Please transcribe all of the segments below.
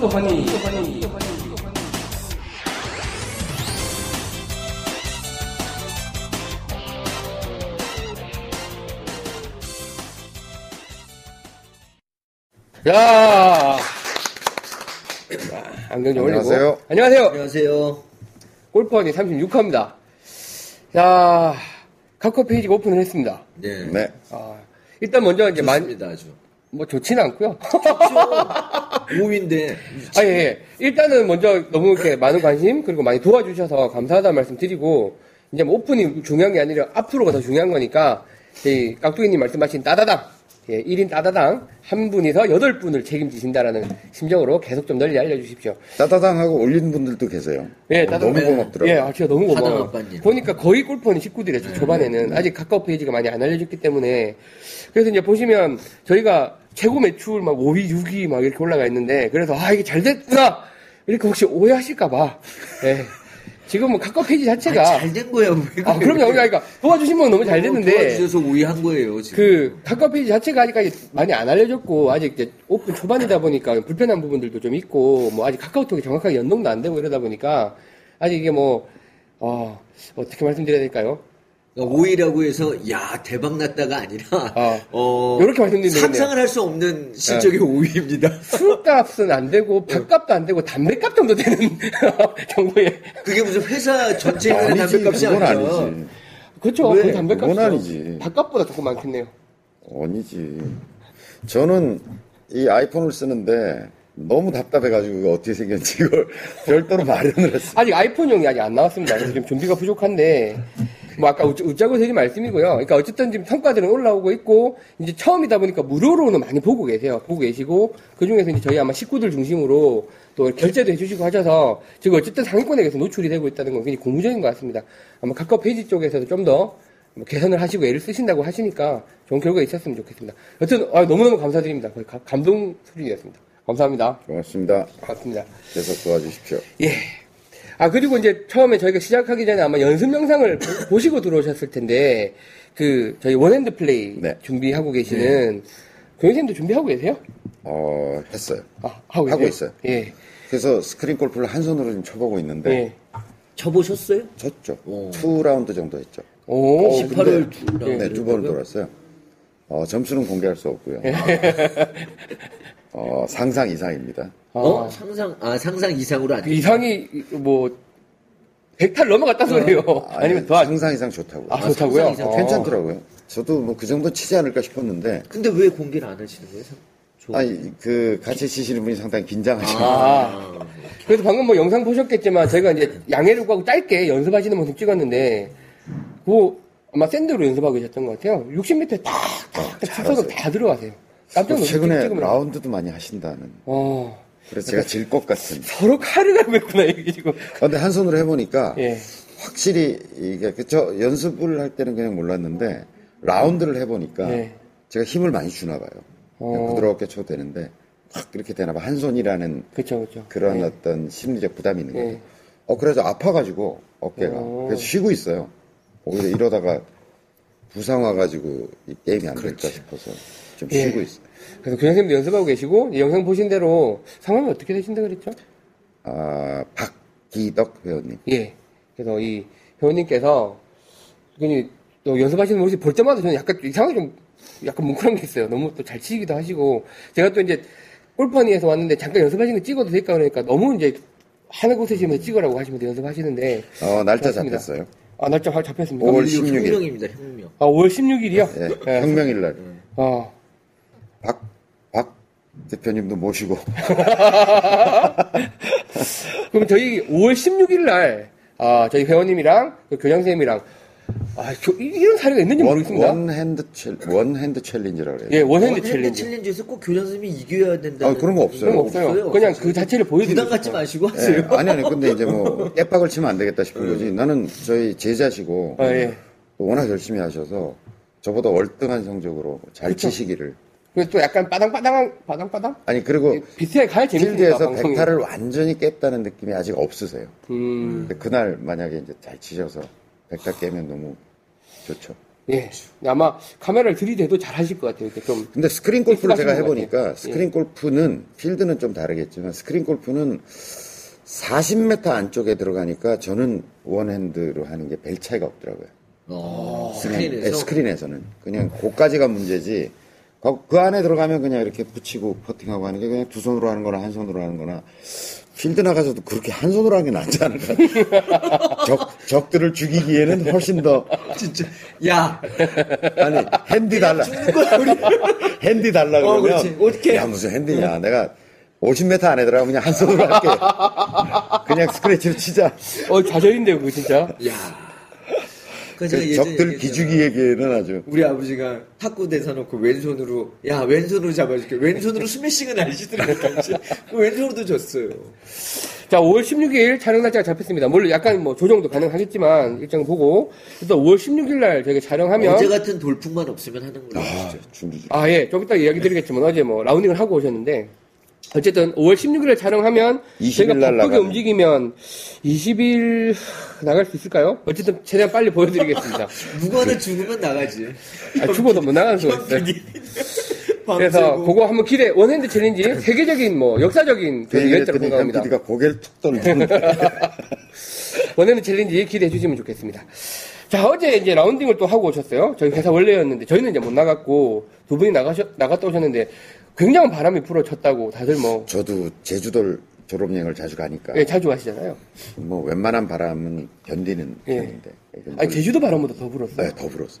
또 허니. 야. 안경 좀 올리고. 안녕하세요. 안녕하세요. 안녕하세요. 골프원이 36화입니다. 자, 카카오 페이지가 오픈을 했습니다. 네. 네. 아, 일단 먼저 이제 많이, 좋습니다, 아주. 뭐 좋지는 않고요. 5위인데. 아, 예, 예. 일단은 먼저 너무 이렇게 많은 관심, 그리고 많이 도와주셔서 감사하다는 말씀 드리고, 이제 뭐 오픈이 중요한 게 아니라 앞으로가 더 중요한 거니까, 이 깍두기님 말씀하신 따다당, 예, 1인 따다당, 한 분이서 8분을 책임지신다라는 심정으로 계속 좀 널리 알려주십시오. 따다당하고 올린 분들도 계세요. 예, 따다당. 너무 고맙더라고요. 예, 아, 진짜 너무 고마워요. 보니까 거의 골프원이 식구들이었죠, 초반에는. 아직 카카오 페이지가 많이 안 알려졌기 때문에. 그래서 이제 보시면, 저희가 최고 매출 막 5위, 6위 막 이렇게 올라가 있는데, 그래서, 아, 이게 잘 됐구나! 이렇게 혹시 오해하실까봐. 예. 지금 뭐 카카오 페이지 자체가. 잘 된 거야, 왜 아, 그럼요. 그러니까 도와주신 분 너무 잘 됐는데. 도와주셔서 5위 한 거예요, 지금. 그 카카오 페이지 자체가 아직까지 많이 안 알려졌고 아직 이제 오픈 초반이다 보니까 불편한 부분들도 좀 있고 뭐 아직 카카오톡이 정확하게 연동도 안 되고 이러다 보니까 아직 이게 뭐 어, 어떻게 말씀드려야 될까요? 5위라고 해서, 야, 대박 났다가 아니라, 아, 어, 요렇게 말씀드리면 상상을 할 수 없는 실적의 5위입니다. 술값은 안 되고 밥값도 안 되고 담배값 정도 되는 정도의 그게 무슨 회사 전체 인간의 아니지, 담배값이. 아니지. 그렇죠. 왜? 그 담배값이 그건 아니지. 밥값보다 조금 많겠네요. 아니지. 저는 이 아이폰을 쓰는데 너무 답답해가지고 이거 어떻게 생겼는지 이걸 별도로 마련을 했어요. 아직 아이폰용이 아직 안 나왔습니다. 그래서 지금 준비가 부족한데, 뭐 아까 웃- 웃자고 드린 말씀이고요. 그러니까 어쨌든 지금 성과들은 올라오고 있고, 이제 처음이다 보니까 무료로는 많이 보고 계세요. 보고 계시고, 그 중에서 이제 저희 아마 식구들 중심으로 또 결제도 해주시고 하셔서, 지금 어쨌든 상위권에서 노출이 되고 있다는 건 굉장히 고무적인 것 같습니다. 아마 카카오 페이지 쪽에서도 좀더 뭐 개선을 하시고 애를 쓰신다고 하시니까 좋은 결과가 있었으면 좋겠습니다. 여튼, 아, 너무너무 감사드립니다. 거의 가- 감동 수준이었습니다. 감사합니다. 고맙습니다. 고맙습니다. 계속 도와주십시오. 예. 아, 그리고 이제 처음에 저희가 시작하기 전에 아마 연습 영상을 보- 보시고 들어오셨을 텐데, 그, 저희 one hand 플레이 네. 준비하고 계시는, 교수님도 준비하고 계세요? 어, 했어요. 아, 하고, 하고 계세요? 있어요. 예. 그래서 스크린 골프를 한 손으로 좀 쳐보고 있는데 예. 쳐보셨어요? 쳤죠. 오. two 라운드 정도 했죠. 오, 18홀 근데- 두 네, 두 번을 돌았어요. 어, 점수는 공개할 수 없고요. 어, 상상 이상입니다. 어? 아, 상상, 아, 상상 이상으로 안그 이상이, 뭐, 100탈 넘어갔다 소리요. 아니면 더, 안- 상상 이상 좋다고. 아, 좋다고요? 상상 이상 어. 괜찮더라고요. 저도 뭐 그 정도 치지 않을까 싶었는데, 근데 왜 공개를 안 하시는 거예요? 상- 저- 아니, 그, 같이 치시는 분이 상당히 긴장하시고. 아. 그래서 방금 뭐 영상 보셨겠지만 저희가 이제 양해를 구하고 짧게 연습하시는 모습 찍었는데 그 아마 샌드로 연습하고 계셨던 것 같아요. 60m 탁탁탁 쳐서 다 들어가세요. 깜짝. 최근에. 라운드도 많이 하신다는. 어, 그래서 제가 질 것 같은. 서로 칼을 갈고 있구나 이게 지금. 근데 한 손으로 해보니까 예. 확실히 이게 그저 연습을 할 때는 그냥 몰랐는데 라운드를 해보니까 네. 제가 힘을 많이 주나 봐요. 어. 부드럽게 쳐도 되는데 확 그렇게 되나 봐. 한 손이라는 그렇죠, 그렇죠. 그런 예. 어떤 심리적 부담이 있는 거죠. 네. 어 그래서 아파가지고 어깨가 어. 그래서 쉬고 있어요. 오히려 이러다가 부상 와가지고 이 게임이 안 될까 싶어서 좀 예. 쉬고 있어요. 그래서 교장선생님도 연습하고 계시고 이 영상 보신 대로 상황이 어떻게 되신다 그랬죠? 아 박기덕 회원님. 예. 그래서 이 회원님께서 괜히 또 연습하시는 모습 볼 때마다 저는 약간 이상하게 좀 약간 뭉클한 게 있어요. 너무 또 잘 치기도 하시고 제가 또 이제 골퍼니에서 왔는데 잠깐 연습하시는 거 찍어도 될까 그러니까 너무 이제 하늘 곳에시면서 찍으라고 하시면서 연습하시는데 어 날짜. 잡혔어요. 아 날짜 잘 잡혔습니까? 5월 혁- 16일. 혁명입니다, 혁명. 아 5월 16일이요? 예, 혁명일 날. 아 박, 박 대표님도 모시고. 그럼 저희 5월 16일 날 아, 저희 회원님이랑 그 교장선생님이랑 아, 저, 이- 이런 사례가 있는지 원, 모르겠습니다. one hand chall, one hand challenge라고 그래요. 예, one hand one hand challenge. challenge에서 꼭 교장 선생님이 이겨야 된다. 아, 그런 거 없어요. 그런 거 없어요. 그냥 그 자체를 보여드리고 부담 갖지. 마시고 예, 하세요. 아니, 아니, 근데 이제 뭐, 깨박을 치면 안 되겠다 싶은 거지. 나는 저희 제자시고, 아, 예. 또 워낙 열심히 하셔서, 저보다 월등한 성적으로 잘 치시기를. 그래서 또 약간 빠당빠당한, 빠당빠당? 아니, 그리고 비슷하게 가야 재밌으니까, 필드에서 방송이. 백타를 완전히 깼다는 느낌이 아직 없으세요. 음, 근데 그날 만약에 이제 잘 치셔서 백타 깨면 너무 좋죠. 예. 아마 카메라를 들이대도 잘 하실 것 같아요. 이렇게 좀. 근데 스크린 골프를 제가 해보니까 같아요. 스크린 골프는 필드는 좀 다르겠지만 스크린 골프는 40m 안쪽에 들어가니까 저는 원핸드로 하는 게 별 차이가 없더라고요. 예, 스크린에서. 스크린에서는 그냥 고까지가 문제지. 그- 그 안에 들어가면 그냥 이렇게 붙이고 퍼팅하고 하는 게 그냥 두 손으로 하는 거나 한 손으로 하는 거나 필드 나가서도 그렇게 한 손으로 하는 게 낫지 않을까. 적, 적들을 죽이기에는 훨씬 더 진짜. 야, 아니 핸디 달라. 핸디 달라 어, 그러면. 어떡해? 야 무슨 핸디냐. 내가 50m 안에 들어가면 그냥 한 손으로 할게. 그냥 스크래치로 치자. 어, 좌절인데요, 그거 진짜. 야. 그그 적들. 기죽이에게는 아주 우리 아버지가 탁구 대사 놓고 왼손으로 야 왼손으로 잡아줄게 왼손으로 스매싱은 아니시더라고요 진짜. 왼손으로도 졌어요 자, 5월 16일 촬영 날짜가 잡혔습니다. 물론 약간 뭐 조정도 가능하겠지만 일정 보고 일단 5월 16일 날 저희가 촬영하면 어제 같은 돌풍만 없으면 하는 거예요 아, 진짜. 준비 중. 아, 예. 좀 이따 이야기 드리겠지만 어제 뭐 라운딩을 하고 오셨는데 어쨌든 5월 16일에 촬영하면 20일 저희가 날 바쁘게 나가네. 움직이면 20일 나갈 수 있을까요? 어쨌든 최대한 빨리 보여드리겠습니다. 누구 하나 죽으면 나가지 아, 죽어도 못 나가는 수가 있어요. 그래서. 그거 한번 기대. one hand challenge 세계적인 뭐 역사적인 그그 이벤트로 했더니 생각합니다. 현 PD가 고개를 툭 떨리는데 one hand challenge 기대해 주시면 좋겠습니다. 자, 어제 이제 라운딩을 또 하고 오셨어요. 저희 회사 월례였는데, 저희는 이제 못 나갔고, 두 분이 나가셨, 나갔다 오셨는데, 굉장한 바람이 불어쳤다고 다들 뭐, 저도 제주도를 졸업여행을 자주 가니까 예, 자주 가시잖아요. 뭐 웬만한 바람은 견디는 예. 편인데 아니, 제주도 바람보다 더 불었어요. 네, 더 불었어.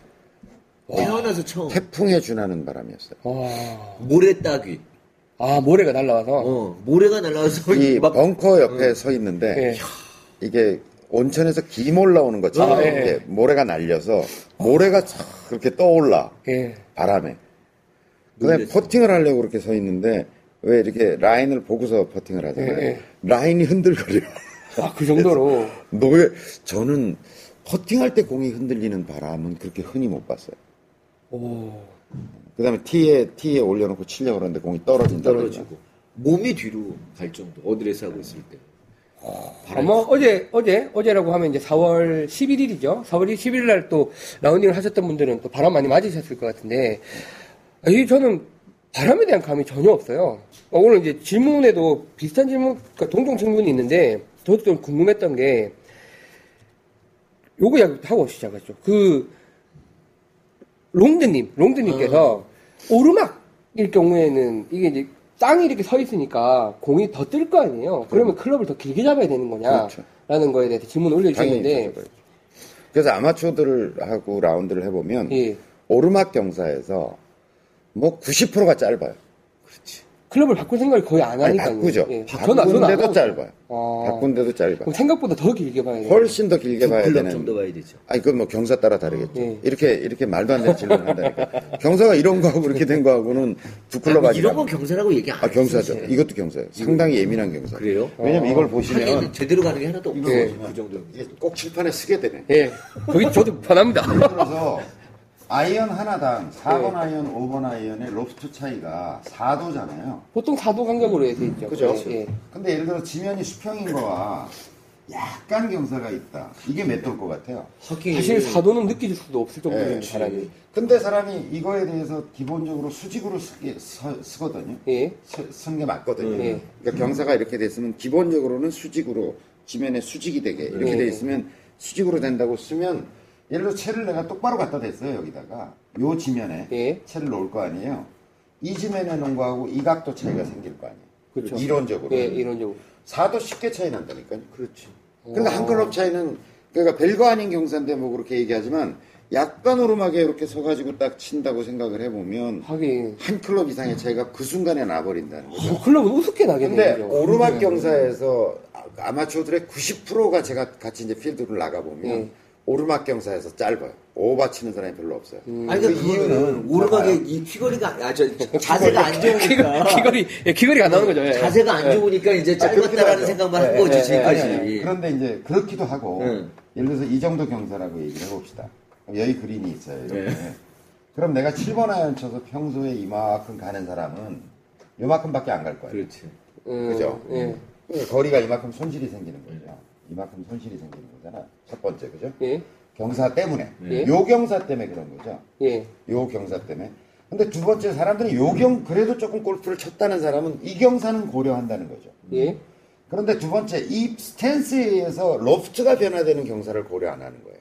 태어나서 처음 태풍에 준하는 바람이었어요. 와. 모래 따귀 아, 모래가 날라와서. 어 모래가 날라와서 이 막 벙커 옆에 서 있는데 예. 이게 온천에서 김 올라오는 것처럼 아, 예. 이렇게 모래가 날려서 모래가 쫙 그렇게 떠올라 예. 바람에. 그다음에. 퍼팅을 하려고 그렇게 서 있는데 왜 이렇게 라인을 보고서 퍼팅을 하잖아요. 예, 예. 라인이 흔들거려. 아, 그 정도로. 노예 저는 퍼팅할 때 공이 흔들리는 바람은 그렇게 흔히 못 봤어요. 오. 그다음에 티에 티에 올려놓고 치려고 그러는데 공이 떨어진다. 떨어지고 몸이 뒤로 갈 정도 어드레스 하고 있을 때 아마 어제, 어제, 어제라고 하면 이제 4월 11일이죠. 4월 11일 날 또 라운딩을 하셨던 분들은 또 바람 많이 맞으셨을 것 같은데, 아, 이 저는 바람에 대한 감이 전혀 없어요. 어, 오늘 이제 질문에도 비슷한 질문, 그러니까 동종 질문이 있는데, 저도 좀 궁금했던 게, 요거 하고 시작하죠. 그, 롱드님, 롱드님께서 오르막일 경우에는 이게 이제 땅이 이렇게 서 있으니까 공이 더 뜰 거 아니에요. 그러면 클럽을 더 길게 잡아야 되는 거냐? 그렇죠. 라는 거에 대해서 질문을 올려주셨는데. 그래서 아마추어들을 하고 라운드를 해보면 예. 오르막 경사에서 뭐 90%가 짧아요. 클럽을 바꿀 생각을 거의 안 아니 하니까요. 바꾸죠. 예. 바꾼데도 짧아요. 아. 바꾼데도 짧아. 그럼 생각보다 더 길게 봐야 돼요. 훨씬 더 길게 두 봐야 클럽 되는. 정도 봐야 되죠 아니 그건 뭐 경사 따라 다르겠죠. 예. 이렇게 이렇게 말도 안 되는 질문을 한다니까. 경사가 이런 거하고 이렇게 된 거하고는 두 클럽 아니, 아니라. 이런 건 경사라고 얘기 안 아 경사죠. 했어요. 이것도 경사예요. 상당히 예민한 경사. 그래요? 왜냐면 이걸 하긴 보시면 제대로 가는 게 하나도 없어 예. 그 정도 꼭 칠판에 쓰게 되네. 예. 거기 저도 편합니다. 그래서 아이언 하나당 4번 네. 아이언, 5번 아이언의 로프트 차이가 4도잖아요. 보통 사도 간격으로 해서 있죠. 그죠? 예. 근데 예를 들어 지면이 수평인 거와 약간 경사가 있다. 이게 몇 도일 것 같아요? 하긴 사실 사도는 느껴질 수도 없을 정도로 예. 바람이. 근데 사람이 이거에 대해서 기본적으로 수직으로 쓰게, 서- 쓰거든요. 예. 쓴게 맞거든요. 예. 그러니까 경사가 이렇게 됐으면 기본적으로는 수직으로 지면에 수직이 되게 이렇게 예. 돼 있으면 수직으로 된다고 쓰면 예를 들어 채를 내가 똑바로 갖다 댔어요 여기다가 요 지면에 예. 채를 놓을 거 아니에요. 이 지면에 놓은 거하고 이 각도 차이가 생길 거 아니에요. 그렇죠. 이론적으로. 예, 이론적으로. 사도 쉽게 차이 난다니까요. 그렇지 그러니까 한 클럽 차이는 그러니까 별거 아닌 경사인데 뭐 그렇게 얘기하지만 약간 오르막에 이렇게 서가지고 딱 친다고 생각을 해보면 하긴. 한 클럽 이상의 차이가 그 순간에 나버린다는 거죠. 그 클럽은 우습게 나게 근데. 오르막 경사에서 아- 아마추어들의 90%가 제가 같이 이제 필드를 나가보면 예. 오르막 경사에서 짧아요. 오바 치는 사람이 별로 없어요. 아니 그 그러니까 이유는 오르막에 이 비거리가 아 저 자세가 안 좋으니까 비거리, 예, 비거리가 안 나오는 거죠. 예. 자세가 안 좋으니까 이제 아, 그렇기도 짧았다라는 하죠. 생각만 한 예, 거지 예, 지금까지 아니, 아니, 그런데 이제 그렇기도 하고 응. 예를 들어서 이 정도 경사라고 얘기를 해봅시다. 여기 그린이 있어요. 이렇게. 네. 그럼 내가 7번 아이언 쳐서 평소에 이만큼 가는 사람은 요만큼밖에 안 갈 거예요. 그렇지 음, 그죠? 예. 그 거리가 이만큼 손실이 생기는 거죠. 이만큼 손실이 생기는 거잖아. 첫 번째, 그죠? 예. 경사 때문에 예. 요 경사 때문에 그런 거죠. 예. 요 경사 때문에. 근데 두 번째 사람들은 요경 그래도 조금 골프를 쳤다는 사람은 이 경사는 고려한다는 거죠. 예. 그런데 두 번째 이 스탠스에 의해서 로프트가 변화되는 경사를 고려 안 하는 거예요.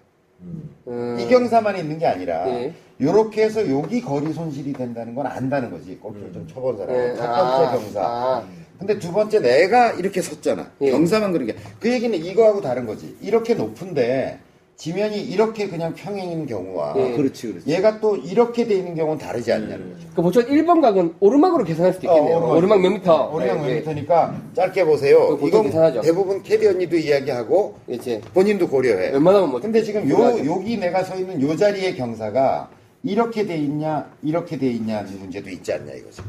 음, 이 경사만 있는 게 아니라 예. 요렇게 해서 여기 거리 손실이 된다는 건 안다는 거지. 골프를 좀 쳐본 사람은 예. 첫 번째 아, 경사. 아. 근데 두 번째 내가 이렇게 섰잖아. 예. 경사만 그런 게. 그 얘기는 이거하고 다른 거지. 이렇게 높은데 지면이 이렇게 그냥 평행인 경우와 예. 그렇지, 그렇지. 얘가 또 이렇게 돼 있는 경우는 다르지 않냐는 거죠. 그 보통 1번 각은 오르막으로 계산할 수도 있겠네요. 어, 오르막, 몇 미터. 오르막 몇 예, 미터니까 짧게 보세요. 보통 이건 계산하죠. 대부분 캐디 언니도 이야기하고 예. 이제 본인도 고려해. 웬만하면 뭐 근데 지금 요 고려하죠. 여기 내가 서 있는 요 자리의 경사가 이렇게 돼 있냐 이렇게 돼 있냐는 문제도 있지 않냐 이거죠.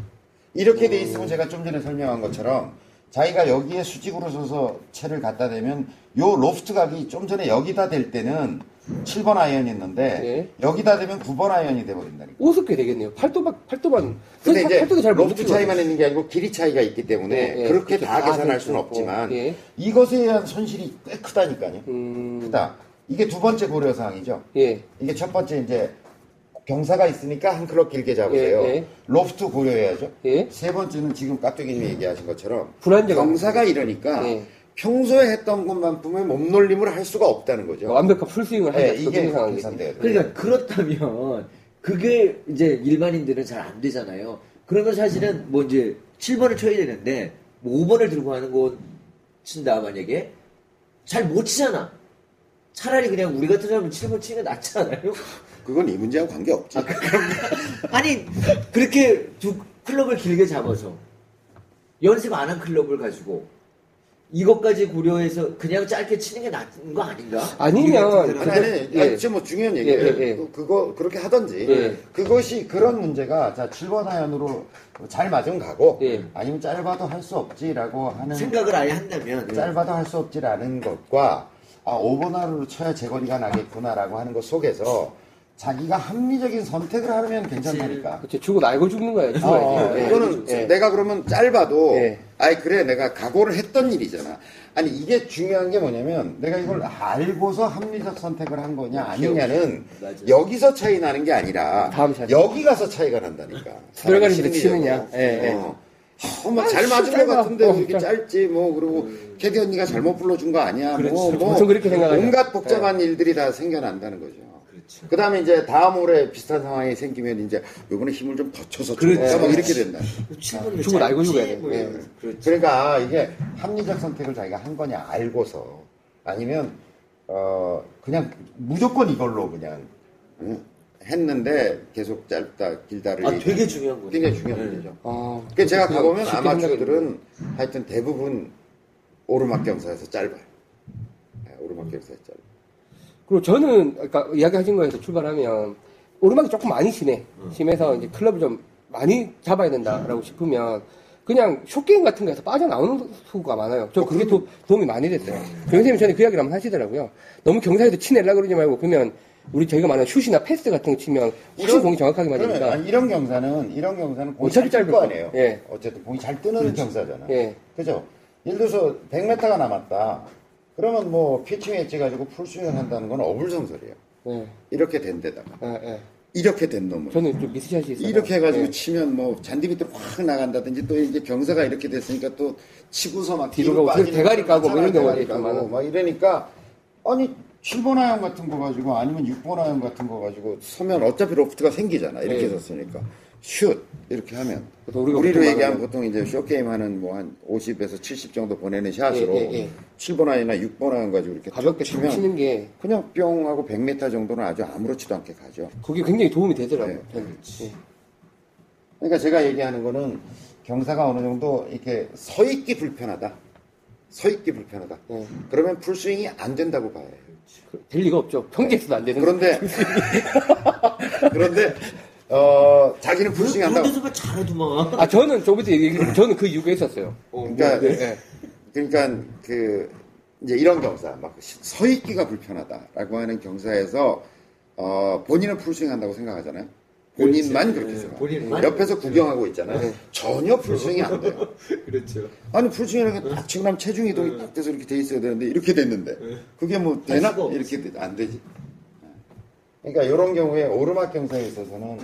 이렇게 돼 있으면 제가 좀 전에 설명한 것처럼 자기가 여기에 수직으로 서서 채를 갖다 대면 요 로프트 각이 좀 전에 여기다 댈 때는 7번 아이언이었는데 예. 여기다 대면 9번 아이언이 돼 버린다니까. 우습게 되겠네요. 팔도 반, 팔도 반. 근데 이제 팔도도 잘못 로프트 차이만 있는 게 아니고 길이 차이가 있기 때문에 예, 예. 그렇게 그렇죠. 다다 계산할 될 수는. 없지만 예. 이것에 의한 손실이 꽤 크다니까요. 음, 크다. 이게 두 번째 고려 사항이죠. 예. 이게 첫 번째 이제 경사가 있으니까 한 클럽 길게 잡으세요. 예, 예. 로프트 고려해야죠. 예. 세 번째는 지금 깍두기님이 얘기하신 것처럼 불안정한 경사가 이러니까 예. 평소에 했던 것만큼의 몸놀림을 할 수가 없다는 거죠. 완벽한 풀스윙을 예, 하죠. 이게 상황이. 계산돼야 돼요. 그러니까 그렇다면 그게 이제 일반인들은 잘 안 되잖아요. 그러면 사실은 뭐 이제 7번을 쳐야 되는데 뭐 5번을 들고 하는 거 친다 만약에 잘 못 치잖아. 차라리 그냥 우리 같은 사람은 7번 치는 게 낫지 않아요? 그건 이 문제하고 관계 없지. 아니 그렇게 두 클럽을 길게 잡아서 연습 안 한 클럽을 가지고 이것까지 고려해서 그냥 짧게 치는 게 나은 거 아닌가? 아니면 아니, 아니, 예. 아니, 뭐 중요한 얘기예요. 예, 예, 예. 그- 그거 그렇게 하든지. 예. 그것이 그런 문제가 자 7번 아이언으로 잘 맞으면 가고 예. 아니면 짧아도 할 수 없지라고 하는 생각을 아예 한다면 짧아도 할 수 없지라는 것과 아 5번 아이언으로 쳐야 제거리가 나겠구나라고 하는 것 속에서 자기가 합리적인 선택을 하면 괜찮다니까. 그렇죠. 죽고 날고 죽는 거예요. 어, 죽어야지. 어, 예. 이거는 예. 내가 그러면 짧아도 예. 아이 그래 내가 각오를 했던 일이잖아. 아니 이게 중요한 게 뭐냐면 내가 이걸 알고서 합리적 선택을 한 거냐 아니냐는 맞아요. 여기서 차이 나는 게 아니라. 여기 가서 차이가 난다니까. 들어가는 심리적으로. 치느냐. 예, 예. 어. 어, 막잘 아, 맞은 씨, 것. 같은데 어, 왜 이렇게 짧- 짧지 뭐 그리고 캐디 언니가 잘못 불러준 거 아니야 뭐, 뭐 보통 그렇게 생각하죠. 온갖 복잡한 일들이 다 생겨난다는 거죠. 그렇죠. 그 다음에 이제 다음 올해 비슷한 상황이 생기면 이제 요번에 힘을 좀더 쳐서 그렇죠. 막 이렇게 된다. 7번을 죽고 날고 죽어야 돼. 뭐 예. 이러면서. 그렇죠. 그러니까 아, 이게 합리적 선택을 자기가 한 거냐 알고서 아니면 어 그냥 무조건 이걸로 그냥 응? 했는데 계속 짧다 길다를 아, 되게 중요한 거죠. 굉장히 중요한 네. 문제죠. 아, 그러니까 제가 가보면 아마추어들은 하여튼 대부분 오르막 경사에서 짧아요. 네, 오르막 경사에서 짧아요. 그리고 저는 아까 이야기하신 거에서 출발하면 오르막이 조금 많이 심해. 심해서 이제 클럽을 좀 많이 잡아야 된다라고 싶으면 그냥 숏게임 같은 거에서 빠져나오는 수가 많아요. 저 그게 도, 도움이 많이 됐어요. 정선생님이 전에 그 이야기를 한번 하시더라고요. 너무 경사에서 치내려 그러지 말고 그러면 우리 저희가 말하는 슛이나 패스 같은 거 치면 훨씬 공이 정확하게 맞으니까. 아니, 이런 경사는 이런 경사는 공이 어차피 짧을 거 거. 아니에요. 예. 어쨌든 공이 잘 뜨는 경사잖아. 예. 그죠? 예를 들어서 100m가 남았다. 그러면 뭐 피칭 웨지 가지고 풀스윙을 한다는 건 어불성설이에요. 예. 이렇게 된 데다가 예, 예. 이렇게 된 놈을 저는 좀 miss shot이 있어요. 이렇게 해가지고 예. 치면 뭐 잔디 밑으로 확 나간다든지 또 이제 경사가 이렇게 됐으니까 또 치고서 막 뒤로 가고 대가리 까고 뭐 이런 대가리 경우가 까고 있지만은. 막 이러니까 아니 7번 아이언 같은 거 가지고 아니면 6번 아이언 같은 거 가지고 서면 어차피 로프트가 생기잖아 이렇게 예. 섰으니까 슛 이렇게 하면 우리가 우리로 얘기하면 보통 이제 숏게임 하는 뭐 한 50에서 70 정도 보내는 샷으로 예, 예, 예. 7번 아이언이나 6번 아이언 가지고 이렇게 가볍게 쭉 치면 치는 게 그냥 뿅 하고 100m 정도는 아주 아무렇지도 않게 가죠. 그게 굉장히 도움이 되더라고요. 네. 저는. 예. 그러니까 제가 얘기하는 거는 경사가 어느 정도 이렇게 서 있기 불편하다. 서 있기 불편하다. 예. 그러면 풀스윙이 안 된다고 봐요. 그- 될 리가 없죠. 평지에서도 안 되는. 그런데 그런데 어 자기는 풀스윙 그런 한다고. 데서만 잘해도만. 아 저는 저부터 얘기 저는 그 이유가 있었어요. 그러니까 예, 예. 그러니까 그 이제 이런 경사 막 서 있기가 불편하다라고 하는 경사에서 어 본인은 풀스윙 한다고 생각하잖아요. 본인만 그렇지. 그렇게 네, 생각. 본인만. 옆에서 구경하고 있잖아요. 전혀 풀스윙이 안 돼요. 그렇죠. 아니 풀스윙이라는 게딱 지금 체중 이동이 딱 돼서 이렇게 돼 있어야 되는데 이렇게 됐는데 그게 뭐할 되나. 이렇게 돼- 안 되지. 그러니까 이런 경우에 오르막 경사에 있어서는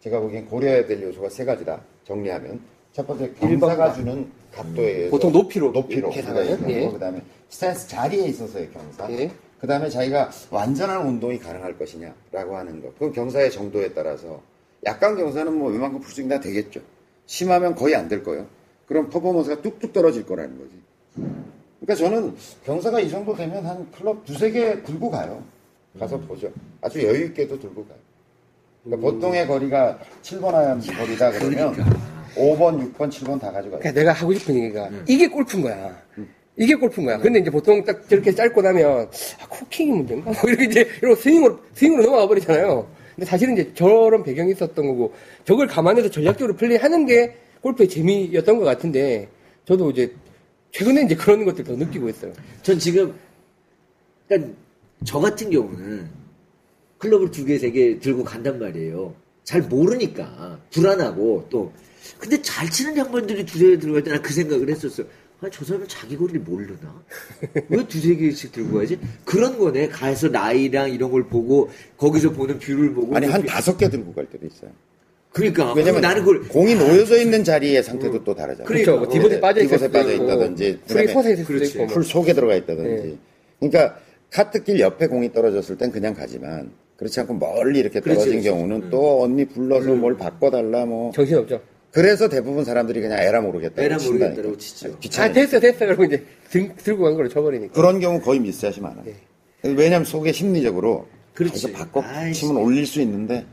제가 보기엔 고려해야 될 요소가 세 가지다. 정리하면 첫 번째 경사가 주는 각도에 의해서 보통 높이로 높이로 계산하는, 그다음에 예. 그다음에 스탠스 자리에 있어서의 경사. 예. 그다음에 자기가 완전한 운동이 가능할 것이냐라고 하는 것. 그 경사의 정도에 따라서 약간 경사는 뭐 웬만큼 풀스윙 다 되겠죠. 심하면 거의 안 될 거예요. 그럼 퍼포먼스가 뚝뚝 떨어질 거라는 거지. 그러니까 저는 경사가 이 정도 되면 한 클럽 두세 개 들고 가요. 가서 보죠. 아주 여유 있게도 들고 가요. 그러니까 보통의 거리가 7번 하얀 거리다 그러면 5번, 6번, 7번 다 가져가요. 그러니까 내가 하고 싶은 얘기가 이게 골프인 거야. 이게 골프인 거야. 근데 이제 보통 딱 저렇게 짧고 나면 아, 쿠킹이 문제인가? 뭐 이렇게 이제 이런 스윙으로 스윙으로 넘어가 버리잖아요. 근데 사실은 이제 저런 배경이 있었던 거고 저걸 감안해서 전략적으로 플레이하는 게 골프의 재미였던 것 같은데 저도 이제 최근에 이제 그런 것들 더 느끼고 있어요. 전 지금 그러니까 저 같은 경우는 클럽을 두 개, 세 개 들고 간단 말이에요. 잘 모르니까 불안하고 또 근데 잘 치는 양반들이 두세 개 들고 갈 때 난 그 생각을 했었어요. 아, 저 사람은 자기 거리를 모르나? 왜 두세 개씩 들고 가지? 그런 거네. 가서 lie랑 이런 걸 보고 거기서 보는 view를 보고 아니, 한 그- 다섯 개 들고 갈 때도 있어요. 그러니까 왜냐면 나는 그걸 공이 놓여져 있는 자리의 상태도 또 다르잖아요. 그러니까, 그렇죠. 뭐 divot에 네, 빠져 있다든지, 있을 수도. 있고. 뭐. 풀 속에 들어가 있다든지. 네. 그러니까 카트길 옆에 공이 떨어졌을 땐 그냥 가지만 그렇지 않고 멀리 이렇게 떨어진 그렇지. 경우는 또 언니 불러서 뭘 바꿔달라 뭐. 정신 없죠. 그래서 대부분 사람들이 그냥 에라 모르겠다. 에라 모르겠다라고 치죠. 아 됐어 됐어 그러고 이제 등, 들고 간걸 쳐버리니까. 그런 경우 거의 miss shot이 많아요. 왜냐면 속에 심리적으로 그렇지. 아, 바꿔 아이씨. 치면 올릴 수 있는데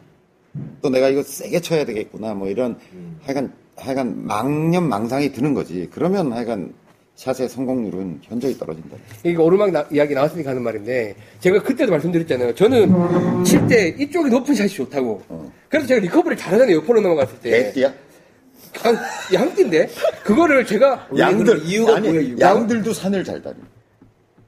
또 내가 이거 세게 쳐야 되겠구나 뭐 이런 하여간 하여간 망념 망상이 드는 거지. 그러면 하여간 샷의 성공률은 현저히 떨어진다. 이거 오르막 나- 이야기 나왔으니까 하는 말인데 제가 그때도 말씀드렸잖아요. 저는 칠 때 이쪽이 높은 샷이 좋다고. 그래서 제가 리커버를 잘하잖아요. 옆으로 넘어갔을 때. 개띠야? 한, 양띠인데 그거를 제가 양들 이유가 아니, 뭐야, 이유가? 양들도 산을 잘 다니.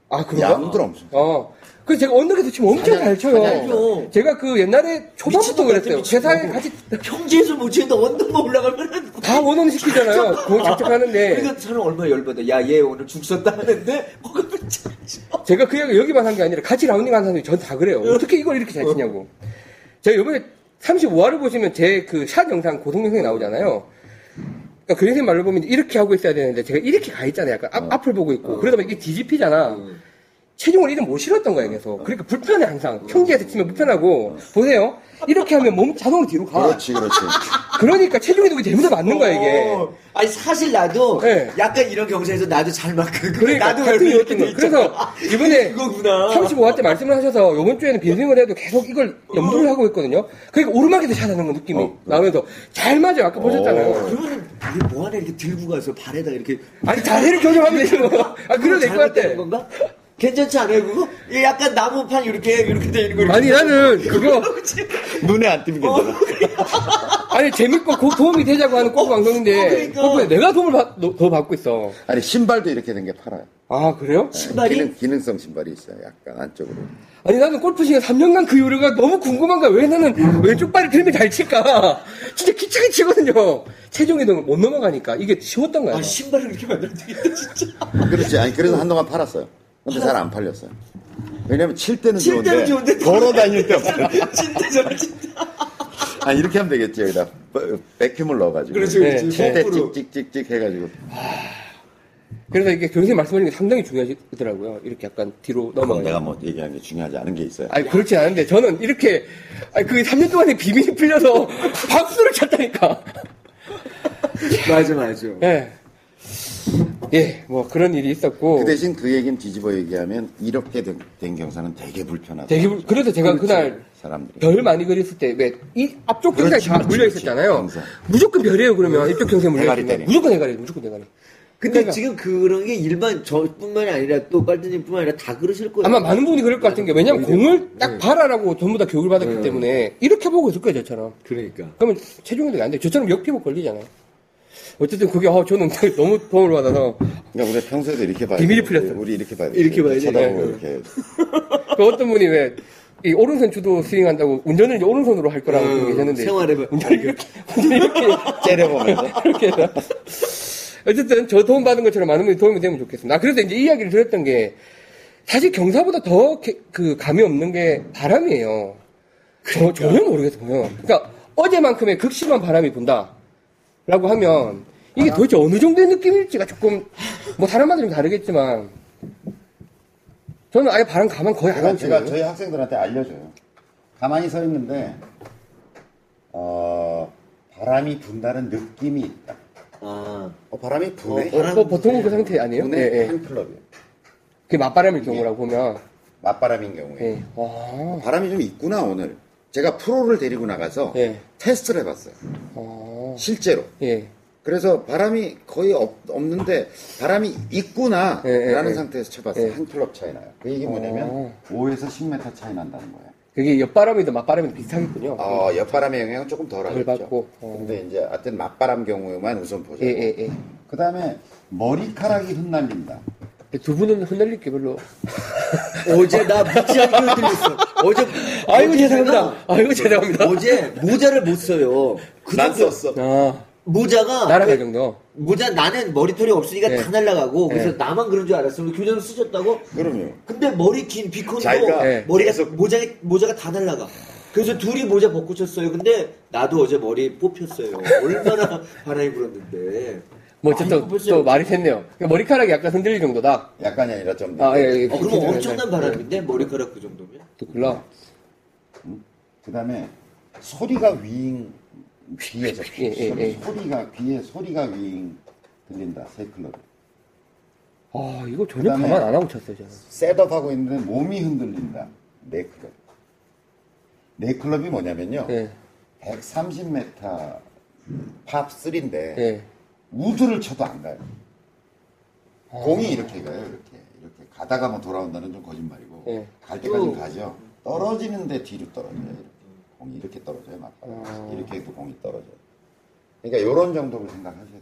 아 그런가? 양들 엄청. 어. 그래서 제가 언덕에서 치면 엄청 잘 쳐요. 제가 그 옛날에 초반부터 미친놈 그랬어요. 미친놈. 회사에 같이 평지에서 못 치는데 언덕만 올라가면은 다 원원 시키잖아요. 공 작작하는데 그러니까 사람 얼마나 열받아. 야, 얘 오늘 죽 썼다 하는데 거기 참 제가 그 얘기 여기만 한 게 아니라 같이 라운딩 하는 사람들이 전 다 그래요. 어떻게 이걸 이렇게 잘 치냐고. 제가 이번에 35화를 보시면 제 그 샷 영상, 고성 영상이 나오잖아요. 그러니까 그 선생님 말로 보면 이렇게 하고 있어야 되는데 제가 이렇게 가 있잖아요. 약간 앞, 앞을 보고 있고. 그러다 보면 이게 뒤집히잖아. 체중을 이름 못 실었던 거예요, 계속. 그러니까 불편해, 항상. 평지에서 치면 불편하고. 보세요. 이렇게 하면 몸 자동으로 뒤로 가. 그렇지, 그렇지. 그러니까 체중 이동이 되면서 맞는 거야, 이게. 어, 아니 사실 나도 네. 약간 이런 경우에서 나도 잘 맞고 그러니까 나도 같은 왜 이렇게 돼 그래서. 이번에 이거구나. 35화 때 말씀을 하셔서 이번 주에는 빈스윙을 해도 계속 이걸 염두를 하고 있거든요. 그러니까 오르막에서 샷하는 거 느낌이 나오면서 잘 맞아요. 아까 보셨잖아요. 그러면 이게 뭐 하나 이렇게 들고 가서 발에다 이렇게 아니 자세를 교정하면 되지 뭐. 아 그래도 될것 같아. 건가? 괜찮지 않아요 그거? 이게 약간 나무판 이렇게 이렇게 돼 있는 거 아니 나는 그거 눈에 안 띄면 괜찮아. 아니 재밌고 고- 도움이 되자고 하는 골프 방송인데 어, 그러니까. 내가 도움을 받- 너- 더 받고 있어. 아니, 신발도 이렇게 된 게 팔아요. 아 그래요? 신발이 기능, 기능성 신발이 있어요. 약간 안쪽으로. 아니 나는 골프 시간 3년간 그 요리가 너무 궁금한 거야. 왜 나는 왼쪽 발을 들면 잘 칠까? 진짜 기차게 치거든요. 체중 이동을 못 넘어가니까 이게 쉬웠던 거야. 아 신발을 이렇게 만들면 되겠다 진짜 그렇지. 아니, 그래서 한동안 팔았어요. 근데 잘 안 팔렸어요. 왜냐면 칠 때는 칠 좋은데, 때는 좋은데 걸어 다닐 때 없어요. 진짜 저런 진짜 아, 이렇게 하면 되겠지. 여기다 백힘을 넣어가지고. 그렇지 그렇지 네. 칠때 거꾸로. 찍찍찍찍 해가지고. 그래서 이게 교수님 말씀하신 게 상당히 중요하시더라고요. 이렇게 약간 뒤로 넘어가요. 내가 뭐 얘기하는 게 중요하지 않은 게 있어요. 아니 그렇지 않은데 저는 이렇게 아니 그 3년 동안에 비밀이 풀려서 박수를 쳤다니까. 맞아 맞아 예. 예, 뭐 그런 일이 있었고. 그 대신 그 얘기는 뒤집어 얘기하면 이렇게 된, 된 경사는 되게 불편하다. 되게 불- 그래서 제가 그날 사람들이. 별 많이 그렸을 때 왜 이 앞쪽 경사에 그렇지, 다 그렇지, 물려 그렇지. 있었잖아요. 경사. 무조건 별이에요 그러면 이쪽 경사에 물려 있으면. 무조건 대가리 무조건 대가리. 근데 그러니까 지금 그런 게 일반 저뿐만이 아니라 또 깔든님뿐만 아니라 다 그러실 거예요 아마 많은 분이 그럴 것 같은 게 왜냐면 공을 딱 봐라라고 전부 다 교육을 받았기 때문에 이렇게 보고 있을 거예요 저처럼. 그러니까 그러면 체중 이동이 안 돼. 저처럼 역피복 걸리잖아요. 어쨌든 그게 어, 저는 너무 도움을 받아서 그러니까 우리 평소에도 이렇게 봐야 비밀이 돼. 풀렸어. 우리 이렇게 봐야 돼. 이렇게 봐야지. 쳐다보고 네. 이렇게. 그 어떤 분이 왜, 이 오른손 주도 스윙한다고 운전을 이제 오른손으로 할 거라고 음, 음, 계셨는데. 생활해봐. 운전을 이렇게, 이렇게, 째려보면서. 이렇게 해서. 어쨌든 저 도움 받은 것처럼 많은 분이 도움이 되면 좋겠습니다. 아, 그래서 이제 이 이야기를 드렸던 게, 사실 경사보다 더 그 감이 없는 게 바람이에요. 저, 전혀 모르겠어요. 그러니까 어제만큼의 극심한 바람이 분다. 라고 하면 이게 도대체 어느 정도의 느낌일지가 조금 뭐 사람마다 좀 다르겠지만 저는 아예 바람 가만 거의 안 그건 제가. 저희 학생들한테 알려줘요. 가만히 서 있는데 어, 바람이 분다는 느낌이 있다. 아, 어, 바람이 부네. 어, 바람- 뭐 보통은 그 상태 아니에요? 부네 예, 예. 한 클럽이에요. 그게 맞바람일 경우라고 보면 맞바람인 경우에 예. 와. 바람이 좀 있구나 오늘. 제가 프로를 데리고 나가서 예. 테스트를 해봤어요. 어. 실제로. 예. 그래서 바람이 거의 없, 는데 바람이 있구나 예, 예, 라는 예. 상태에서 쳐봤어요. 예. 한 클럽 차이 나요. 그 얘기 뭐냐면 어. 5에서 10m 차이 난다는 거예요. 그게 옆바람이든 맞바람이든 비슷하겠군요. 어, 옆바람의 영향은 조금 덜덜 하겠죠. 받고, 어. 근데 이제 하여튼 맞바람 경우에만 우선 보자고. 예, 예, 예. 그 다음에 머리카락이 흩날린다. 두 분은 흔들릴 게 별로. 어제 나 무지하게 흔들렸어. 어제. 아이고, 죄송합니다. 아이고, 죄송합니다. 어제 모자를 못 써요. 그 난 썼어. 아, 모자가. 날아갈 그 정도. 모자 나는 머리털이 없으니까 네. 다 날아가고 그래서 네. 나만 그런 줄 알았어. 교장을 쓰셨다고? 그럼요. 근데 머리 긴 비콘도 네. 머리가 계속- 모자 모자가 다 날라가. 그래서 둘이 모자 벗고 쳤어요. 근데 나도 어제 머리 뽑혔어요. 얼마나 바람이 불었는데. 뭐 어쨌든 뽑혔어요. 또 말이 샜네요. 그러니까 머리카락이 약간 흔들릴 정도다. 약간이 아니라 좀. 아, 예, 예. 어, 그럼 엄청난. 바람인데 머리카락 그 정도면? 또 글라. 그 다음에 소리가 윙, 귀에서. 예, 예, 소리, 예. 소리가, 귀에 소리가 윙 들린다. 세 클럽. 아, 이거 전혀 그다음에- 감안 안 하고 쳤어요, 저는. setup하고 있는데 몸이 흔들린다. 네 클럽. 네 클럽이 뭐냐면요. 예, 130m 팝 3인데 예. 우드를 쳐도 안 가요. 아. 공이 이렇게 가요, 이렇게. 이렇게 가다가 뭐 돌아온다는 좀 거짓말이고. 예. 갈 때까지는 또- 가죠. 떨어지는데 뒤로 떨어져요, 이렇게. 공이 이렇게 떨어져요, 막. 아. 이렇게 해도 공이 떨어져요. 그러니까 이런 정도로 생각하셔야 돼요.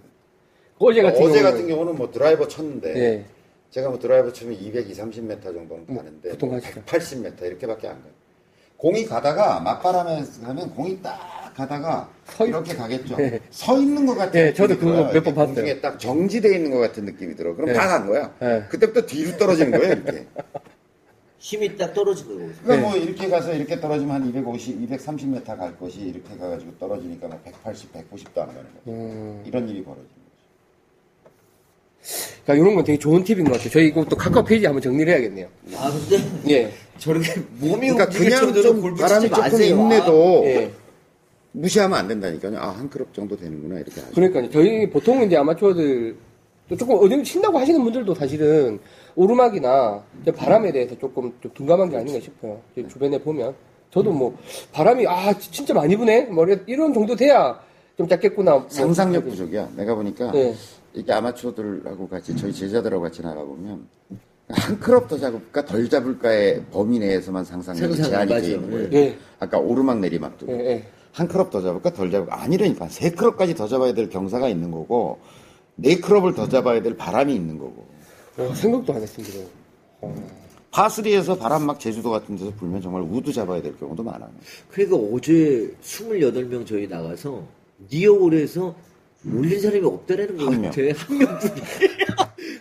어제 같은 어제 경우는- 같은 경우는 뭐 드라이버 쳤는데 예. 제가 뭐 드라이버 치면 220, 30m 정도는 뭐, 가는데 보통 뭐 하시죠. 180m 이렇게밖에 안 가요. 공이 가다가 맞바람에 가면 공이 딱 가다가 서 있- 이렇게 가겠죠. 예. 서 있는 것 같은 예, 저도 느낌이 그거. 몇번 이렇게 봤어요. 공중에 딱 정지되어 있는 것 같은 느낌이 들어. 그럼 예. 다간 거야. 예. 그때부터 뒤로 떨어지는 거예요, 이렇게. 힘이 딱 떨어지는 거거든요. 그러니까 네. 뭐 이렇게 가서 이렇게 떨어지면 한 250, 230m 갈 것이 이렇게 가가지고 떨어지니까 막 180, 190도 안 가는 거죠. 음, 이런 일이 벌어지는 거죠. 그러니까 이런 건 되게 좋은 팁인 것 같아요. 저희 이거 또 카카오 페이지 한번 정리를 해야겠네요. 아 근데 예. 저렇게 몸이 그러니까 그냥 좀 골프 바람이 조금 마세요. 있네도 예. 무시하면 안 된다니까요. 아, 한 클럽 정도 되는구나, 이렇게 하죠. 그러니까요. 저희 보통 이제 아마추어들 또 조금 어디 친다고 하시는 분들도 사실은 오르막이나 바람에 대해서 조금 좀 둔감한 게 아닌가 싶어요. 이제 주변에 보면 저도 뭐 바람이 아 진짜 많이 부네 뭐 이런 정도 돼야 좀 작겠구나. 뭐 상상력 부족이야. 내가 보니까 네. 이게 아마추어들하고 같이 저희 제자들하고 같이 나가보면 한 클럽 더 잡을까 덜 잡을까의 범위 내에서만 상상력이 상상, 제한이. 되어 있는 거예요. 예. 아까 오르막 내리막도 예, 예. 한 클럽 더 잡을까 덜 잡을까 아니라니까 세 클럽까지 더 잡아야 될 경사가 있는 거고 네 클럽을 더 잡아야 될 바람이 있는 거고 어, 생각도 안 했습니다. 어. 파3에서 바람 막 제주도 같은 데서 불면 정말 우드 잡아야 될 경우도 많아요. 그러니까 어제 28명 저희 나가서 near홀에서 올린 사람이 없다라는 거한 명. 같아. 한 명뿐이.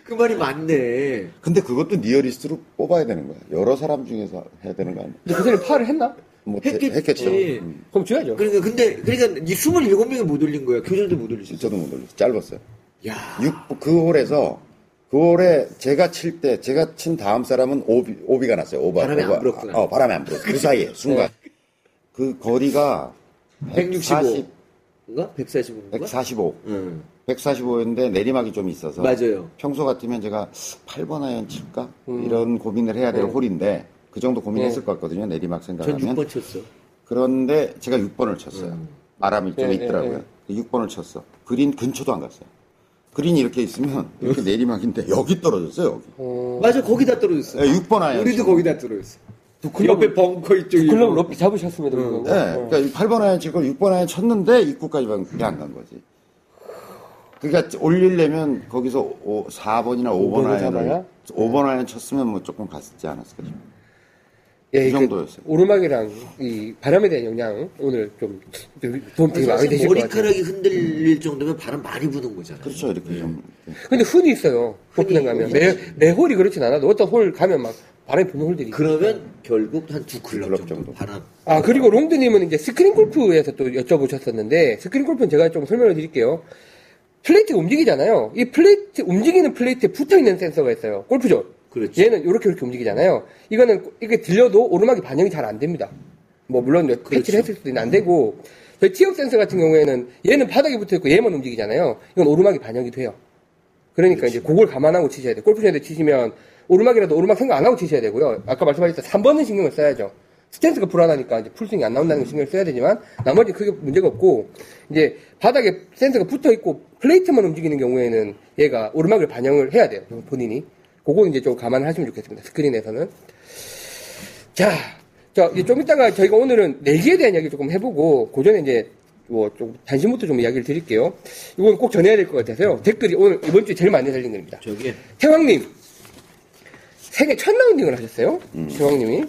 그 말이 맞네. 근데 그것도 nearest로 뽑아야 되는 거야. 여러 사람 중에서 해야 되는 거 아니야? 근데 그 사람이 파를 했나? 뭐 했겠지. 했겠죠. 음. 그럼 줘야죠. 그러니까 근데 그러니까 이 27명이 못 올린 거야. 교장도 못 올리셨어. 저도 못 올렸어요. 짧았어요. 야. 6, 그 홀에서 그 홀에 제가 칠 때 제가 친 다음 사람은 오비, 오비가 났어요. 오바. 바람이 안 오바. 불었구나. 어, 바람이 안 불었어. 그 사이에 순간. 그 거리가 165. 인가? 145인가? 145. 응. 145였는데 내리막이 좀 있어서 맞아요. 평소 같으면 제가 8번 아이언 칠까? 이런 고민을 해야 될 네. 홀인데 그 정도 고민했을 네. 것 같거든요. 내리막 전 생각하면. 6번 쳤어. 그런데 제가 6번을 쳤어요. 음. 바람이 좀 예, 있더라고요. 예, 6번을 쳤어. 그린 근처도 안 갔어요. 그린이 이렇게 있으면 이렇게 내리막인데 여기 떨어졌어요. 여기. 어, 맞아, 거기다 떨어졌어. 예, 6번 아이언. 우리도. 거기다 떨어졌어. 클럽- 옆에 벙커 이쪽에. 클럽 높이 잡으셨음에도 음. 불구하고. 네, 어. 그러니까 8번 아이언 치고 6번 아이언 쳤는데 입구까지밖에 안간 거지. 그러니까 올리려면 거기서 4번이나 5번 5번 아이언을 잡아야? 5번 아이언 쳤으면 뭐 조금 갔지 않았을까 싶어요. 예, 그그 정도였어요. 오르막이랑 이 바람에 대한 영향 오늘 좀 도움 되게 많이 되실 것 같아요. 머리카락이 흔들릴 정도면 바람 많이 부는 거잖아. 그렇죠. 이렇게 좀. 이렇게. 근데 흔히 있어요. 골프장 가면. 매, 매 홀이 그렇진 않아도 어떤 홀 가면 막 바람이 부는 홀들이. 그러면 결국 한 두 클럽, 클럽 정도, 정도. 바람. 아, 그리고 롱드님은 이제 스크린 골프에서 또 여쭤보셨었는데, 스크린 골프는 제가 좀 설명을 드릴게요. plate가 움직이잖아요. 이 plate, 움직이는 plate에 붙어 있는 센서가 있어요. 골프존. 그렇죠. 얘는 이렇게 이렇게 움직이잖아요. 이거는 이게 들려도 오르막이 반영이 잘 안 됩니다. 뭐 물론 패치를 했을 수도 있는데 안 되고 저희 티업 센서 같은 경우에는 얘는 바닥에 붙어 있고 얘만 움직이잖아요. 이건 오르막이 반영이 돼요. 그러니까 이제 그걸 감안하고 치셔야 돼요. 골프존에 치시면 오르막이라도 오르막 생각 안 하고 치셔야 되고요. 아까 말씀하셨던 3번은 신경을 써야죠. 스탠스가 불안하니까 이제 풀스윙이 안 나온다는 걸 신경을 써야 되지만 나머지 크게 문제가 없고 이제 바닥에 센서가 붙어 있고 플레이트만 움직이는 경우에는 얘가 오르막을 반영을 해야 돼요. 본인이. 그거는 이제 좀 감안하시면 좋겠습니다. 스크린에서는. 자, 자, 이제 좀 이따가 저희가 오늘은 내기에 대한 이야기 조금 해보고, 그 전에 이제, 뭐, 좀, 단신부터 좀 이야기를 드릴게요. 이건 꼭 전해야 될 것 같아서요. 댓글이 오늘, 이번 주에 제일 많이 달린 겁니다. 저기 태왕님, 생애 첫 라운딩을 하셨어요. 태왕님이.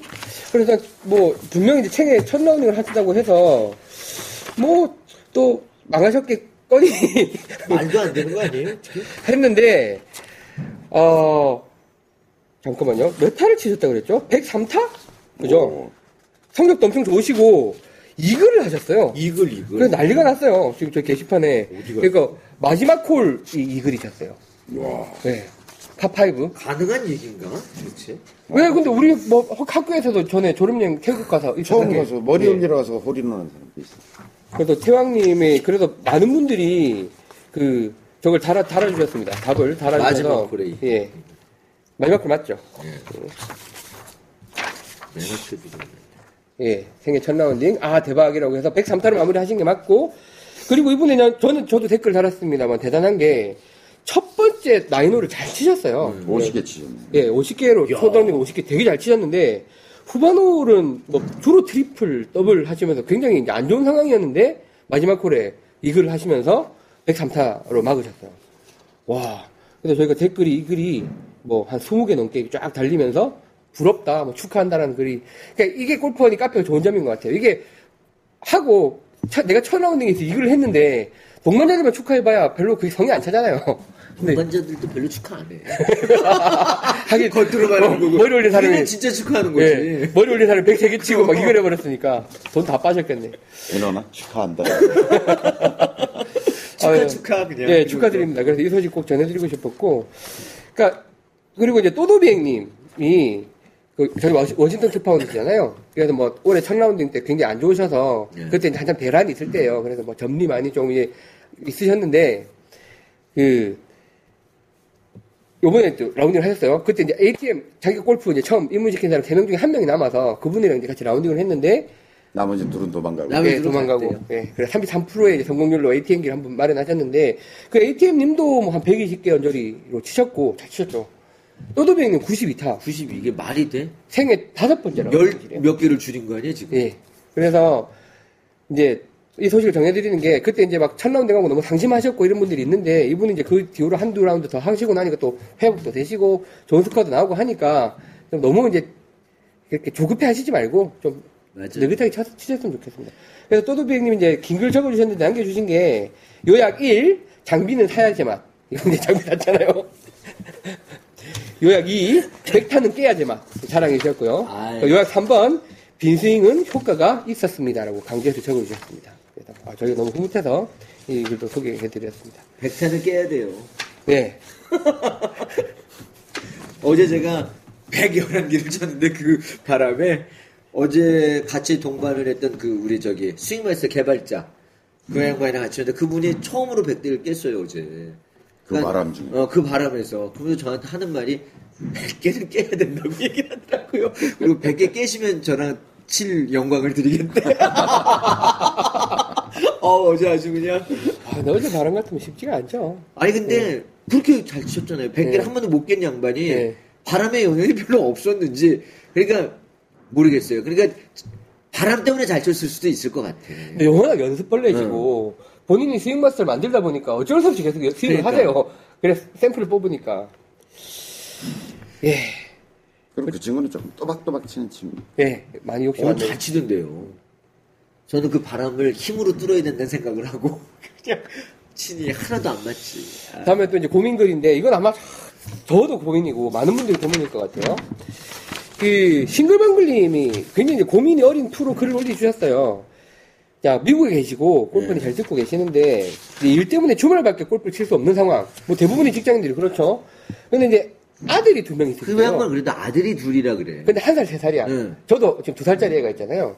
그래서 뭐, 분명히 이제 생애 첫 라운딩을 하신다고 해서, 뭐, 또, 망하셨겠거니 말도 안 되는 거 아니에요? 했는데, 어, 잠깐만요. 몇 타를 치셨다고 그랬죠? 103타? 그죠? 오. 성적도 엄청 좋으시고, 이글을 하셨어요. 이글 이글. 그래서 난리가 났어요. 지금 저 게시판에. 어디가? 그러니까, 마지막 콜, 이 이글이셨어요. 와. 네. 파5. 가능한 얘기인가? 도대체? 왜, 근데 우리 뭐 학교에서도 전에 졸업여행 태국 가서 처음 가서 머리 예. 올리러 가서 홀인원 하는 사람도 있어. 그래서 태왕님이 그래서 많은 분들이 그 저걸 달아 달아주셨습니다. 답을 달아주셔서 마지막 콜에. 예 마지막 콜 맞죠? 내가 그지 예 생애 첫 라운딩 아 대박이라고 해서 103타를 마무리 하신 게 맞고 그리고 이분이 그냥 저는 저도 댓글 달았습니다만 대단한 게 첫 번째 nine홀을 잘 치셨어요. 음. 50개 치셨네. 예, 50개로 초등학교 50개 되게 잘 치셨는데 후반홀은 뭐 주로 triple, 더블 하시면서 굉장히 이제 안 좋은 상황이었는데 마지막 홀에 이글을 하시면서 103타로 막으셨어요. 와. 그래서 저희가 댓글이 이 글이 뭐 한 20개 넘게 쫙 달리면서 부럽다, 뭐 축하한다라는 글이. 그러니까 이게 골프원이 카페가 좋은 점인 것 같아요. 이게 하고 차- 내가 첫 라운딩에서 이글을 했는데 동반자들만 축하해봐야 별로 그게 성이 안 차잖아요. 근데 동반자들도 별로 축하 안 해. 하긴 겉으로 말하는 어, 거고. 머리 올린 사람이 진짜 축하하는 거지. 예, 머리 올린 사람이 103개 치고 막 이걸 해버렸으니까 돈 다 빠졌겠네. 이러나? 축하한다. 축하 아유, 축하 그냥. 예, 축하드립니다. 그래서 이 소식 꼭 전해드리고 싶었고, 그러니까 그리고 이제 또도비행님이 그 저희 워싱턴 트파운드잖아요. 그래서 뭐 올해 첫 라운딩 때 굉장히 안 좋으셔서 예. 그때 이제 한참 대란이 있을 때예요. 그래서 뭐 점리 많이 좀 이제 있으셨는데 그 요번에 또 라운딩을 하셨어요. 그때 이제 ATM 자기 골프 이제 처음 입문시킨 사람 3명 중에 한 명이 남아서 그분이랑 이제 같이 라운딩을 했는데 나머지 둘은 도망가고. 예, 뒤로 도망가고. 예. 그래 33%의 성공률로 ATM기를 한번 마련하셨는데 그 ATM님도 뭐 한 120개 언저리로 치셨고 잘 치셨죠. 또도비행님 92타. 90 이게 말이 돼? 생애 다섯 번째라고. 열 하시래요. 몇 개를 줄인 거 아니야 지금? 예. 그래서 이제 이 소식을 전해드리는 게 그때 이제 막 첫 라운드 가고 너무 상심하셨고 이런 분들이 있는데 이분이 이제 그 뒤로 한두 라운드 더 하시고 나니까 또 회복도 되시고 좋은 스코어도 나오고 하니까 좀 너무 이제 이렇게 조급해 하시지 말고 좀 맞아요. 느긋하게 쳐, 치셨으면 좋겠습니다. 그래서 또도비행님 이제 긴 글 적어주셨는데 남겨주신 게 요약 1 장비는 사야지 맛 이거 이제 장비 샀잖아요. 요약 2 백타는 깨야지 맛 자랑해 주셨고요. 아이. 요약 3번 빈스윙은 효과가 있었습니다라고 강조해서 적어주셨습니다. 아, 저희가 너무 흐뭇해서 이 글도 소개해 드렸습니다. 백타는 깨야 돼요. 네, 어제 제가 111개를 쳤는데 그 바람에 어제 같이 동반을 했던 그 우리 저기 스윙마스터 개발자 그 양반이랑 같이 했는데 그분이 처음으로 100대를 깼어요 어제. 그 바람 중에. 어, 그 바람에서. 그분이 저한테 하는 말이 100개는 깨야 된다고 얘기를 하더라고요. 그리고 100개 깨시면 저랑 칠 영광을 드리겠대. 어, 어제 아주 그냥. 아, 근데 어제 바람 같으면 쉽지가 않죠. 아니 근데 그렇게 잘 치셨잖아요. 100개를 네. 한 번도 못 깬 양반이 네. 바람의 영향이 별로 없었는지 그러니까 모르겠어요. 그러니까 바람 때문에 잘 쳤을 수도 있을 것 같아. 근데 워낙 연습 벌레시고 본인이 스윙 마스터를 만들다 보니까 어쩔 수 없이 계속 스윙을 그러니까. 하세요. 그래서 샘플을 뽑으니까. 예, 그리고 그 친구는 좀 또박또박 치는 친구. 예, 많이 욕심 어. 잘 치던데요. 저는 그 바람을 힘으로 뚫어야 된다는 생각을 하고 그냥 친이 하나도 안 맞지. 아, 다음에 또 이제 고민글인데 이건 아마 저도 고민이고 많은 분들이 고민일 것 같아요. 그 싱글벙글님이 굉장히 이제 고민이 어린 투로 글을 올려주셨어요. 자, 미국에 계시고 골프는 네. 잘 듣고 계시는데 이제 일 때문에 주말밖에 골프를 칠 수 없는 상황. 뭐 대부분의 직장인들이 그렇죠. 근데 이제 아들이 두명그 양반. 그래도 아들이 둘이라 그래. 근데 한 살, 세 살이야. 응. 저도 지금 두 살짜리 애가 있잖아요.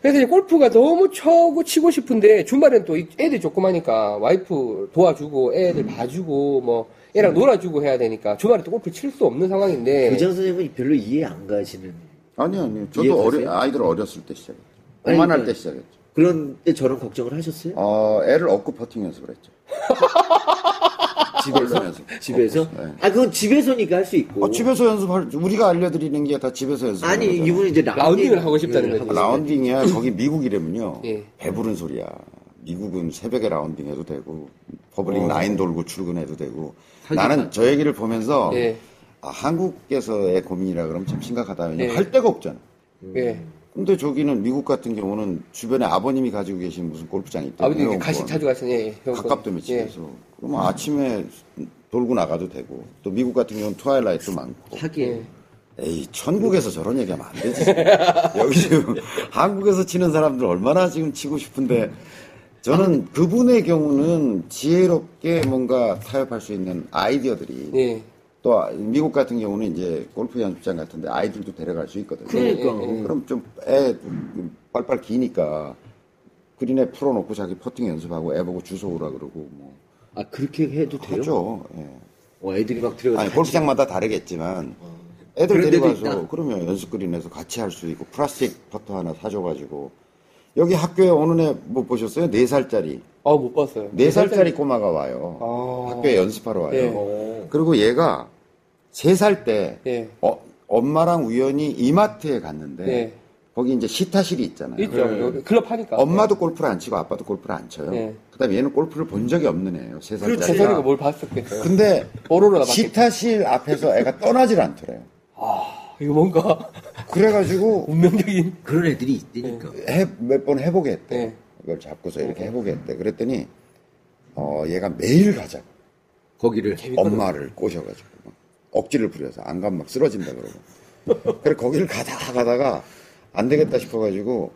그래서 이제 골프가 너무 쳐고 치고 싶은데 주말엔 또이 애들이 조그마니까 와이프 도와주고 애들 봐주고 뭐 애랑 놀아주고 해야 되니까 주말에 또 골프 칠 수 없는 상황인데 교장 선생님은 별로 이해 안 가시는. 아니요, 아니요. 이해 저도 가세요? 어려, 아이들 어렸을 때 시작했죠. 아니, 오만할 그러니까- 때 시작했죠. 그런데 저런 걱정을 하셨어요? 어, 애를 업고 퍼팅 연습을 했죠. 집에서? 연습. 집에서? 네. 아, 그건 집에서니까 할 수 있고. 어, 집에서 연습할, 우리가 알려드리는 게 다 집에서 연습하는 아니. 이분은 이제 라운딩 을 하고 싶다는 네, 거지. 하고 싶다. 라운딩이야. 거기 미국이라면요. 예. 배부른 소리야. 미국은 새벽에 라운딩 해도 되고, public nine 돌고 출근해도 되고. 나는 하- 저 얘기를 보면서, 예. 아, 한국에서의 고민이라 그러면 참 심각하다. 왜냐면 예. 할 데가 없잖아. 예. 근데 저기는 미국 같은 경우는 주변에 아버님이 가지고 계신 무슨 골프장이 있대요. 아버님. 가시 자주 가시네. 예. 가깝다며 예. 집에서. 그러면 아침에 돌고 나가도 되고. 또 미국 같은 경우는 트와일라이트 많고. 하긴. 에이, 천국에서 저런 얘기하면 안 되지. 여기 지금 한국에서 치는 사람들 얼마나 지금 치고 싶은데 저는 그분의 경우는 지혜롭게 뭔가 타협할 수 있는 아이디어들이 예. 또 미국 같은 경우는 이제 골프 연습장 같은데 아이들도 데려갈 수 있거든요. 그러니까. 그럼 좀 애 빨빨 기니까 그린에 풀어놓고 자기 퍼팅 연습하고 애 보고 주소 오라 그러고 뭐 아, 그렇게 해도 돼요? 하죠. 예. 어, 애들이 막 들어가서. 아니 골프장마다 다르겠지만 애들 그런 데도 데려가서. 그러면 연습 그린에서 같이 할 수 있고 플라스틱 퍼터 하나 사줘가지고 여기 학교에 어느 애못 보셨어요? 네 살짜리 아, 못 봤어요. 네 살짜리 꼬마가 와요. 아. 학교에 연습하러 와요. 예. 어. 그리고 얘가 세 살 때 예. 어, 엄마랑 우연히 이마트에 갔는데 예. 거기 이제 시타실이 있잖아요. 있죠. 네. 여기 클럽 하니까. 엄마도 골프를 안 치고 아빠도 골프를 안 쳐요. 예. 그다음에 얘는 골프를 본 적이 없는 애예요. 세제 살짜리. 소리가 뭘 봤었겠어요. 근데. 시타실 앞에서 애가 떠나질 않더래요. 아, 이거 뭔가 그래가지고 운명적인. 그런 애들이 있다니까. 몇번 해보게 했대. 네. 이걸 잡고서 이렇게 해보게 했대. 그랬더니 어 얘가 매일 가자. 거기를. 엄마를 꼬셔가지고 막 억지를 부려서 안 가면 막 쓰러진다 그러고. 그래 거기를 가다 가다가 안 되겠다 싶어가지고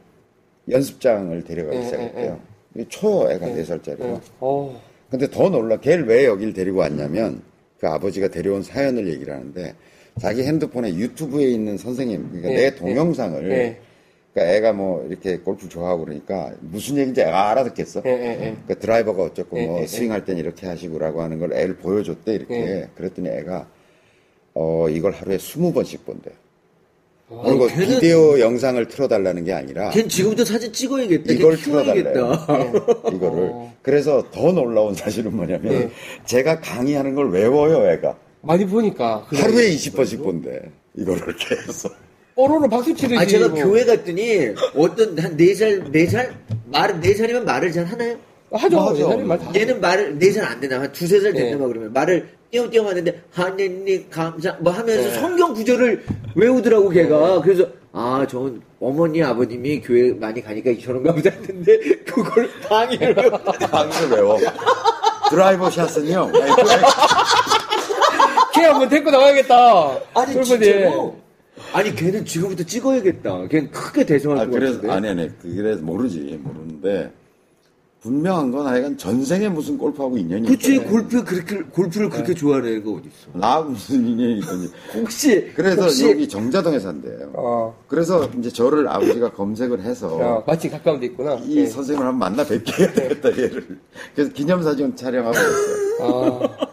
연습장을 데려가기 예, 시작했대요. 이게 초요 애가 네 살짜리가. 예. 어. 근데 더 놀라, 걔를 왜 여길 데리고 왔냐면, 그 아버지가 데려온 사연을 얘기를 하는데, 자기 핸드폰에 유튜브에 있는 선생님, 그러니까 예, 내 동영상을, 예. 그러니까 애가 뭐 이렇게 골프 좋아하고 그러니까, 무슨 얘기인지 애가 알아듣겠어. 예, 예, 예. 그 드라이버가 어쩌고 예, 뭐 예, 예. 스윙할 땐 이렇게 하시고라고 하는 걸 애를 보여줬대, 이렇게. 예. 그랬더니 애가, 어, 이걸 하루에 스무 번씩 본대. 아, 그리고 걔는- 비디오 영상을 틀어달라는 게 아니라, 걘 지금부터 사진 찍어야겠다. 걔 이걸. 틀어달래요. 이거를. 그래서 더 놀라운 사실은 뭐냐면, 네. 제가 강의하는 걸 외워요, 애가. 많이 보니까. 하루에 20번씩 본대. 이거를 계속. 뽀로로 박수 치듯이. 아, 제가 뭐. 교회 갔더니 어떤 한 네 살, 네 살? 말, 네 살이면 말을 잘 하나요? 하죠. 뭐 하죠. 옛날에 말 다. 얘는 말을 네 살 안 되나? 한 두세 살 됐나 네. 봐 그러면 말을 띄엄띄엄 하는데 하느님 감사 뭐 하면서 네. 성경 구절을 외우더라고 걔가. 그래서 아, 저는 어머니 아버님이 교회 많이 가니까 저런가 보다 했는데 그걸 방해를 외웠다. 강의를 외워. 드라이버 샷은요. 걔 한번 데리고 나가야겠다. 아니. 진짜로. 아니 걔는 지금부터 찍어야겠다. 걔는 크게 대성할 아, 것 그래서, 같은데. 아니, 아니. 그래서 모르지. 모르는데. 분명한 건 하여간 전생에 무슨 골프하고 인연이 그치 있대. 골프 그렇게 골프를 그렇게 좋아하는 애가 어디 있어? 나하고 무슨 인연이 있던지. 혹시 그래서 혹시 여기 정자동에 산대요. 어. 그래서 이제 저를 아버지가 검색을 해서 어, 마치 가까운 데 있구나. 이 예. 선생님을 한번 만나 뵙게 해야 되겠다, 얘를. 그래서 기념사진 촬영하고 있어요. 아.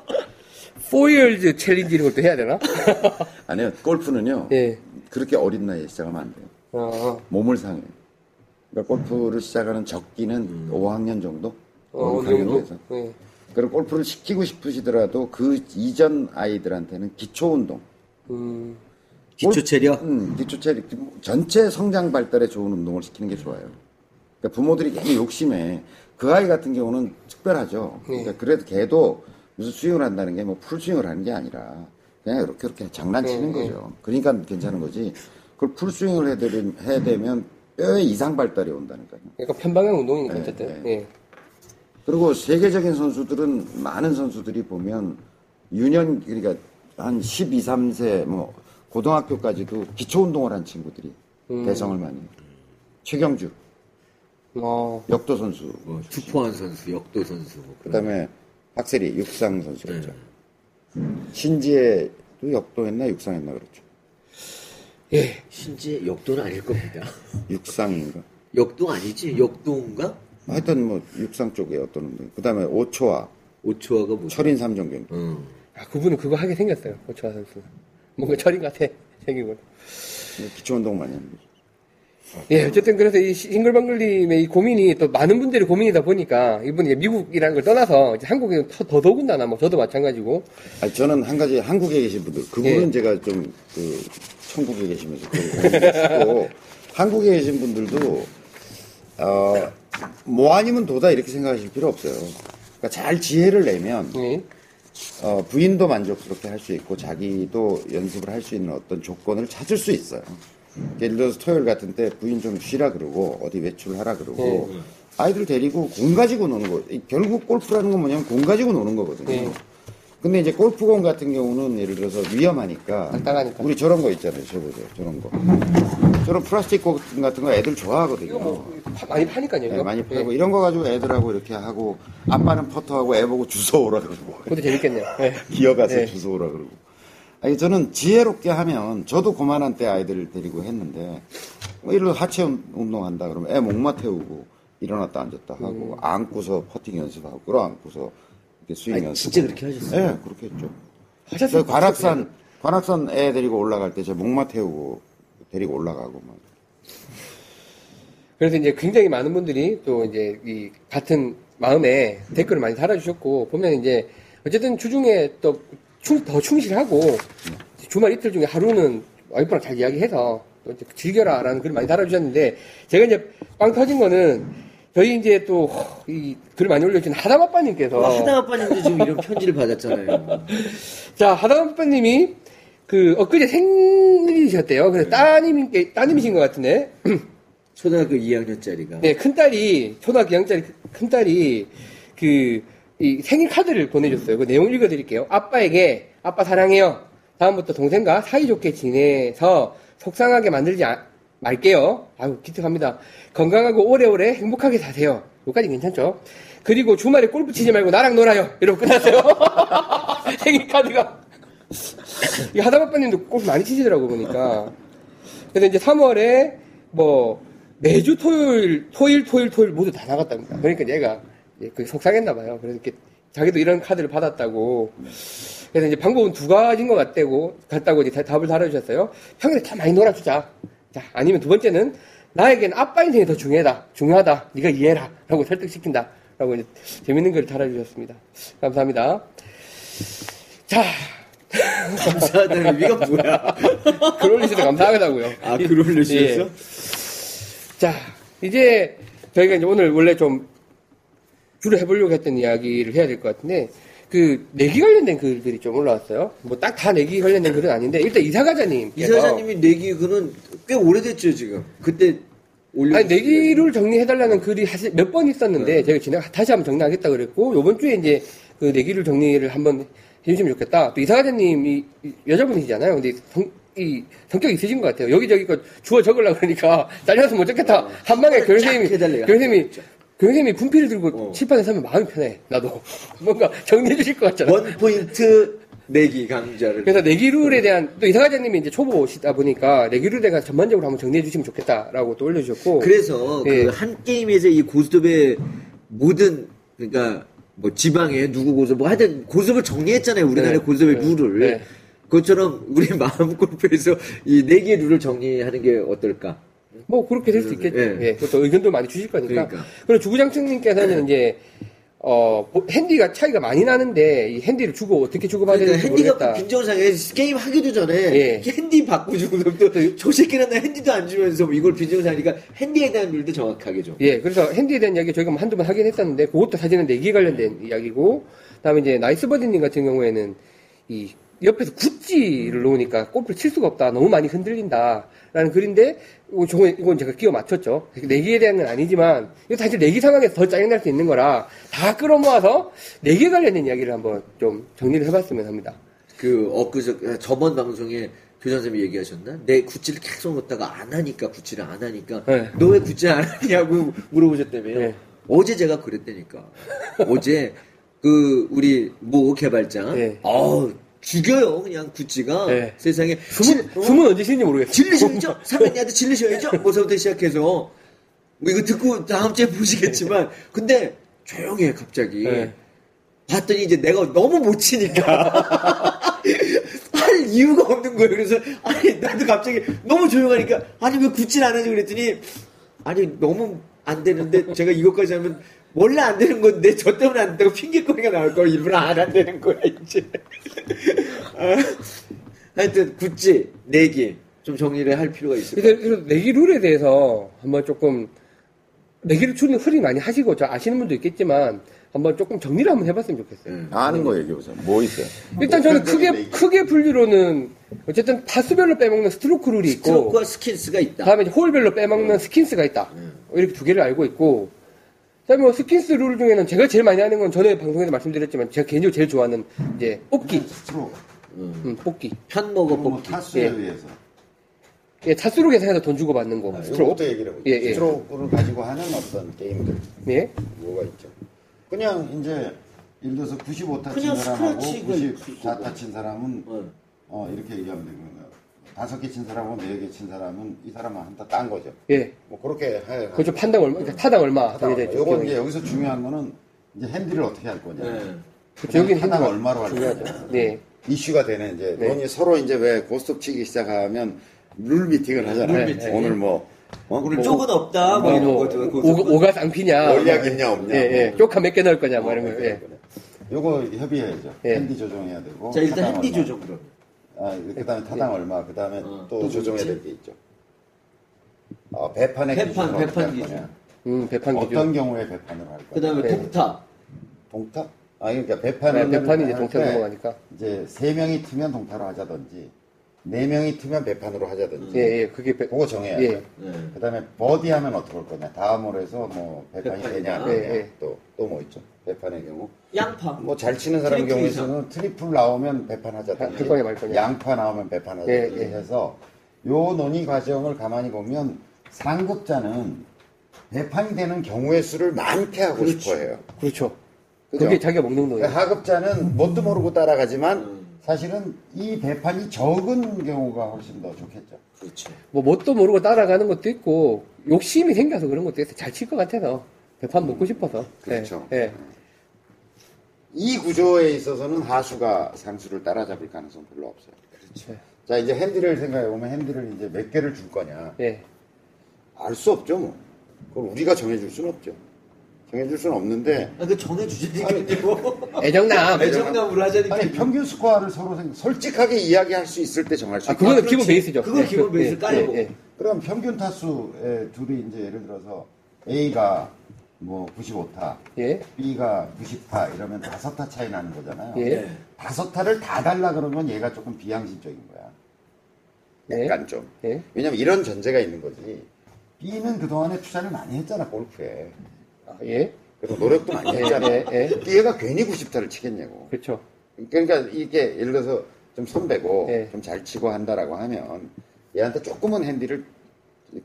4 years 챌린지 이런 것도 해야 되나? 아니요, 골프는요. 예. 그렇게 어린 나이에 시작하면 안 돼요. 어. 몸을 상해요. 그러니까 골프를 시작하는 적기는 5학년 정도? 어, 어느 5, 6학년 정도? 돼서. 예. 그리고 골프를 시키고 싶으시더라도 그 이전 아이들한테는 기초 운동. 음. 기초 체력? 음, 기초 체력, 전체 성장 발달에 좋은 운동을 시키는 게 좋아요. 그러니까 부모들이 괜히 욕심에 그 아이 같은 경우는 특별하죠. 그러니까 그래도 걔도 무슨 스윙을 한다는 게 뭐 풀스윙을 하는 게 아니라 그냥 이렇게 이렇게 장난치는 네, 거죠. 그러니까 괜찮은 거지. 그걸 풀스윙을 해야 해되면 뼈의 이상 발달이 온다니까요. 약간 편방향 운동이니까, 네, 어쨌든. 네. 예. 그리고 세계적인 선수들은 많은 선수들이 보면 유년 그러니까 한 12, 3세 뭐 고등학교까지도 기초 운동을 한 친구들이 음. 대성을 많이. 최경주, 어, 역도 선수, 뭐 투포한 선수, 역도 선수, 뭐. 그다음에 박세리 육상 선수였죠. 네. 신지혜도 역도했나 육상했나 그렇죠. 예. 신지 역도는 아닐 겁니다. 육상인가? 역도 아니지? 역도인가? 하여튼 뭐 육상 쪽에 어떤 운동. 그다음에 오초와 오초아가 뭐? 철인 삼종경. 음. 아, 그분은 그거 하게 생겼어요. 오초아 선수. 뭔가 철인 같아. 생긴 거. 기초 운동 많이 하는 거죠. 예, 어쨌든 그래서 이 싱글벙글님의 이 고민이 또 많은 분들의 고민이다 보니까 이분이 미국이라는 걸 떠나서 한국에 더, 더 더군다나 뭐 저도 마찬가지고 아니, 저는 한 가지 한국에 계신 분들, 그분은 예. 제가 좀, 그, 천국에 계시면서 그고 한국에 계신 분들도, 어, 뭐 아니면 도다 이렇게 생각하실 필요 없어요. 그러니까 잘 지혜를 내면, 예. 어, 부인도 만족스럽게 할 수 있고, 자기도 연습을 할 수 있는 어떤 조건을 찾을 수 있어요. 예를 들어서 토요일 같은 때 부인 좀 쉬라 그러고, 어디 외출하라 그러고, 아이들 데리고 공 가지고 노는 거. 이 결국 골프라는 건 뭐냐면 공 가지고 노는 거거든요. 네. 근데 이제 골프공 같은 경우는 예를 들어서 위험하니까 딱딱하니까. 우리 저런 거 있잖아요. 저 보세요. 저런 거. 저런 플라스틱 공 같은 거 애들 좋아하거든요. 뭐 파- 많이 파니까요. 네. 많이 팔고 예. 이런 거 가지고 애들하고 이렇게 하고 아빠는 퍼터하고 애 보고 주워 오라 그러고 그것도 재밌겠네요. 예. 기어가서 네. 주워 오라 그러고 아니 저는 지혜롭게 하면 저도 고만한 때 아이들을 데리고 했는데 뭐 이런 하체 운- 운동 한다 그러면 애 목마 태우고 일어났다 앉았다 하고 안고서 퍼팅 연습하고 끌어 안고서 이렇게 스윙 아니, 연습 진짜 그렇게 하셨어요? 네 그렇게 했죠. 하셨을 저 관악산 관악산 애 데리고 올라갈 때 저 목마 태우고 데리고 올라가고 막. 그래서 이제 굉장히 많은 분들이 또 이제 이 같은 마음에 댓글을 많이 달아주셨고 보면 이제 어쨌든 주중에 또 더 충실하고 주말 이틀 중에 하루는 와이프랑 잘 이야기해서 또 이제 즐겨라 라는 글을 많이 달아주셨는데 제가 이제 빵 터진 거는 저희 이제 또 이 글을 많이 올려주신 하담아빠님께서 어, 하당 아빠님도 지금 이런 편지를 받았잖아요. 자 하담아빠님이 그 엊그제 생일이셨대요. 그래서 따님께 따님이신 것 같은데 초등학교 2학년짜리가. 네, 큰 딸이, 초등학교 2학년짜리 큰 딸이, 그, 이 생일 카드를 보내줬어요. 그 내용 읽어드릴게요. 아빠에게, 아빠 사랑해요. 다음부터 동생과 사이좋게 지내서 속상하게 만들지 아- 말게요. 아유, 기특합니다. 건강하고 오래오래 행복하게 사세요. 여기까지 괜찮죠? 그리고 주말에 골프 치지 말고 나랑 놀아요. 이러고 끝났어요. 생일 카드가. 이 하다바빠님도 골프 많이 치시더라고, 보니까. 그래서 이제 3월에 뭐 매주 토요일, 토일, 토일, 토일 모두 다 나갔답니다. 그러니까 얘가 그게 속상했나 봐요. 그래서 이렇게 자기도 이런 카드를 받았다고. 그래서 이제 방법은 두 가지인 것 같다고, 같다고 이제 다- 답을 달아주셨어요. 평일에 참 많이 놀아주자. 자, 아니면 두 번째는 나에겐 아빠 인생이 더 중요하다. 중요하다. 네가 이해해라. 라고 설득시킨다. 라고 이제 재밌는 글을 달아주셨습니다. 감사합니다. 자, 감사하다는 의미가 뭐야? 글 올리셔서 감사하다고요. 아, 글 올려주셨어? 예. 자, 이제 저희가 이제 오늘 원래 좀 주로 해보려고 했던 이야기를 해야 될 것 같은데, 그, 내기 관련된 글들이 좀 올라왔어요. 뭐 딱 다 내기 관련된 글은 아닌데, 일단 이사가자님. 이사장님이 내기 그는 꽤 오래됐죠, 지금. 그때 올려. 아니, 내기를 정리해달라는 글이 사실 몇 번 있었는데, 제가 지금 다시 한번 정리하겠다 그랬고, 요번 주에 이제 그 내기를 정리를 한번 해주시면 좋겠다. 또 이사가자님이 여자분이시잖아요. 근데 성, 이 성격이 있으신 것 같아요. 여기저기 거 주워 적으려고 그러니까 잘려서 못 적겠다. 한 방에 쫙 교수님이. 교수님이, 교수님이 분필을 들고 어. 칠판에 서면 마음이 편해. 나도. 뭔가 정리해 주실 것 같잖아. 원 포인트 내기 강좌를. 그래서 내기룰에 대한, 또 이사가자님이 이제 초보시다 보니까 내기룰에 대한 전반적으로 한번 정리해 주시면 좋겠다라고 또 올려주셨고. 그래서 예. 그한 게임에서 이 고스톱의 모든 그러니까 뭐 지방에 누구 고스톱 뭐 하여튼 고스톱을 정리했잖아요 우리나라 네. 고스톱의 네. 룰을 네. 그것처럼 우리 마음 골프에서 이네 개의 룰을 정리하는 게 어떨까? 뭐 그렇게 될 수 있겠죠. 예. 예. 그것도 의견도 많이 주실 거니까. 그러니까. 그리고 주구장창님께서는 이제 어뭐 핸디가 차이가 많이 나는데 이 핸디를 주고 어떻게 주고받아야 그러니까 핸디가 모르겠다. 빈정상에 게임 하기도 전에 예. 핸디 바꾸고 또저 새끼는 나 핸디도 안 주면서 뭐 이걸 빈정상이니까 핸디에 대한 룰도 정확하게 좀. 예, 그래서 핸디에 대한 이야기 저희가 뭐 한두 번 하긴 했었는데 그것도 사실은 내기에 관련된 이야기고 그다음에 이제 나이스버디님 같은 경우에는 이 옆에서 구찌를 놓으니까 골프를 칠 수가 없다. 너무 많이 흔들린다 라는 글인데 이거 저거 이건 제가 끼워 맞췄죠. 내기에 대한 건 아니지만 이거 사실 내기 상황에서 더 짜증날 수 있는 거라 다 끌어모아서 내기에 관련된 이야기를 한번 좀 정리를 해봤으면 합니다. 그 엊그저 저번 방송에 교장 선생님이 얘기하셨나? 내 굿즈를 계속 넣다가 안 하니까 굿즈를 안 하니까 네. 너왜 굿즈 안 하냐고 물어보셨다며요. 네. 어제 제가 그랬다니까. 어제 그 우리 모 개발자 네. 어 죽여요 그냥 굿즈가 네. 세상에 숨은, 질- 어? 숨은 언제 쉬는지 모르겠어요. 질리셔야죠. 선배님한테 질리셔야죠. 뭐서부터 시작해서 뭐 이거 듣고 다음 주에 보시겠지만 근데 조용해 갑자기. 네. 봤더니 이제 내가 너무 못 치니까 할 이유가 없는 거예요. 그래서 아니 나도 갑자기 너무 조용하니까 아니 왜 굳질 안 하지 그랬더니 아니 너무 안 되는데 제가 이것까지 하면 원래 안 되는 건데 저 때문에 안 된다고 핑계거리가 나올 거 일부러 안 한다는 거야 이제. 아, 하여튼 굳지 내기 좀 정리를 할 필요가 있을 것 그래서, 그래서 내기 룰에 대해서 한번 조금 내기를 추는 흐리 많이 하시고 저 아시는 분도 있겠지만 한번 조금 정리를 한번 해봤으면 좋겠어요. 음. 아는 거 얘기해 보세요. 뭐 있어요? 일단 저는 뭐 크게 크게 분류로는 어쨌든 타수별로 빼먹는 스트로크 룰이 있고 스트로크와 skins가 있다. 다음에 이제 홀별로 빼먹는 skins가 있다. 이렇게 두 개를 알고 있고 그다음에 뭐 skins 룰 중에는 제가 제일 많이 하는 건 전에 방송에서 말씀드렸지만 제가 개인적으로 제일 좋아하는 이제 뽑기, 스트로크. 음, 뽑기. 편먹어 뭐 뽑기. 타수에 예. 의해서. 예, 타수로 계산해서 돈 주고 받는 거. 아, 스트로크. 얘기를. 예, 예. 스트로크를 가지고 하는 어떤 게임들. 예. 뭐가 있죠? 그냥 이제 예를 들어서 95타 친 사람하고 scratch가 94타 친 사람은 어. 어, 이렇게 얘기하면 되거든요. 다섯 개 친 사람하고 네 개 친 사람은 이 사람은 한타 딴 거죠. 예. 뭐 그렇게 해. 그렇죠. 판당 얼마, 그러니까 타당 얼마 정해져 있죠. 요건. 이제 여기서 중요한 거는 이제 핸디를 어떻게 할 거냐. 네. 그렇죠. 여기는 타당 핸디가 얼마로 할. 거냐. 네. 이슈가 되는 이제 네. 논의 서로 이제 왜 고스톱 치기 시작하면 룰 미팅을 하잖아요. 룰 미팅. 오늘 뭐 어? 오늘 뭐 쪽은 없다. 뭐 뭐, 이런 뭐, 거. 오, 오가 쌍피냐. 원리학 있냐 없냐. 예, 예. 뭐. 쪽한 몇개 넣을 거냐, 뭐 이런 거. 어, 예. 요거 협의해야죠. 예. 핸디 조정해야 되고. 자 일단 핸디. 조정 그럼. 아, 그 다음에 타당 얼마, 그 다음에 어, 또 또 조정해야? 될 게 있죠. 어, 배판의 배판, 배판 기준. 음, 배판 기준. 어떤 경우에 배판을 할 거냐. 그다음에 네. 동타. 아, 그러니까 네, 배판을. 배판이 이제 할 동타로 때 넘어가니까. 이제 세 명이 트면 동타로 하자든지, 네 명이 트면 배판으로 하자든지. 예, 예. 그게 배, 그거 정해야죠. 예. 네. 그 다음에 버디 하면 어떻게 할 거냐. 다음으로 해서 뭐 배판이. 되냐, 안 되냐. 예, 예. 또, 또 뭐 있죠. 배판의 경우. 양파. 뭐 잘 치는 사람 triple 경우에서는 triple 나오면 배판 하자든지 할 거냐 말 거냐. 양파 나오면 배판 하자든지 예, 예. 해서 요 논의 과정을 가만히 보면 상급자는 배판이 되는 경우의 수를 많게 하고 그렇죠. 싶어 해요. 그렇죠. 그죠? 그게 자기가 먹는 돈이에요. 하급자는 뭣도 모르고 따라가지만 음. 사실은 이 배판이 적은 경우가 훨씬 더 좋겠죠. 그렇죠. 뭐 뭣도 모르고 따라가는 것도 있고 욕심이 생겨서 그런 것도 있어요. 잘 칠 것 같아서 배판 먹고 싶어서. 그렇죠. 예. 예. 이 구조에 있어서는 하수가 상수를 따라잡을 가능성 별로 없어요. 그렇죠. 자 이제 핸디를 생각해 보면 핸디를 이제 몇 개를 줄 거냐 예. 알 수 없죠 뭐. 그걸 우리가 정해줄 수는 없죠. 정해줄 수는 없는데 아, 그 정해주자니까요. 애정남. 애정남으로 하자니까. 아니 평균 스코어를 서로 생- 솔직하게 이야기할 수 있을 때 정할 수 아, 있다. 그거는 그렇지. 기본 베이스죠. 그건 예, 기본 그- 베이스 예, 깔고. 예, 예. 그럼 평균 타수의 둘이 이제 예를 들어서 A가 뭐 95타, 예. B가 90타 이러면 다섯 타 차이 나는 거잖아요. 예. 네. 다섯 타를 다 달라 그러면 얘가 조금 비양심적인 거야. 예. 약간 좀. 예. 왜냐면 이런 전제가 있는 거지. B는 그동안에 투자를 많이 했잖아, 골프에. 아, 예. 그리고 노력도 많이 예, 했잖아. 예, 예. 얘가 괜히 90타를 치겠냐고. 그렇죠. 그러니까 이게 예를 들어서 좀 선배고 예. 좀잘 치고 한다라고 하면 얘한테 조금은 핸디를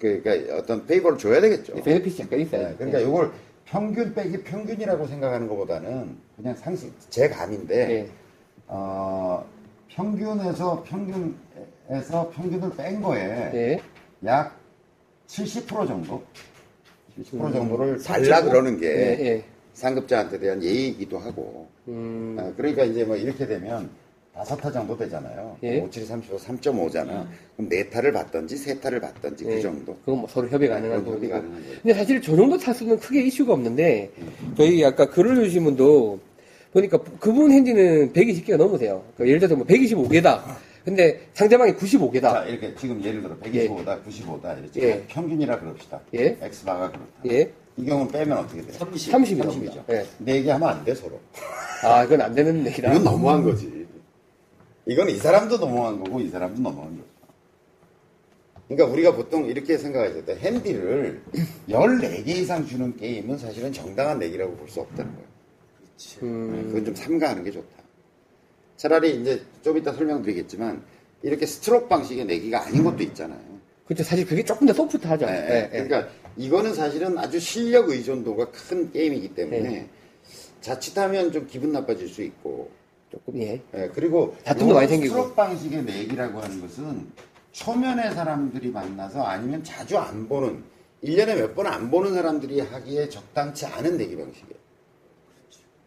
그, 그러니까 어떤 페이버를 줘야 되겠죠. 베네핏이 약간 있어요. 네, 그러니까 이걸 평균 빼기 평균이라고 생각하는 것보다는 그냥 상식 제 감인데 예. 어, 평균에서 평균에서 평균을 뺀 거에 예. 약70% 정도 70% 음, 정도를 달라 그러는 게 예, 예. 상급자한테 대한 예의이기도 하고 음, 아, 그러니까 이제 뭐 이렇게 되면 다섯 타 정도 되잖아요. 예. 5, 7, 35, 3.5잖아. 그럼 네 타를 받던지 세 타를 받던지 예. 그 정도. 그건 뭐 서로 협의 가능한 그건 협의. 가능한 거예요. 근데 사실 저 정도 타수는 크게 이슈가 없는데, 저희 아까 글을 주신 분도, 보니까 그분 핸디는 120개가 넘으세요. 그러니까 예를 들어서 뭐 125개다. 근데 상대방이 95개다. 자, 이렇게 지금 예를 들어 125다, 95다 이렇게 예. 평균이라 그럽시다. 예. X바가 그렇다. 예. 이 경우는 빼면 어떻게 돼요? 30. 30이죠. 30이죠. 예. 근데 얘기하면 안 돼, 서로. 아, 이건 안 되는 얘기다. 이건 너무한 거지. 이건 이 사람도 너무한 거고 이 사람도 너무한 거죠. 그러니까 우리가 보통 이렇게 생각하죠. 핸디를 14개 이상 주는 게임은 사실은 정당한 내기라고 볼 수 없다는 거예요. 네, 음, 그건 좀 삼가하는 게 좋다. 차라리 이제 좀 이따 설명드리겠지만 이렇게 스트로크 방식의 내기가 아닌 것도 있잖아요. 그렇죠. 사실 그게 조금 더 소프트하죠. 예, 예, 예. 예. 그러니까 이거는 사실은 아주 실력 의존도가 큰 게임이기 때문에 네. 자칫하면 좀 기분 나빠질 수 있고 조금 예. 예, 그리고 다툼도 많이 생기고. 스트로크 방식의 내기라고 하는 것은 초면의 사람들이 만나서 아니면 자주 안 보는 1년에 몇 번 안 보는 사람들이 하기에 적당치 않은 내기 방식이에요.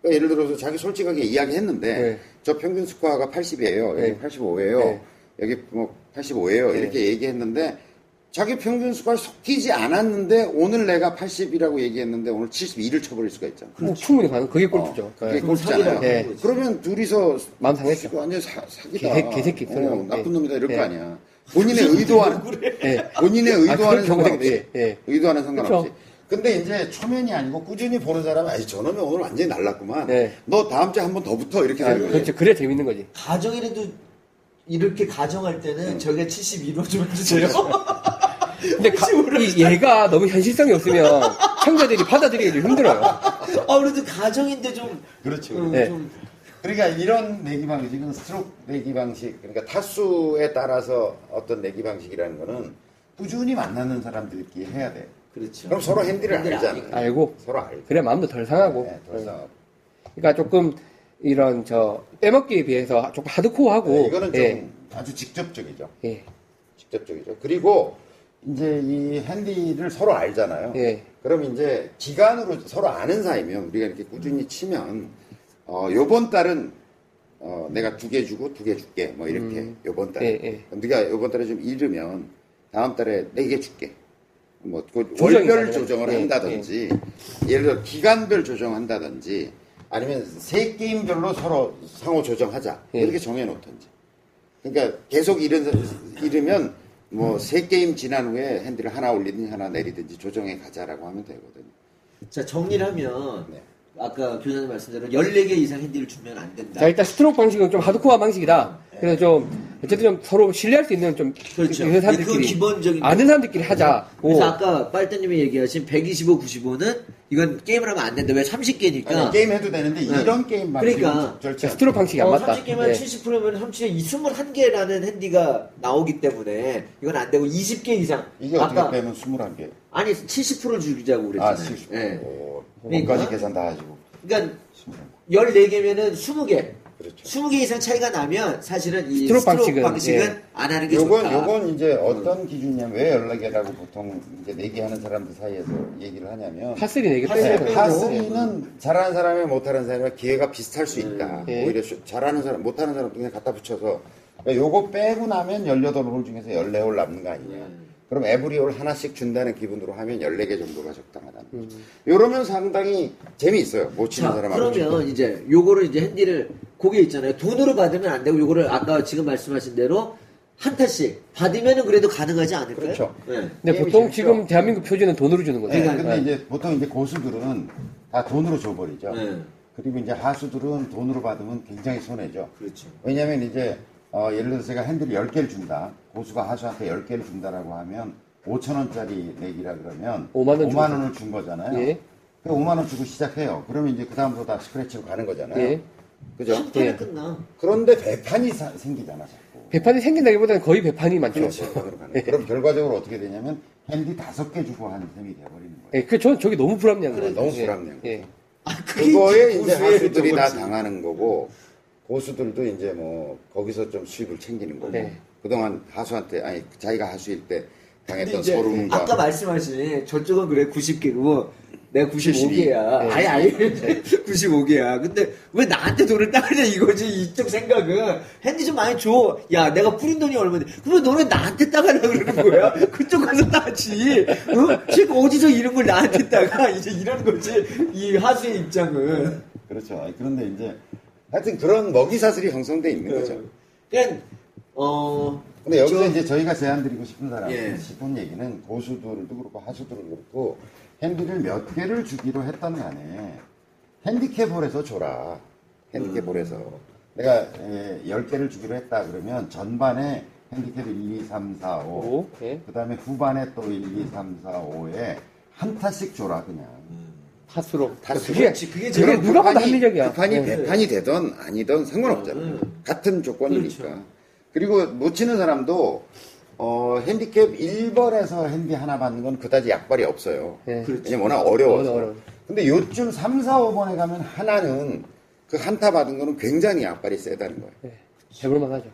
그러니까 예를 들어서 자기 솔직하게 이야기했는데 네. 저 평균 스코어가 80이에요. 여기 네. 85예요. 네. 여기 뭐 85예요. 네. 이렇게 얘기했는데 자기 평균 스코어에 속히지 않았는데 오늘 내가 80이라고 얘기했는데 오늘 72를 쳐버릴 수가 있잖아. 뭐 충분히 가능. 그게 골프죠. 어, 그게 예. 골프잖아요. 네. 그러면 둘이서 마음 상했죠. 완전 사, 사기다. 개- 개새끼 어. 나쁜 네. 놈이다 이럴 네. 거 아니야. 본인의 의도와는 예. 본인의 아, 의도와는 경우도 상관없이. 있- 예, 예. 의도와는 상관없이. 그쵸. 근데 이제 초면이 아니고 꾸준히 보는 사람은 아니 저놈이 오늘 완전히 날랐구만. 네. 너 다음 주에 한 번 더 붙어 이렇게 아, 되는 거예요. 그렇죠. 그래야 재밌는 거지. 가정이라도 이렇게 가정할 때는 저희가 72로 좀 해주세요. 근데 가- 이 얘가 너무 현실성이 없으면 청자들이 받아들이기 좀 힘들어요. 아, 그래도 가정인데 좀. 그렇죠. 음, 네. 좀 그러니까 이런 내기 방식은 스트로크 내기 방식, 그러니까 타수에 따라서 어떤 내기 방식이라는 거는 꾸준히 만나는 사람들끼리 해야 돼. 그렇죠. 그럼 서로 핸디를 알잖아요. 알고. 서로 알고. 그래야 마음도 덜 상하고. 네, 벌써. 그러니까 조금 이런 저 빼먹기에 비해서 조금 하드코어하고. 네, 이거는 좀 예. 아주 직접적이죠. 예. 직접적이죠. 그리고 이제 이 핸디를 서로 알잖아요. 예. 그럼 이제 기간으로 서로 아는 사이면 우리가 이렇게 꾸준히 치면 어 요번 달은 어 내가 두 개 주고 두 개 줄게 뭐 이렇게 음. 요번 달에 예, 예. 그럼 네가 요번 달에 좀 잃으면 다음 달에 네 개 줄게. 뭐그 조정이 월별. 조정을 예, 한다든지 예를 들어 기간별 조정한다든지 아니면 세 게임별로 서로 상호 조정하자 예. 이렇게 정해놓든지 그러니까 계속 잃은, 잃으면 뭐세 게임 지난 후에 핸디를 하나 올리든지 하나 내리든지 조정해 가자라고 하면 되거든요. 자, 정리를 하면. 네. 아까 교장님 말씀대로 14개 이상 핸디를 주면 안 된다. 자, 일단 스트로크 방식은 좀 하드코어 방식이다. 그래서 좀, 어쨌든 좀 서로 신뢰할 수 있는 좀, 그렇죠. 그 사람들끼리. 기본적인 아는 사람들끼리 하자. 그래서 오. 아까 빨대님이 얘기하신 125, 95는 이건 게임을 하면 안 된다. 왜 30개니까. 아니, 게임 해도 되는데 네. 이런 게임 방식은 그러니까. 스트로크 방식이 안 맞다. 30개면 예. 70%면 30에 21개라는 핸디가 나오기 때문에 이건 안 되고 20개 이상. 이게 아까 어떻게 빼면 21개. 아니 70%를 주자고 아, 그랬잖아요. 70. 예. 오, 그러니까. 뭐까지 계산 다 하시고. 그러니까 21. 14개면은 20개. 그렇죠. 20개 이상 차이가 나면 사실은 이 스트로크 스트로크, 방식은, 방식은, 예. 안 하는 게 요건, 좋다. 요건 이제 어떤 기준이냐면 왜 연락이라고 보통 이제 내기하는 사람들 사이에서 얘기를 하냐면 par three 내기 빼고. par three는 잘하는 사람이 못하는 사람과 기회가 비슷할 수 있다. 예. 오히려 쇼- 잘하는 사람, 못하는 사람 그냥 갖다 붙여서 그러니까 요거 빼고 나면 18홀 중에서 14홀 남는 거 아니냐. 그럼 every hole 하나씩 준다는 기분으로 하면 14개 정도가 적당하다는 거죠. 요러면 상당히 재미있어요. 못 치는 자, 사람하고. 그러면 이제 요거를 이제 핸디를 고게 있잖아요. 돈으로 받으면 안 되고 요거를 아까 지금 말씀하신 대로 한 타씩 받으면은 그래도 가능하지 않을까요? 그렇죠. 네. 근데 보통 재밌죠. 지금 대한민국 표준은 돈으로 주는 거죠. 네, 그러니까, 근데 이제 보통 이제 고수들은 다 돈으로 줘버리죠. 네. 그리고 이제 하수들은 돈으로 받으면 굉장히 손해죠. 그렇죠. 왜냐면 이제 어, 예를 들어서 제가 핸들을 10개를 준다. 고수가 하수한테 10개를 준다라고 하면 5천 원짜리 내기라 그러면 5만 원 주고. 원을 준 거잖아요. 예. 그 5만 원 주고 시작해요. 그러면 이제 그 다음부터 다 스크래치로 가는 거잖아요. 예. 그죠? 예. 끝나. 그런데 배판이 사- 생기잖아, 자꾸. 배판이 생긴다기보다는 거의 배판이 많죠. 그렇죠. 거예요. 그럼 결과적으로 어떻게 되냐면 핸디 다섯 개 주고 한 셈이 돼버리는 거예요. 예, 그, 전 저기 너무 불합리한 거예요. 너무 예. 불합리한 예. 아, 그게 그거에 이제 하수들이 다. 당하는 거고 고수들도 이제 뭐 거기서 좀 수입을 챙기는 거고 네. 그동안 하수한테 아니 자기가 하수일 때 당했던 이제 소름과 아까 말씀하신 저쪽은 그래 90개고 내가 95개야. 네. 아니 아니 95개야. 근데 왜 나한테 돈을 따르냐 이거지 이쪽 생각은 핸디 좀 많이 줘. 야 내가 뿌린 돈이 얼마인데 그러면 너는 나한테 따가려 그러는 거야. 그쪽 가서 따지. 어? 지금 어디서 이런 걸 나한테 따가 이제 이런 거지 이 하수의 입장은. 그렇죠. 그런데 이제 하여튼 그런 먹이사슬이 형성돼 있는 거죠. 그냥 어 근데 여기서 저- 이제 저희가 제안 드리고 싶은 사람, 예. 싶은 얘기는 고수들도 그렇고 하수들도 그렇고 핸디를 몇 개를 주기로 했던 간에 핸디캡홀에서 줘라. 핸디캡홀에서. 내가 예, 10개를 주기로 했다 그러면 전반에 핸디캡 1, 2, 3, 4, 5. 오, 예. 그 다음에 후반에 또 1, 2, 3, 4, 5에 한 타씩 줘라, 그냥. 파스로. 그게, 그렇지, 그게 그게 제일 누가 봐도 합리적이야. 급판이 예. 배판이 되던 아니던 상관없잖아요. 음. 같은 조건이니까. 그렇죠. 그리고 못 치는 사람도 어, 핸디캡 1번에서 핸디 하나 받는 건 그다지 약발이 없어요. 예. 그렇죠. 왜냐면 워낙 어려워서. 어려워. 근데 요쯤 3, 4, 5번에 가면 하나는 그 한타 받은 거는 굉장히 약발이 세다는 거예요. 예. 해볼만 하죠.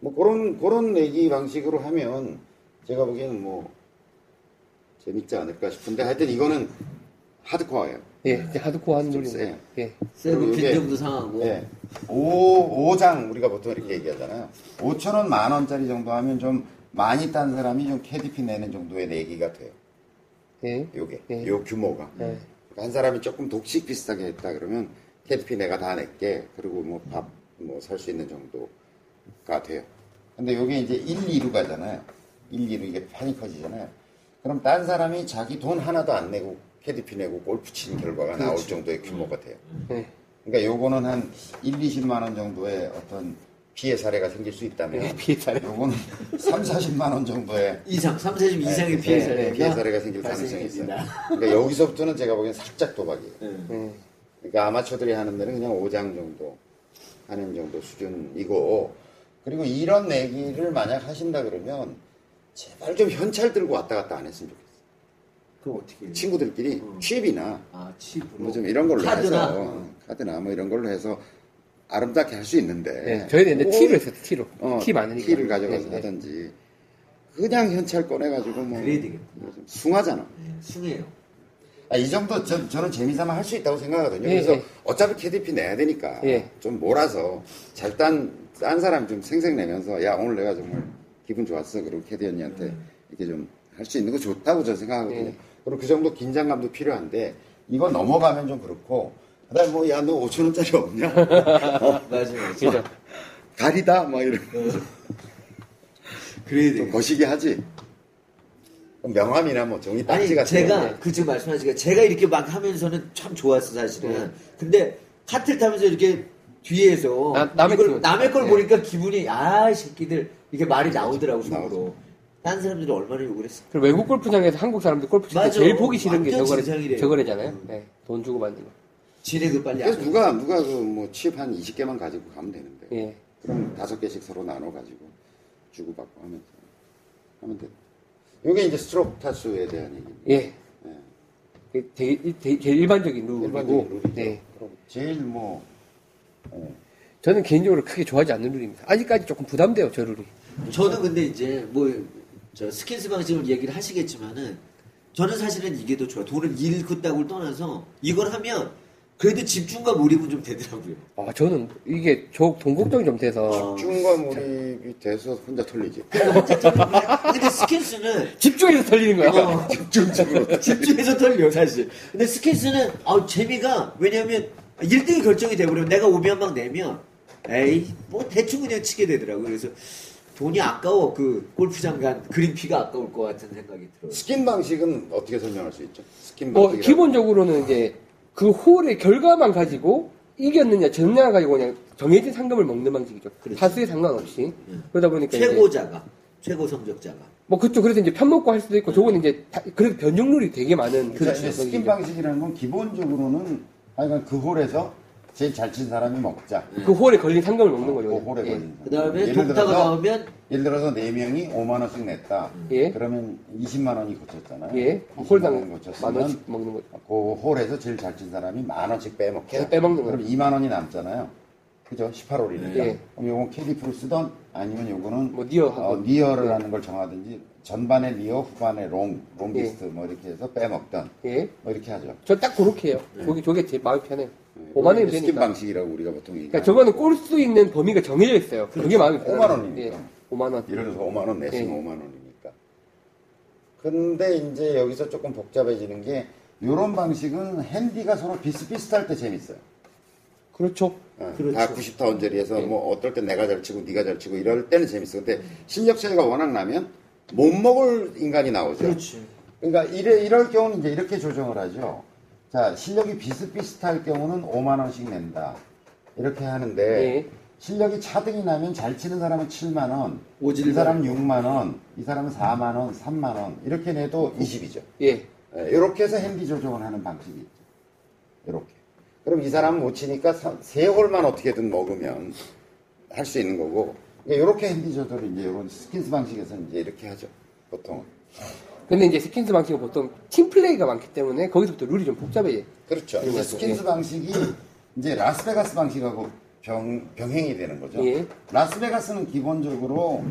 뭐 그런 그런 내기 방식으로 하면 제가 보기에는 뭐 재밌지 않을까 싶은데 하여튼 이거는 하드코어예요. 예, 이제 하드코어 하는 좀 놀이. 세요. 예. 그리고 이게- 빈정도 상하고. 예. 5, 5장 우리가 보통 이렇게 얘기하잖아요. 5천 원, 만 원짜리 정도 하면 좀 많이 딴 사람이 좀 캐디피 내는 정도의 내기가 돼요. 예. 요게 예. 요 규모가 예. 한 사람이 조금 독식 비슷하게 했다 그러면 캐디피 내가 다 낼게 그리고 뭐 밥 뭐 살 수 있는 정도가 돼요. 근데 요게 이제 1, 2로 가잖아요. 1, 2로 이게 판이 커지잖아요. 그럼 딴 사람이 자기 돈 하나도 안 내고 캐디피 내고 골프 치는 결과가 나올 정도의 규모가 돼요. 예. 그러니까 요거는 한 1, 20만 원 정도의 어떤 피해 사례가 생길 수 있다면 예, 피해 사례. 요거는 3, 40만 원 정도의 이상, 3, 40 이상의 피해 네, 사례가 피해 사례가 생길 가능성이 있어요. 그러니까 여기서부터는 제가 보기엔 살짝 도박이에요. 그러니까 아마추어들이 하는 데는 그냥 5장 정도 하는 정도 수준이고 그리고 이런 내기를 만약 하신다 그러면 제발 좀 현찰 들고 왔다 갔다 안 했으면 좋겠어요. 그럼 어떻게 해요? 친구들끼리 칩이나 아, 칩으로. 뭐 좀 이런 걸로 카드나? 해서 어, 카드나 뭐 이런 걸로 해서 아름답게 할 수 있는데 예. 저희는 근데 꼭 티로 했어요, 티로. 어, 티 많으니까. 티를 가져가서 예, 예. 하든지 그냥 현찰 꺼내가지고 뭐 그래야 되겠다. 뭐좀 숭하잖아. 예, 숭해요. 아, 이 정도 저, 저는 재미삼아 할 수 있다고 생각하거든요. 예, 그래서 예. 어차피 KDP 내야 되니까 예. 좀 몰아서 잘딴 딴 사람 좀 생색내면서 야 오늘 내가 정말 기분 좋았어. 그리고 캐디 언니한테 이렇게 좀 할 수 있는 거 좋다고 저는 생각하거든요. 예. 그리고 그 정도 긴장감도 필요한데 이거 넘어가면 좀 그렇고 그다음에 뭐야 너 5천 원짜리 없냐? 어, 맞아, 맞아. 가리다 막 이런 그래야 좀 돼. 거시기 하지. 명함이나 뭐 종이 딱지 같은 제가, 거. 그 지금 말씀하시니까 제가 이렇게 막 하면서는 참 좋았어, 사실은. 네. 근데 카트를 타면서 이렇게 뒤에서 나- 남의 이걸, 기분. 남의 걸 네. 보니까 기분이, 아, 이 새끼들. 이게 말이 나오더라고, 속으로. 딴 사람들이 얼마나 욕을 했어. 그리고 외국 골프장에서 한국 사람들 골프 칠때 맞아. 제일 보기 싫은 게 저거래, 진상이래요. 저거래잖아요. 음. 예. 돈 주고 받는 거. 지네도 빨리 그래서 안 누가 누가 그 뭐 칩 한 20개만 가지고 가면 되는데. 예. 그럼 다섯 개씩 서로 나눠 가지고 주고 받고 하면서 하면 돼. 이게 이제 스트로크 타수에 대한 얘기입니다. 예. 예. 그 되게, 되게 제일 일반적인 룰이고. 일반적인 룰이죠. 네. 그럼 제일 뭐 어, 저는 개인적으로 크게 좋아하지 않는 룰입니다. 아직까지 조금 부담돼요, 저 룰이. 저는 근데 이제 뭐 저 skins 방식을 얘기를 하시겠지만은 저는 사실은 이게 더 좋아요. 돈을 잃고 따고를 떠나서 이걸 하면 그래도 집중과 몰입은 좀 되더라고요. 아, 저는 이게 저는 돈 걱정이 좀 돼서. 집중과 몰입이 돼서 혼자 털리지. 근데 스킨스는 집중해서 털리는 거야. 어, 집중적으로. 집중해서 털려 사실. 근데 skins는 아 재미가 왜냐면 1등이 결정이 돼버리면 내가 오비 한 방 내면 에이 뭐 대충 그냥 치게 되더라고요. 그래서 돈이 아까워 그 골프장 간 그린피가 아까울 것 같은 생각이 들어요. 스킨 방식은 어떻게 설명할 수 있죠? 스킨 뭐, 방식. 기본적으로는 이제 그 홀의 결과만 가지고 이겼느냐, 졌느냐 가지고 그냥 정해진 상금을 먹는 방식이죠. 그렇죠. 타수에 상관없이. 그러다 보니까. 최고자가 최고 성적자가 뭐, 그쵸. 그래서 이제 편먹고 할 수도 있고, 저거는 이제, 다- 그래도 변종률이 되게 많은. 그러니까 이제 스킨. 방식이라는 건 기본적으로는 하여간 그 홀에서 제일 잘 친 사람이 먹자. 그 홀에 걸린 상금을 먹는 거죠. 그 홀에 예. 걸린. 그 다음에 예를 동타가 들어서 나오면 예를 들어서 네 명이 5만 원씩 냈다. 예. 그러면 20만 원이 걷혔잖아요. 예. 20만 홀당 원이 만 걷혔으면 원씩 먹는 거죠. 그 홀에서 제일 잘 친 사람이 만 원씩 빼먹게. 계속 빼먹는 그럼 거죠. 2만 원이 남잖아요. 그죠? 18홀이니까. 예. 그럼 요건 캐디피로 쓰던 아니면 요거는 뭐 near 하고. 어, near를 하는 걸 정하든지 전반에 near, 후반에 long, longest 예. 뭐 이렇게 해서 빼먹던 예. 뭐 이렇게 하죠. 저 딱 그렇게 해요. 저게, 저게 제 마음이 편해요. 네. 5만 원이면 스킨 되니까. 방식이라고 우리가 보통 얘기하죠. 그러니까 저거는 꼴 수 있는 범위가 정해져 있어요. 그게 마음이 편해요. 5만 원이니까. 예. 5만 원. 예를 들어서 5만 원 내시면 예. 5만 원이니까. 근데 이제 여기서 조금 복잡해지는 게 이런 방식은 핸디가 서로 비슷비슷할 때 재밌어요. 그렇죠. 어, 그렇죠. 다 90타 언저리에서 예. 뭐 어떨 땐 내가 잘 치고 네가 잘 치고 이럴 때는 재밌어. 근데 실력 차이가 워낙 나면 못 먹을 인간이 나오죠. 그렇지. 그러니까 이래, 이럴 경우는 이제 이렇게 조정을 하죠. 자, 실력이 비슷비슷할 경우는 5만 원씩 낸다. 이렇게 하는데 예. 실력이 차등이 나면 잘 치는 사람은 7만 원, 오질 이 사람은 6만 원, 이 사람은 4만 원, 3만 원 이렇게 내도 20이죠. 예. 이렇게 해서 핸디 조정을 하는 방식이 있죠. 이렇게. 그럼 이 사람은 못 치니까 사- 세 홀만 어떻게든 먹으면 할 수 있는 거고 이렇게 핸디 조절을 이제 이런 skins 방식에서 이제 이렇게 하죠 보통 근데 이제 skins 방식은 보통 팀플레이가 많기 때문에 거기서부터 룰이 좀 복잡해요. 그렇죠. 이제. skins 예. 방식이 이제 라스베가스 방식하고 병, 병행이 되는 거죠. 예. 라스베가스는 기본적으로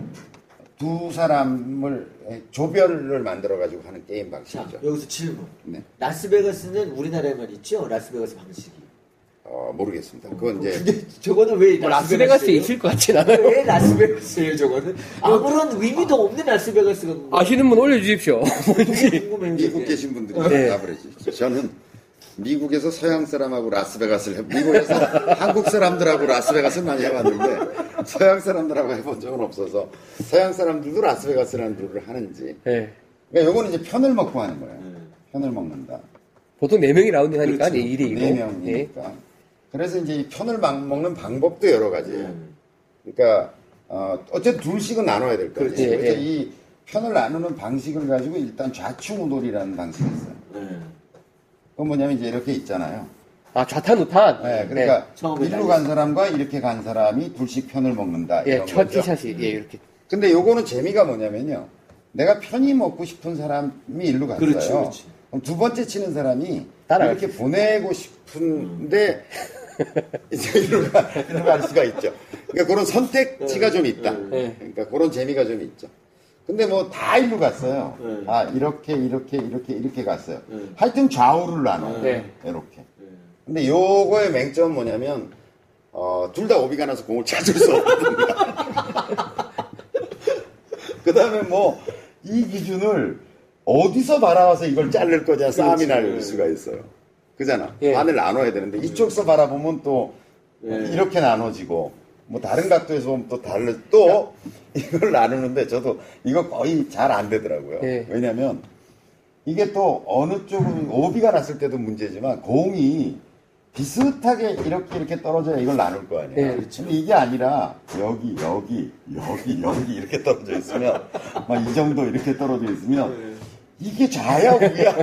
두 사람을 조별을 만들어 가지고 하는 게임 자, 방식이죠. 여기서 질문. 네. 라스베가스는 우리나라에만 있죠? 라스베가스 방식이. 어, 모르겠습니다. 그건 이제 근데 저거는 왜 뭐 라스베가스에 라스베가스예요? 있을 것 같진 않아요. 왜 라스베가스예요, 저거는? 아무런 의미도 없는 라스베가스가 뭐 아시는 분 올려주십시오. 뭔지. 궁금해요. 미국 이게. 계신 분들이 답을 해주시죠. 저는 미국에서 서양 사람하고 라스베가스를 해, 미국에서 한국 사람들하고 라스베가스를 많이 해봤는데 서양 사람들하고 해본 적은 없어서 서양 사람들도 라스베가스라는 룰을 하는지 예. 그러니까 요거는 이제 편을 먹고 하는 거예요. 편을 먹는다. 보통 4명이 라운딩 하니까 그렇죠. 2대 2로. 네 명이니까. 그래서 이제 이 편을 막 먹는 방법도 여러 가지예요. 그러니까 어, 어쨌든 둘씩은 나눠야 될 거예요. 그렇지. 그래서 예. 이 편을 나누는 방식을 가지고 일단 좌충우돌이라는 방식이 있어요. 네. 그건 뭐냐면 이제 이렇게 있잖아요. 아, 좌탄, 우탄. 네, 그러니까 처음에 일로 간 사람과 이렇게 간 사람이 둘씩 편을 먹는다. 예, 첫. 티샷이, 예, 이렇게. 근데 요거는 재미가 뭐냐면요. 내가 편히 먹고 싶은 사람이 일로 갔어요. 그렇지, 그렇지. 그럼 두 번째 치는 사람이 따라갈 이렇게 보내고 싶은데 이제 가, 일로 갈 수가 있죠. 그러니까 그런 선택지가 좀 있다. 네. 그러니까 그런 재미가 좀 있죠. 근데 뭐 다 일로 갔어요. 네. 아 이렇게 이렇게 이렇게 이렇게 갔어요. 네. 하여튼 좌우를 나눠요. 네. 이렇게. 근데 요거의 맹점은 뭐냐면 어, 둘 다 오비가 나서 공을 찾을 수 없습니다. 그 다음에 뭐, 이 기준을 어디서 바라와서 이걸 자를 거냐 싸움이 날 수가 있어요. 그잖아. 예. 반을 나눠야 되는데 이쪽서 바라보면 또 이렇게 나눠지고 뭐 다른 각도에서 보면 또 다른 또 이걸 나누는데 저도 이거 거의 잘 안 되더라고요. 예. 왜냐면 이게 또 어느 쪽은 오비가 났을 때도 문제지만 공이 비슷하게 이렇게 이렇게 떨어져야 이걸 나눌 거 아니에요. 예. 근데 이게 아니라 여기 여기 여기 여기 이렇게 떨어져 있으면 막 이 정도 이렇게 떨어져 있으면 이게 좌야 우야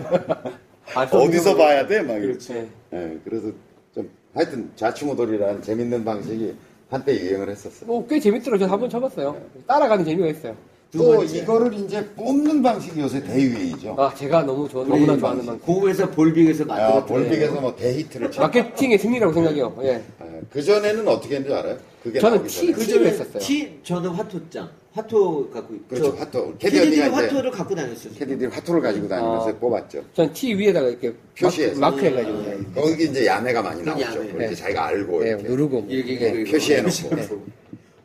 아, 어디서 봐야 돼? 막 그렇지. 이렇게. 예, 그래서 좀 하여튼 좌충우돌이라는 재밌는 방식이 한때 유행을 했었어요. 뭐, 꽤 재밌더라고요. 저도 한번 쳐봤어요. 따라가는 재미가 있어요. 또 두 번째. 이거를 이제 뽑는 방식이 요새 대유행이죠. 아, 제가 너무 좋아, 너무나 좋아하는 방식. 공에서 볼빅에서 아, 볼빅에서 뭐 대히트를 쳐. 마케팅의 승리라고 생각해요. 예. 그 전에는 어떻게 했는지 알아요? 그게 저는 나오기 티- 전에. 그 전에 했었어요. 티 저는 화토장 화토 갖고 있- 그렇죠, 저 화토. 캐디 캐디들이 언니가 이제- 화토를 갖고 다녔어요. 캐디들이 화투를 가지고 다니면서 아. 뽑았죠. 전 티 위에다가 이렇게 표시해서. 마크, 해가지고. 예. 거기 이제 야매가 많이 나오죠. 야매. 이제 네. 자기가 알고 예, 이렇게. 누르고. 뭐. 이렇게 예. 이렇게 표시해놓고. 표시해 놓고.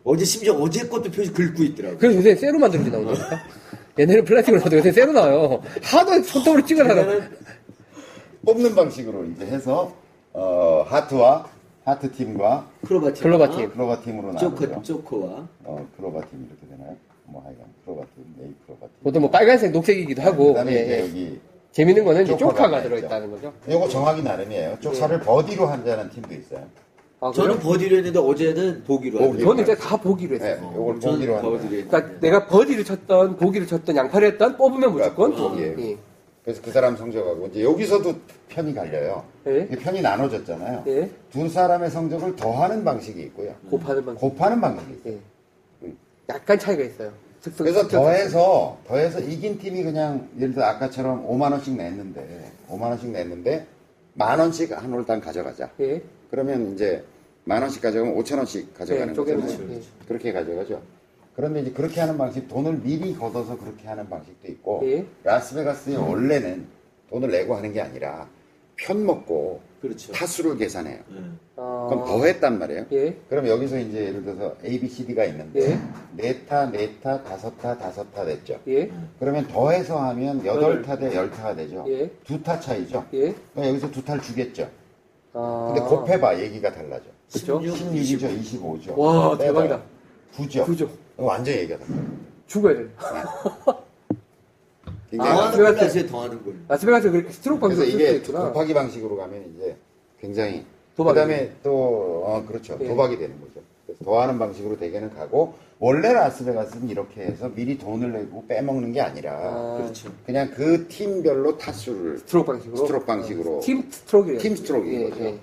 어제 심지어 어제 것도 표시 긁고 있더라고. 그래서 요새 쇠로 만들어져 나오니까. 옛날에는 플라스틱으로 나도 요새 쇠로 나와요. 하도 손톱으로 찍어놔서. 뽑는 방식으로 이제 해서 어, 하트와 하트 팀과 크로바 팀. 클로바 팀. 클로바 팀으로 조커 나누죠. 조커와 어, 클로바 팀 이렇게 되나요? 뭐 하여간 클로바 팀, 네이 클로바 팀. 보통 뭐 빨간색, 녹색이기도 하고. 그다음에 예, 이제 예. 여기 재밌는 거는 이제 조커가 조커가 있죠. 들어있다는 거죠. 요거 정하기 나름이에요. 쪽사를 버디로 한다는 팀도 있어요. 아, 저는? 버디로 했는데 어제는 보기로 보기. 하더라고요. 저는 이제 다 보기로 네, 했어요. 요걸 저는 보기로 한다. 버디로 했는데. 그러니까 내가 버디를 쳤던, 보기를 쳤던, 양파를 했던, 뽑으면 무조건 그러니까 보기. 보기예요. 예. 그래서 그 사람 성적하고 이제 여기서도 편이 갈려요. 예. 편이 나눠졌잖아요. 예. 두 사람의 성적을 더하는 방식이 있고요. 곱하는 방식. 곱하는 방식이 있어요. 예. 약간 차이가 있어요. 특성- 그래서 특정- 더해서 더해서 이긴 팀이 그냥 예를 들어 아까처럼 5만 원씩 냈는데 5만 원씩 냈는데 만 원씩 한 홀당 가져가자. 예. 그러면 이제 만 원씩 가져가면 5천 원씩 가져가는 예, 쪼개는 거잖아요. 그렇게 가져가죠. 그런데 이제 그렇게 하는 방식, 돈을 미리 걷어서 그렇게 하는 방식도 있고, 예. 라스베가스에 원래는 돈을 내고 하는 게 아니라 편 먹고 그렇죠. 타수를 계산해요. 네. 아, 그럼 더 했단 말이에요. 예. 그럼 여기서 이제 예를 들어서 A, B, C, D가 있는데 예. 네 타, 네 타, 다섯 타, 다섯 타 됐죠. 예. 그러면 더해서 하면 여덟 타 대 열 타가 되죠. 예. 두타 차이죠. 예. 그럼 여기서 두 타를 주겠죠. 아. 근데 곱해봐 얘기가 달라져. 그쵸? 16이죠, 25죠. 와, 대박이다. 9죠. 구죠. 완전 얘기가 달라. 죽어야 돼. 굉장히 아, 더하는 걸 그래서- 하세요. 더하는 걸. 라스베가스 그렇게 스트로크 그래서 방식으로 쓸수 이게 있구나. 곱하기 방식으로 가면 이제 굉장히 도박이. 그다음에 또 어, 그렇죠 예. 도박이 되는 거죠. 그래서 더하는 방식으로 대개는 가고 원래 라스베가스는 이렇게 해서 미리 돈을 내고 빼먹는 게 아니라 아, 그렇죠. 그냥 그 팀별로 타수를 스트로크 방식으로. 스트로크 방식으로 팀 스트로크예요. 팀 스트로크인 예, 거죠. 예.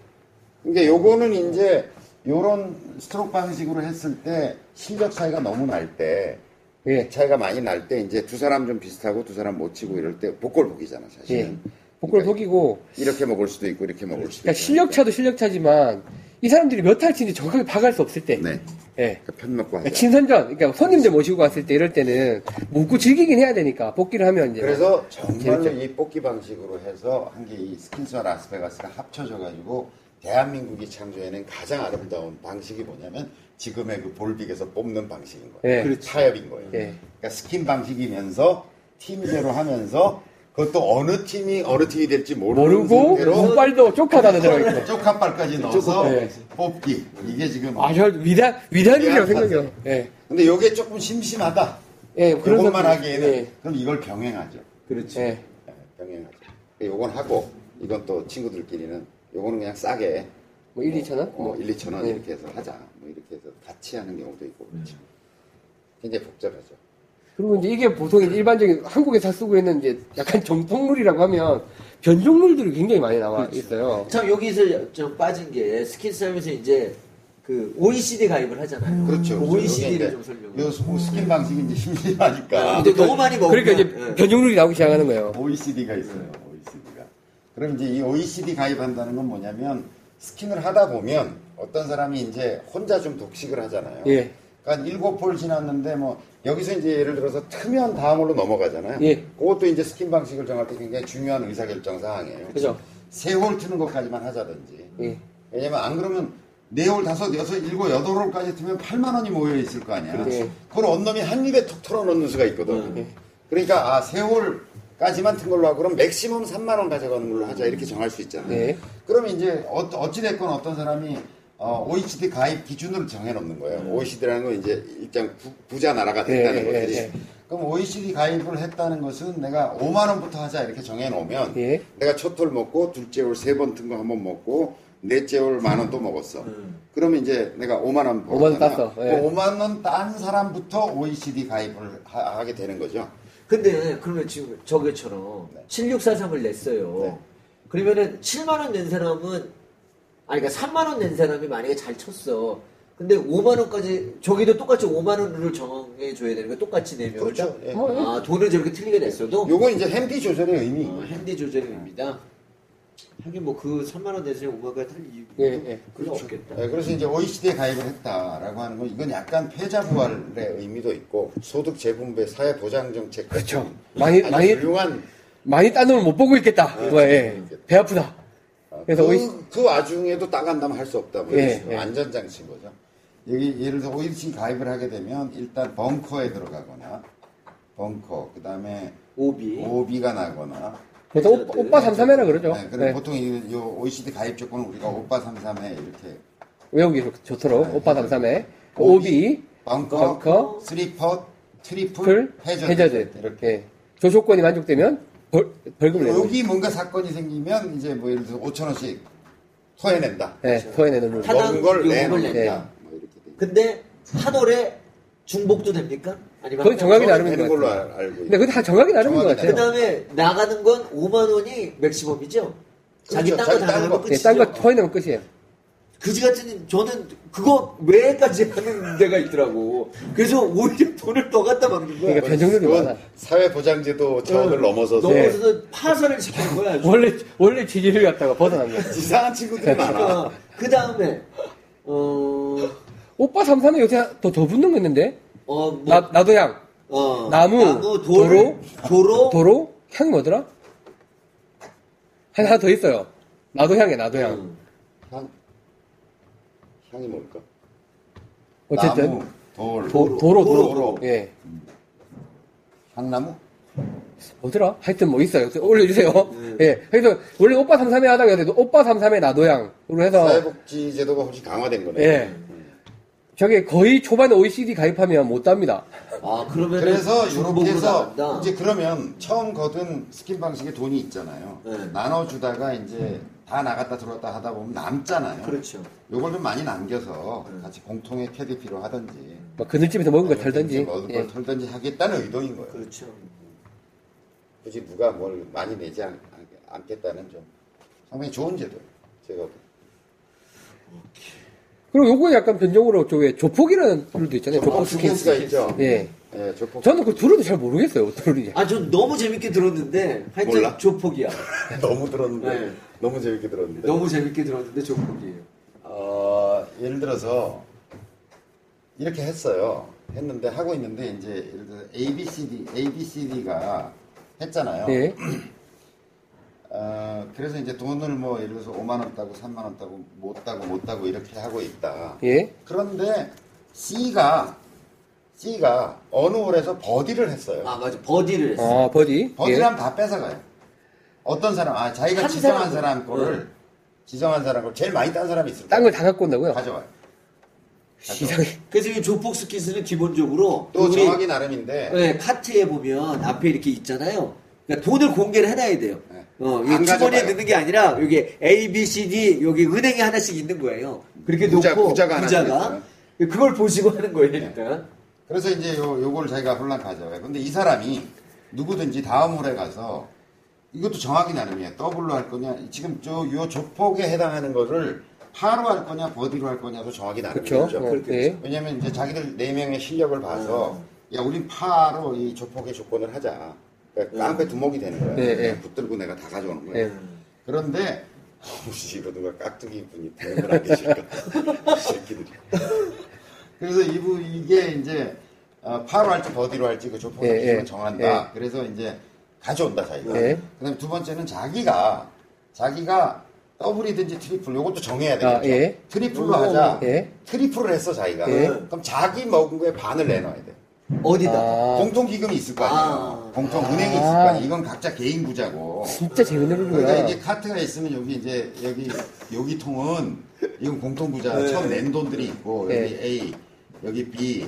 그러니까 요거는 이제 요런 스트로크 방식으로 했을 때 실력 차이가 너무 날 때 예. 차이가 많이 날 때 이제 두 사람 좀 비슷하고 두 사람 못 치고 이럴 때 복골 복이잖아 예. 사실은. 복골 그러니까 독이고 이렇게 먹을 수도 있고 이렇게 먹을 수도 그러니까 있고. 실력 차도 실력 차지만 이 사람들이 몇 타 치는지 정확하게 파악할 수 없을 때. 네. 예. 그러니까 편 먹고 하자. 친선전, 그러니까 손님들 모시고 갔을 때 이럴 때는 묵고 즐기긴 해야 되니까 복귀를 하면 이제 그래서 정말로 재밌죠. 이 뽑기 방식으로 해서 한 게 이 스킨스와 라스베가스가 합쳐져 가지고 대한민국이 창조해낸 가장 아름다운 방식이 뭐냐면 지금의 그 볼빅에서 뽑는 방식인 거예요. 예. 그렇죠. 타협인 거예요. 예. 그러니까 스킨 방식이면서 팀제로 하면서 그것도 어느 팀이 어느 팀이 될지 모르는 모르고 운빨도 쪽하다는 들어가 있고. 쪽한 발까지 넣어서 네. 뽑기 이게 지금 아, 저 위대한 위대한 일이라고 생각해요. 예. 근데 이게 조금 심심하다. 예, 그것만 하기에는 예. 그럼 이걸 병행하죠. 그렇죠. 예. 예, 병행하죠. 요건 하고 이건 또 친구들끼리는 요거는 그냥 싸게 뭐 1, 2천 원? 어, 뭐 1, 2천 원 네. 이렇게 해서 하자. 뭐 이렇게 해서 같이 하는 경우도 있고 그렇죠. 굉장히 복잡하죠. 그리고 이제 이게 보통 일반적인 한국에서 쓰고 있는 이제 약간 정통룰이라고 하면 변종룰들이 굉장히 많이 나와 있어요. 참 여기서 좀 빠진 게 스킨 싸움에서 이제 그 OECD 가입을 하잖아요. 그렇죠. OECD를 요게 좀 설명을. 요 스- 스킨 방식이 이제 심심하니까 근데 너무 많이 먹으면 그러니까 이제 예. 변종룰이 나오기 시작하는 거예요. OECD가 있어요. 그럼 이제 이 OECD 가입한다는 건 뭐냐면 스킨을 하다 보면 어떤 사람이 이제 혼자 좀 독식을 하잖아요. 예. 그러니까 일곱 홀 지났는데 뭐 여기서 이제 예를 들어서 트면 다음 홀로 넘어가잖아요. 예. 그것도 이제 스킨 방식을 정할 때 굉장히 중요한 의사결정 사항이에요. 그죠? 세홀 트는 것까지만 하자든지. 예. 왜냐면 안 그러면 네 홀, 다섯, 여섯, 일곱, 여덟 홀까지 트면 8만 원이 모여 있을 거 아니야. 그렇지. 그걸 언놈이 한 입에 톡 털어넣는 수가 있거든. 그러니까 아, 세홀 까지만 튼 걸로 하고 그럼 맥시멈 3만 원 가져가는 걸로 하자 이렇게 정할 수 있잖아요. 네. 그러면 이제 어, 어찌됐건 어떤 사람이 어, OECD 가입 기준으로 정해놓는 거예요. OECD라는 건 이제 일단 부, 자 나라가 됐다는 네, 네, 거지. 네. 그럼 OECD 가입을 했다는 것은 내가 5만 원부터 하자 이렇게 정해놓으면 예. 내가 첫홀 먹고 둘째 홀세번 튼 거 한 번 먹고 넷째 홀만원 또 먹었어. 그러면 이제 내가 5만 원 5만 원. 땄어. 예. 그 5만 원 딴 사람부터 OECD 가입을 하, 게 되는 거죠. 근데 그러면 지금 저게처럼 네. 7643을 냈어요. 네. 그러면은 7만 원 낸 사람은 아니 그러니까 3만 원 낸 사람이 만약에 잘 쳤어. 근데 5만 원까지 저기도 똑같이 5만 원을 정해 줘야 되는 거 똑같이 내면 그렇죠. 예. 뭐, 아 돈을 저렇게 틀리게 냈어도 요거 이제 핸디 조절의 의미. 어, 핸디 조절입니다. 하긴 뭐 그 3만 원 내서 5만 원까지 탈 이유 예, 예. 그건 없겠다. 예, 그래서 이제 OECD에 가입을 했다라고 하는 건 이건 약간 패자 부활의 의미도 있고 소득 재분배 사회 보장 정책 그렇죠. 많이- 많이- 훌륭한 많이 딴 놈을 못 보고 있겠다. 네, 그거, 예. 그렇죠. 배 아프다. 그래서 그, OECD 그 와중에도 따간다면 할 수 없다. 뭐 예, 예. 안전장치인 거죠. 여기 예를 들어서 OECD 가입을 하게 되면 일단 벙커에 들어가거나 벙커 그다음에 오비. 오비가 나거나 보통 오빠, 오빠 삼삼해라 그러죠. 네, 그럼 네. 보통 이, 요 OECD 가입 조건은 우리가 오빠 삼삼에 이렇게 외우기 좋- 좋도록 네. 오빠 삼삼해 오비, 벙커, 벙커, 쓰리펏, 트리플, 풀 해저드, 해저드 이렇게 예. 조조건이 만족되면 벌, 벌금을 거죠. 여기 뭔가 사건이 생기면 이제 뭐 예를 들어서 5천 원씩 토해낸다. 예, 토해내는 룰. 타당 넣은 걸 내놓는다. 낸다. 뭐 이렇게 돼. 근데 한 홀에 중복도 됩니까? 아니면 그건 정확히 나름인 되는 것 걸로 같아요. 알- 알고 근데 그게 다 정확히 나름인 것 같아요. 그 다음에 나가는 건 5만 원이 맥시멈이죠? 자기 그렇죠. 딴거 다딴 나가면 거. 예, 끝이죠. 딴거 토해내면 끝이에요. 그지 같은 저는 그거 외까지 하는 데가 있더라고. 그래서 오히려 돈을 더 갖다 막는 거야. 그러니까 변종률이 그건 많아. 사회보장제도 차원을 넘어서서 네. 넘어서서 파산을 시키는 거야. 아주. 원래 원래 지지를 갖다가 벗어난 거예요. 이상한 친구들이 많아. 그러니까 그 다음에 어, 오빠 삼삼에 요새 더, 더 붙는 거 있는데 어, 뭐, 나 나도양 어, 나무, 돌, 도로, 도로, 도로 향이 뭐더라? 하나 더 있어요. 나도 향이야 나도 향. 음. 향, 향이 뭘까? 어쨌든 나무, 돌, 도, 도로 도로 도로. 예 향나무? 뭐더라? 하여튼 뭐 있어요. 올려주세요. 네. 예. 그래서 원래 오빠 삼삼에 하다가 오빠 삼삼에 나도향으로 해서 사회복지 제도가 훨씬 강화된 거네. 예. 저게 거의 초반에 OECD 가입하면 못 땁니다. 아, 그러면 그래서 이렇게 해서 나간다. 이제 그러면 처음 거둔 스킨 방식에 돈이 있잖아요. 네. 나눠주다가 이제 다 나갔다 들어왔다 하다 보면 남잖아요. 그렇죠. 요걸 좀 많이 남겨서 같이 공통의 캐디피로 하든지 뭐 그늘집에서 먹은 거 털든지. 먹은 예. 걸 털든지 하겠다는 의도인 거예요. 그렇죠. 굳이 누가 뭘 많이 내지 않, 않겠다는 좀 상당히 좋은 제도예요. 제가 볼 때. 그리고 요거에 약간 변종으로 저 왜 조폭이라는 룰도 있잖아요. 조폭 조폭 스킨. 스킨스가 있죠. 예. 예, 조폭. 저는 그 룰도 잘 모르겠어요. 어떤 룰인지. 아, 전 너무 재밌게 들었는데, 하여튼 몰라? 조폭이야. 너무 들었는데. 네. 너무 재밌게 들었는데. 너무 재밌게 들었는데 조폭이에요. 어, 예를 들어서 이렇게 했어요. 했는데 하고 있는데 이제 예를 들어 A, B, C, D, A, B, C, D가 했잖아요. 예. 어, 그래서 이제 돈을 뭐 예를 들어서 5만 원 따고 3만 원 따고 못 따고 못 따고 이렇게 하고 있다. 예. 그런데 C가 C가 어느 홀에서 버디를 했어요. 아, 맞아. 버디를 했어. 아, 버디. 버디라면 다 뺏어가요. 어떤 사람, 아, 자기가 한 지정한 사람은- 사람 거를, 지정한 사람 걸 제일 많이 딴 사람이 있을 거예요. 딴걸다 갖고 온다고요? 가져와요. 시장에. 그래서 이 조폭 스킨스는 기본적으로 또 우리 정하기 나름인데, 네, 카트에 보면 앞에 이렇게 있잖아요. 그러니까 돈을 공개를 해놔야 돼요. 네. 어, 안 이게 주머니에. 넣는 게 아니라 여기 A, B, C, D 여기 은행에 하나씩 있는 거예요. 그렇게 부자- 놓고 부자가 하나씩 그걸 보시고 하는 거예요, 네. 일단. 그래서 이제 요, 요걸 자기가 혼란 가져와요. 근데 이 사람이 누구든지 다음 홀에 가서 이것도 정하기 나름이에요. 더블로 할 거냐, 지금 저, 요 조폭에 해당하는 거를 파로 할 거냐, 버디로 할 거냐도 정하기 그쵸. 나름이죠. 어, 예. 왜냐면 이제 자기들 네 명의 실력을 봐서 야 우린 파로 이 조폭의 조건을 하자. 그러니까 깡패 두목이 되는 거야. 예, 예. 그냥 붙들고 내가 다 가져오는 거야. 예. 그런데 혹시 이거 누가 깍두기 분이 되는 건안 계실까? 이 새끼들이. 그래서 이 부 이게 이제 어, 파로 할지 버디로 할지 그 조폭의 예, 기준을 예. 정한다. 그래서 이제 가져온다 자기가. 예. 그다음에 두 번째는 자기가 자기가 더블이든지 트리플 요것도 정해야 되겠죠. 아, 예. 트리플로 오, 하자. 예. 트리플을 했어 자기가. 예. 그럼 자기 먹은 거에 반을 내놔야 돼. 어디다? 아, 공통 기금이 있을 거 아니에요. 아. 공통 은행이 있을 거 아니에요. 이건 각자 개인 부자고. 진짜 재밌는 그러니까 룰이구나. 이게 카트가 있으면 여기 이제 여기 여기 통은 이건 공통 부자 네. 처음 낸 돈들이 있고 여기 네. A 여기 B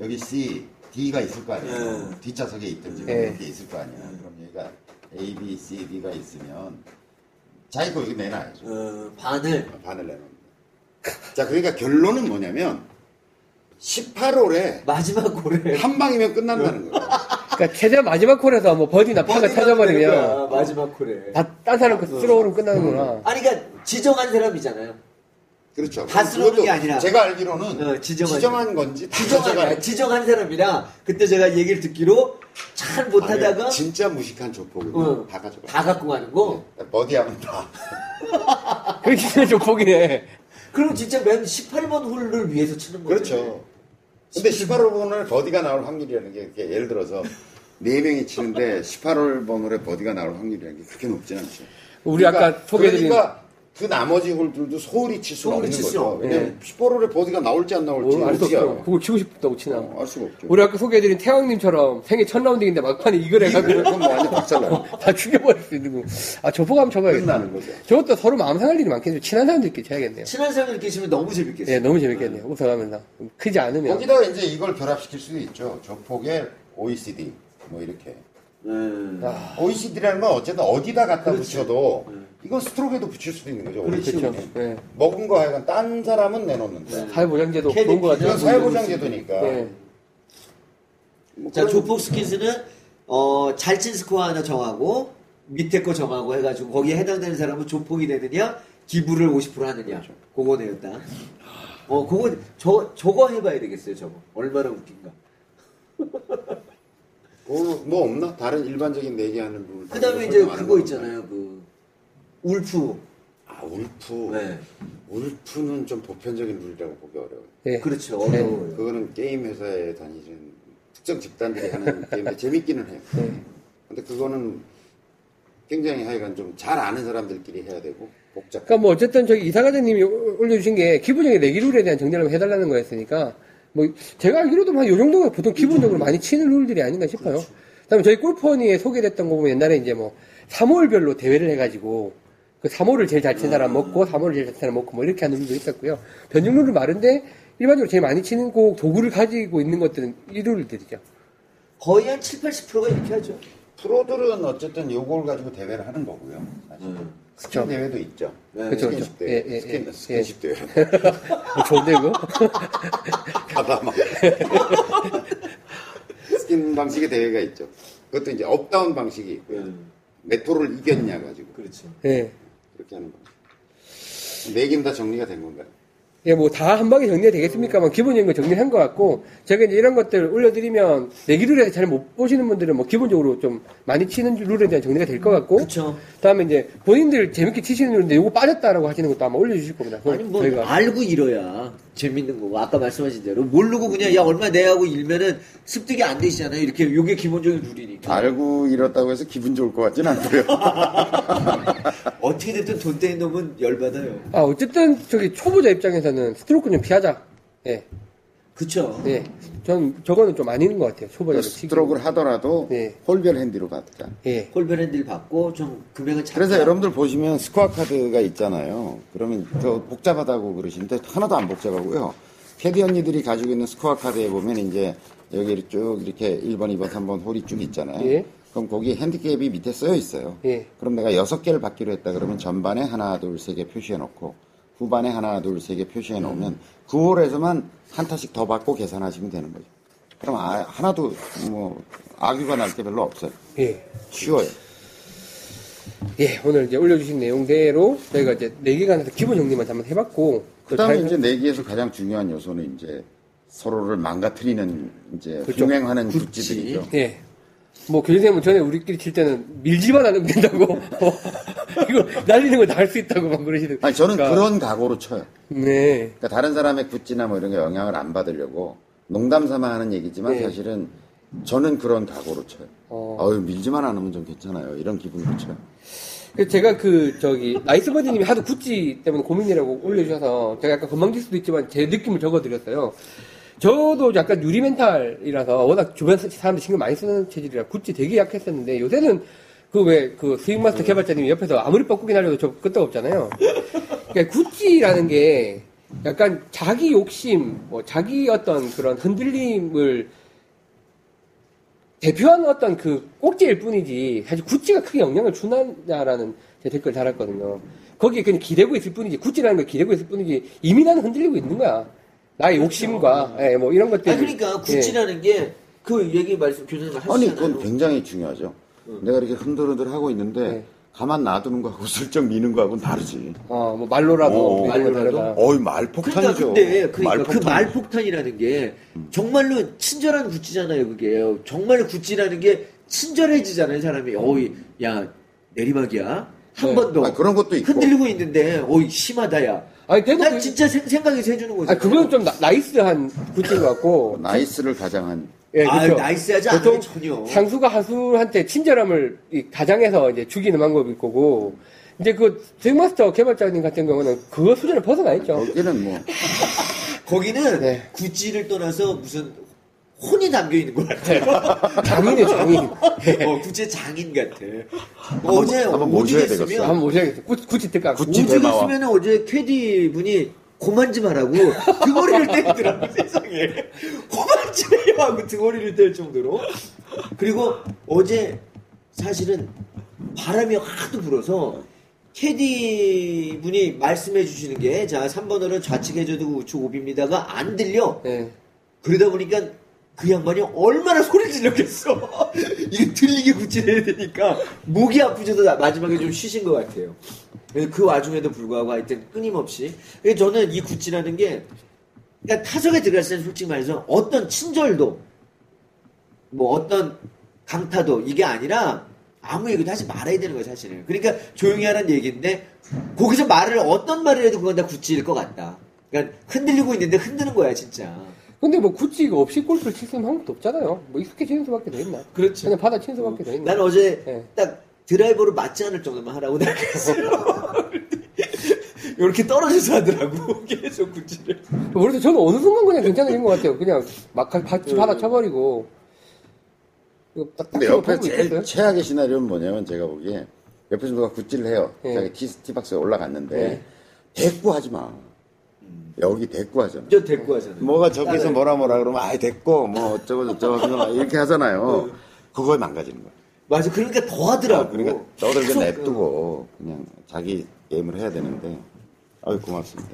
여기 C D가 있을 거 아니에요. 네. 뒷좌석에 있든지 네. 이렇게 있을 거 아니에요. 그럼 여기가 A, B, C, D가 있으면 자기 거 여기 내놔야죠. 어, 반을. 반을 내놓습니다. 자 그러니까 결론은 뭐냐면 18홀에 마지막 골에. 한 방이면 끝난다는 거예요. 그러니까 최대한 마지막 콜에서 뭐 버디나 파가 되는 찾아버리면 거야, 마지막 골에. 다 딴 사람 거 쓸어오르면 끝나는구나. 아니, 그러니까 지정한 사람이잖아요. 그렇죠. 다 쓰러는 그것도 게 아니라. 제가 알기로는 어, 지정한 지정한 건지 다 지정한, 가져가는 지정한 사람이라 그때 제가 얘기를 듣기로 잘 못하다가 아니, 진짜 무식한 조폭은 어, 다 가져가. 다 갖고 가는 거. 버디하면 다. 그게 진짜 조폭이네. 그럼 진짜 맨 18번 홀을 위해서 치는 거죠. 그렇죠. 근데 18홀 버디가 나올 확률이라는 게 이렇게 예를 들어서 네 명이 치는데 18홀 번홀에 버디가 나올 확률이라는 게 그렇게 높진 않죠. 우리 아까 소개해드린 그러니까 그 나머지 홀들도 소홀히 칠 수는 소홀히 없는 칠 거죠. 수는 없- 왜냐면 18홀에 버디가 나올지 안 나올지 뭘 알수 어떻게 없어. 알아? 그걸 치고 싶다고 치나. 어, 알 수가 없죠. 우리 아까 소개해드린 태왕님처럼 생애 첫 라운딩인데 막판에 이걸 해가지고 그건 뭐 완전 박살나요. 다 죽여버릴 수 있는 거. 아, 조폭 한번 쳐봐야겠다. 끝나는 거죠. 저것도 서로 마음 상할 일이 많겠네요. 친한 사람들끼리 쳐야겠네요. 친한 사람들끼리 치면 너무 재밌겠어요. 예, 너무 재밌겠네요. 웃어가면서. 크지 않으면. 거기다가 이제 이걸 결합시킬 수도 있죠. 조폭의 OECD 뭐 이렇게. 음. 아, OECD라는 건 어쨌든 어디다 갖다 그렇죠. 붙여도 이건 스트로크에도 붙일 수도 있는 거죠. 그렇죠. 그렇죠. 예. 먹은 거 하여간 딴 사람은 내놓는데. 사회보장제도 캐디 좋은 거 이건 같아요. 사회보장제도니까. 예. 뭐 자, 그런- 조폭 스킨스는 어, 잘 친 스코어 하나 정하고 밑에 거 정하고 해가지고 거기에 해당되는 사람은 조폭이 되느냐 기부를 50% 하느냐 그거네요 일단 어 그거 저 저거 해봐야 되겠어요 저거 얼마나 웃긴가 어, 뭐 없나? 다른 일반적인 내기하는 룰. 그 다음에 이제 그거 거 있잖아요 그 울프 아, 울프. 네 울프는 좀 보편적인 룰이라고 보기 어려워요. 예. 그렇죠 어려워요 그거는 게임 회사에 다니시는 특정 집단들이 하는 게임인데 재밌기는 해요. 예. 근데 그거는 굉장히 하여간 좀 잘 아는 사람들끼리 해야 되고 복잡. 그러니까 뭐 어쨌든 저기 이사가자님이 올려주신 게 기본적인 내기 룰에 대한 정리를 해달라는 거였으니까 뭐 제가 알기로도 한 요 정도가 보통 기본적으로 많이 치는 룰들이 아닌가 싶어요. 그다음에 저희 골프원이에 소개됐던 거 보면 옛날에 이제 뭐 3홀별로 대회를 해가지고 그 3홀을 제일 잘 친 사람 먹고 3홀을 제일 잘 친 사람 먹고 뭐 이렇게 하는 룰도 있었고요. 변경 룰은 많은데 일반적으로 제일 많이 치는 곡 도구를 가지고 있는 것들은 이 룰들이죠. 거의 한 7, 80%가 이렇게 하죠 프로들은 어쨌든 요걸 가지고 대회를 하는 거고요. 사실. 스킨 그쵸. 대회도 있죠. 네. 그쵸, 스킨스 그쵸. 대회. 예, 예, 스킨, 예. 스킨스 대회. 뭐 좋은데 이거? 가다 막. 스킨 방식의 대회가 있죠. 그것도 이제 업다운 방식이 있고요. 매 홀을 이겼냐 가지고 그렇죠 예. 그렇게 하는 방식. 네 개는 다 정리가 된 건가요? 예, 뭐 다 한 방에 정리가 되겠습니까만 기본적인 거 정리한 것 같고 제가 이제 이런 것들 올려드리면 내기 룰에 잘 못 보시는 분들은 뭐 기본적으로 좀 많이 치는 룰에 대한 정리가 될 것 같고 그렇죠. 다음에 이제 본인들 재밌게 치시는 룰인데 요거 빠졌다라고 하시는 것도 아마 올려주실 겁니다. 아니 뭐 저희가 알고 잃어야 재밌는 거고 아까 말씀하신 대로 모르고 그냥 야 얼마 내하고 일면은 습득이 안 되시잖아요. 이렇게 요게 기본적인 룰이니까. 알고 잃었다고 해서 기분 좋을 것 같진 않고요. 어떻게 됐든 돈 떼는 놈은 열받아요. 아 어쨌든 저기 초보자 입장에서는 스트로크 좀 피하자. 예, 그쵸? 예. 전 저거는 좀 아닌 것 같아요. 초보자들 치기. 스트로크를 하더라도 네. 홀별 핸디로 받자. 예. 홀별 핸디 받고 좀 금액은 작게 그래서. 여러분들 보시면 스코어 카드가 있잖아요. 그러면 저 복잡하다고 그러시는데 하나도 안 복잡하고요. 캐디 언니들이 가지고 있는 스코어 카드에 보면 이제 여기 쭉 이렇게 1번, 2번, 3번 홀이 쭉 있잖아요. 예. 그럼 거기 핸디캡이 밑에 써여 있어요. 예. 그럼 내가 여섯 개를 받기로 했다 그러면 전반에 하나, 둘, 세 개 표시해 놓고 후반에 하나, 둘, 세 개 표시해 놓으면 그 홀에서만 한 타씩 더 받고 계산하시면 되는 거죠. 그럼 아, 하나도 뭐 악유가 날 게 별로 없어요. 예. 쉬워요. 예, 오늘 이제 올려주신 내용대로 저희가 이제 네개 간에서 기본 정리만 한번 해봤고, 또 그다음에 잘- 이제 내기에서 가장 중요한 요소는 이제 서로를 망가뜨리는 이제 그렇죠. 흥행하는 굿즈. 굿즈들이죠. 예. 뭐, 교수님은 전에 우리끼리 칠 때는 밀지만 않으면 된다고. 이거 날리는 거다할 수 있다고 막 그러시는. 아니 저는 그러니까, 그런 각오로 쳐요. 네. 그러니까 다른 사람의 굿즈나 뭐 이런 게 영향을 안 받으려고 농담 삼아 하는 얘기지만 네. 사실은 저는 그런 각오로 쳐요. 어. 어. 유 밀지만 않으면 좀 괜찮아요. 이런 기분으로 쳐요. 그래서 제가 그, 저기, 나이스버디님이 하도 구찌 때문에 고민이라고 올려주셔서 제가 약간 건방질 수도 있지만 제 느낌을 적어드렸어요. 저도 약간 유리 멘탈이라서 워낙 주변 사람들 신경 많이 쓰는 체질이라 구찌 되게 약했었는데 요새는 그 왜 그 스윙마스터 개발자님이 옆에서 아무리 뻐꾸기 날려도 저 끄떡 없잖아요. 그러니까 구찌라는 게 약간 자기 욕심, 뭐 자기 어떤 그런 흔들림을 대표하는 어떤 그 꼭지일 뿐이지 사실 구찌가 크게 영향을 주나라는 제 댓글 달았거든요. 거기에 그냥 기대고 있을 뿐이지 구찌라는 걸 기대고 있을 뿐이지 이미 나는 흔들리고 있는 거야. 나의 욕심과 예, 뭐 이런 것들. 아 그러니까 굿즈라는 게 그 얘기 말씀 교수님 아니 하시잖아요. 그건 굉장히 중요하죠. 내가 이렇게 흔들흔들 하고 있는데 네. 가만 놔두는 거하고 슬쩍 미는 거하고는 다르지. 어, 뭐 말로라도 어, 거 말로라도? 어이 그러니까 말폭탄이죠. 근데 그러니까 그 말폭탄. 말폭탄이라는 게 정말로 친절한 굿즈잖아요. 그게 정말 굿즈라는 게 친절해지잖아요. 사람이 어이 야 내리막이야 한 네. 번더 아, 그런 것도 있고. 흔들리고 있는데 어이 심하다야. 아니 대도 난 그- 진짜 생, 생각해서 해주는 거죠. 아 그건 좀 nice한 구찌인 것 같고. nice를 가장한 예, 아, 그쵸. nice하지 보통 않아요, 전혀. 상수가 하수한테 친절함을 이 가장해서 이제 죽이는 방법일 거고. 이제 그 스윙마스터 개발자님 같은 경우는 그 수준을 벗어나 있죠. 거기는 뭐 거기는 네. 구찌를 떠나서 무슨 혼이 담겨 있는 것 같아요. 장인이에요, 장인. 어, 구찌의 장인 같아. 어제 한번 모셔야 오죽했으면 되겠어. 한번 모셔야겠어요. 구, 구찌 특강. 구찌. 오죽했으면 어제 캐디 분이 고만 좀 하라고 등허리를 때리더라고 세상에 고만 좀 해요 하고 등허리를 뗄 정도로 그리고 어제 사실은 바람이 하도 불어서 캐디 분이 말씀해 주시는 게 자 3번 홀은 좌측 해저드 우측 오비입니다가 안 들려 네. 그러다 보니까 그 양반이 얼마나 소리 지르겠어. 이게 들리게 구질해야 되니까 목이 아프셔도 나- 마지막에 좀 쉬신 것 같아요. 그 와중에도 불구하고 하여튼 끊임없이. 저는 이 구찌라는 게 그러니까 타석에 들어갔을 때는 솔직히 말해서 어떤 친절도 뭐 어떤 강타도 이게 아니라 아무 얘기도 하지 말아야 되는 거예요 사실은. 그러니까 조용히 하라는 얘기인데 거기서 말을 어떤 말을 해도 그건 다 구찌일 것 같다. 그러니까 흔들리고 있는데 흔드는 거야 진짜. 근데 뭐 구찌가 없이 골프를 칠 수 있는 방법도 없잖아요. 뭐 익숙해지는 수밖에 더 있나? 그렇죠. 그냥 받아 치는 수밖에 더 있나? 난 어제 네. 딱 드라이버로 맞지 않을 정도만 하라고 나갔어요. 이렇게 떨어져서 하더라고 계속 구찌를. 그래서 저는 어느 순간 그냥 괜찮아진 것 같아요. 그냥 막 같이 받아 쳐버리고. 이거 딱, 딱 근데 치고 옆에 제일 있겠어요? 최악의 시나리오는 뭐냐면 제가 보기에 옆에서 누가 굿질을 해요. 네. 자기 티, 티박스에 올라갔는데 네. 대꾸 하지 마. 여기 대꾸 하잖아. 저 데리고 하잖아요. 뭐가 저기서. 뭐라 뭐라 그러면 아이 됐고 뭐 어쩌고 저쩌고 이렇게 하잖아요. 그거에 망가지는 거야. 맞아. 그러니까 더 하더라고. 그러니까 떠들게 계속, 냅두고 그냥 자기 게임을 해야 되는데 아유 고맙습니다.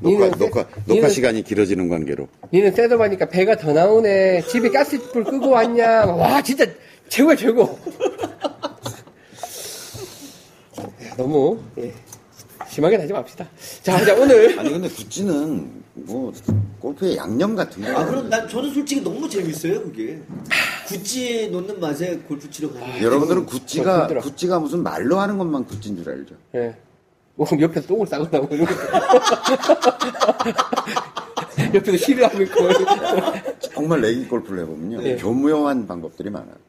녹화, 세- 녹화, 녹화 니는- 시간이 길어지는 관계로. 니는 셋업 하니까 배가 더 나오네. 집에 가스불 끄고 왔냐. 와, 진짜 최고야, 최고. 너무, 예. 심하게 하지 맙시다. 자, 자 오늘 아니 근데 구찌는 뭐 골프의 양념 같은 거. 아 그럼 난 저는 솔직히 너무 재밌어요 그게. 구찌 놓는 맛에 골프 치러 가는 게. 여러분들은 좀 구찌가 무슨 말로 하는 것만 구찌인 줄 알죠. 예. 뭐 옆에서 똥을 이런 거. 옆에서 시비하고 있고. 정말 레깅 골프를 해보면요 네. 교무용한 방법들이 많아요.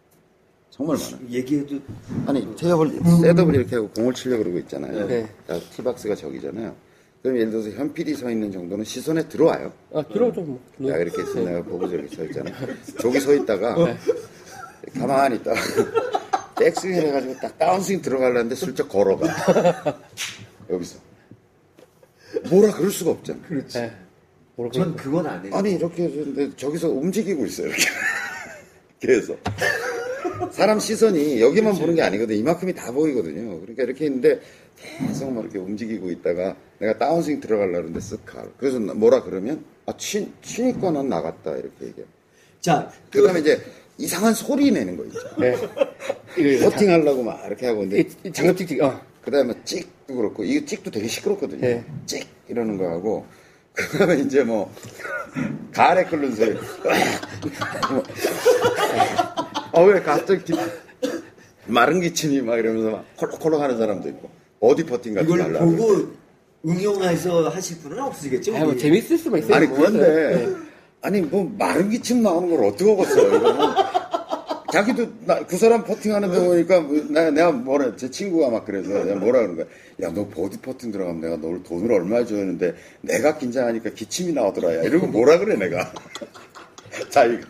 정말 많아요. 얘기해도 아니 테이블 셋업을 이렇게 하고 공을 치려고 그러고 있잖아요. 네. 자, 티박스가 저기잖아요. 그럼 예를 들어서 현 PD 서 있는 정도는 시선에 들어와요. 아, 들어오죠, 뭐. 야 이렇게 있어 내가 보고 저기 서 있잖아. 저기 서 있다가 네. 가만히 있다가 백스윙 해가지고 딱 다운스윙 들어가려는데 슬쩍 걸어가. 여기서 뭐라 그럴 수가 없잖아. 그렇지. 예. 뭐라고 전 그건 안 해요. 아니 이렇게 해서는데 저기서 움직이고 있어요 이렇게 계속 사람 시선이 여기만 보는 게 아니거든. 이만큼이 다 보이거든요. 그러니까 이렇게 있는데 계속 막 이렇게 움직이고 있다가 내가 다운스윙 들어가려고 하는데 쓱 가. 그래서 뭐라 그러면? 아 치, 치니까 난 나갔다. 이렇게 얘기해 자, 그 다음에 이제 이상한 소리 내는 거 있죠. 예. 이거 퍼팅 하려고 막 이렇게 하고 근데 이- 이 장갑 찍찍, 어. 그 다음에 찍도 그렇고 이거 찍도 되게 시끄럽거든요. 네. 찍 이러는 거 하고 그 다음에 이제 뭐 가래 끓는 소리 어 왜 갑자기 기- 마른 기침이 막 이러면서 막 콜록콜록 하는 사람도 있고 어디 퍼팅 같은 거 이걸 하려고 보고 응용해서 하실 분은 없으시겠죠? 아, 뭐 우리? 재밌을 수만 있어요. 아니 뭐. 그런데 아니 뭐 마른 기침 나오는 걸 어떻게 먹었어요 이거는 자기도 나, 그 사람 퍼팅하는데 보니까 뭐 나, 내가 뭐라 제 친구가 막 그래서 내가 뭐라 그러는 거야 야너 보디 퍼팅 들어가면 내가 널 돈을 얼마 줘야하는데 내가 긴장하니까 기침이 나오더라 야 이러고 뭐라 그래 내가 자기가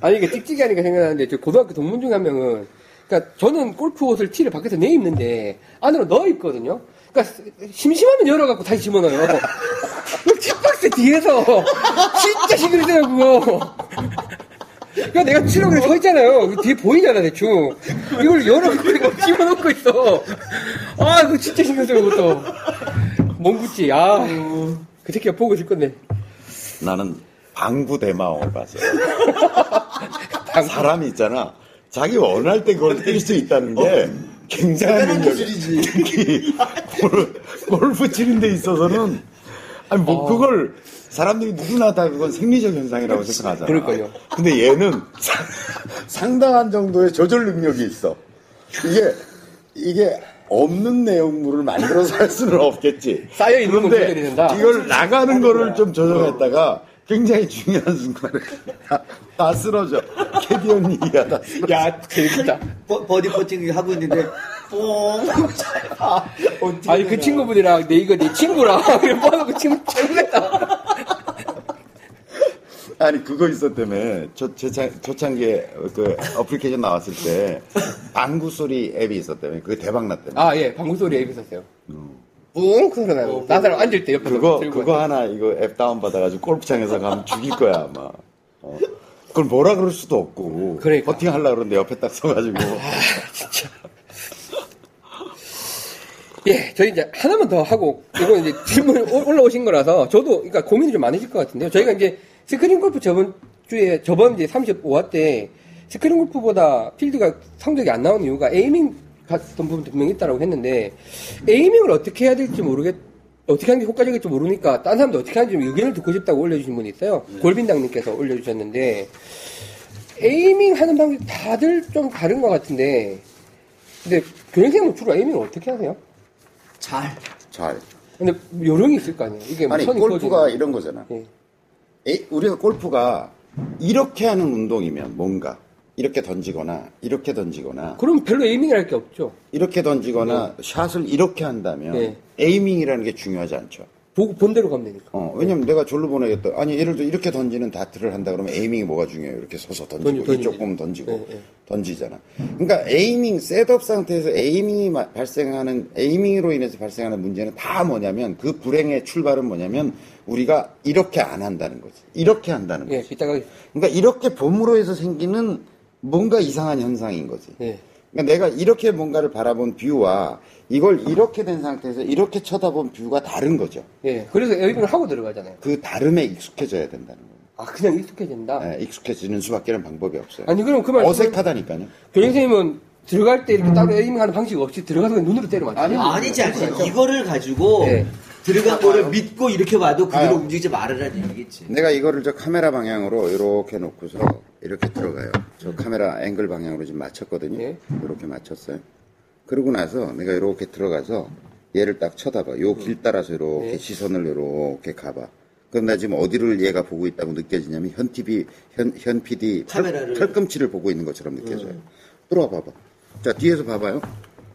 아니, 이게 찍찍이 하니까 생각나는데, 저 고등학교 동문 중에 한 명은, 그니까 저는 골프 옷을 티를 밖에서 내 입는데, 안으로 넣어 입거든요? 그니까 심심하면 열어갖고 다시 집어넣어요. 그 tip박스 뒤에서, 진짜 쓰요 그거. 그니까 내가 치려고 그래 서 있잖아요. 그 뒤에 보이잖아, 대충. 이걸 열어갖고 이거 집어넣고 있어. 아, 그거 진짜 신경 써요, 그것도. 몽구찌, 아. 그 새끼가 보고 건데. 나는 방부 대마왕을 봤어요 사람이 있잖아 자기 원할 때 그걸 뛸 수 있다는 게 굉장한 대단한 능력이야 기술이지. 특히 골- 골프 치는 데 있어서는 아니 뭐 그걸 사람들이 누구나 다 그건 생리적 현상이라고 생각하잖아. 그러니까요. 근데 얘는 사- 상당한 정도의 조절 능력이 있어. 이게 이게 없는 내용물을 만들어서 할 수는 없겠지. 쌓여 있는 된다? 이걸 나가는 거를 좀 조절했다가 굉장히 중요한 순간에 다, 다 쓰러져. 캐디 언니 이하다. 야, 재밌다. 버, 버디 퍼팅 하고 있는데 뽕잘 봐. 어떻게 아니, 그. 친구분이랑 내 이거 내 친구랑, 그래, 뻔하고 친구 최고겠다. 아니 그거 있었다며 저 초창 초창기에 그 어플리케이션 나왔을 때 방구 소리 앱이 있었다며 그게 대박 났다며 아, 예, 방구 소리 앱 있었어요. 뿡! 그 소리 나요. 난 사람 앉을 때 옆에서 그거 들고 그거 하나 이거 앱 다운 받아가지고 골프장에서 가면 죽일 거야 아마 어. 그걸 뭐라 그럴 수도 없고 그러니까. 퍼팅 하려고 그러는데 옆에 딱 서가지고 예, 저희 이제 하나만 더 하고, 이건 이제 질문 올- 올라오신 거라서, 저도, 그러니까 고민이 좀 많으실 것 같은데요. 저희가 이제 스크린 골프 저번 주에, 저번 이제 35화 때, 스크린 골프보다 필드가 성적이 안 나오는 이유가 에이밍 같은 부분도 분명히 있다고 했는데, 에이밍을 어떻게 해야 될지 모르겠, 어떻게 하는 게 효과적일지 모르니까, 딴 사람도 어떻게 하는지 좀 의견을 듣고 싶다고 올려주신 분이 있어요. 골빈당님께서 올려주셨는데, 에이밍 하는 방법이 다들 좀 다른 것 같은데, 근데 교육생은 주로 에이밍을 어떻게 하세요? 잘. 잘 근데 요령이 있을 거 아니에요. 이게 뭐 아니 골프가 그어지는- 이런 거잖아 예. 에이, 우리가 골프가 이렇게 하는 운동이면 뭔가 이렇게 던지거나 이렇게 던지거나 그럼 별로 aiming이랄 게 없죠. 이렇게 던지거나 샷을 이렇게 한다면 네. aiming이라는 게 중요하지 않죠. 보고 본 대로 가면 되니까. 어, 왜냐면 내가 졸로 보내겠다. 아니, 예를 들어 이렇게 던지는 다트를 한다 그러면 aiming이 뭐가 중요해요? 이렇게 서서 던지고, 던지- 던지지. 이쪽 보면 던지고, 네, 네. 던지잖아. 그러니까 aiming, setup 상태에서 aiming이 마- 발생하는, aiming으로 인해서 발생하는 문제는 다 뭐냐면 그 불행의 출발은 뭐냐면 우리가 이렇게 안 한다는 거지. 이렇게 한다는 거지. 예, 이따가 그러니까 이렇게 봄으로 해서 생기는 뭔가 이상한 현상인 거지. 예. 그러니까 내가 이렇게 뭔가를 바라본 뷰와 이걸 이렇게 된 상태에서 이렇게 쳐다본 뷰가 다른 거죠. 예. 그래서 에이밍을 하고 들어가잖아요. 그 다름에 익숙해져야 된다는 거예요. 아, 그냥 익숙해진다. 예, 익숙해지는 수밖에는 방법이 없어요. 아니 그럼 그 말씀 어색하다니까요. 교장 선생님은 들어갈 때 이렇게 따로 에이밍 하는 방식 없이 들어가서 그냥 눈으로 때려 맞춰요. 아니, 아니지, 아니지. 이거를 가지고 네. 들어간 거를 믿고 이렇게 봐도 그대로 아유. 움직이지 말으라는 얘기겠지. 내가 이거를 저 카메라 방향으로 이렇게 놓고서 이렇게 들어가요. 저 카메라 앵글 방향으로 지금 맞췄거든요. 예. 이렇게 맞췄어요. 그러고 나서 내가 이렇게 들어가서 얘를 딱 쳐다봐. 요 길 따라서 이렇게 예. 시선을 이렇게 가봐. 그럼 나 지금 어디를 얘가 보고 있다고 느껴지냐면 현 TV, 현, 현 PD 카메라를. 털, 털꿈치를 보고 있는 것처럼 느껴져요. 들어와 봐봐. 자, 뒤에서 봐봐요.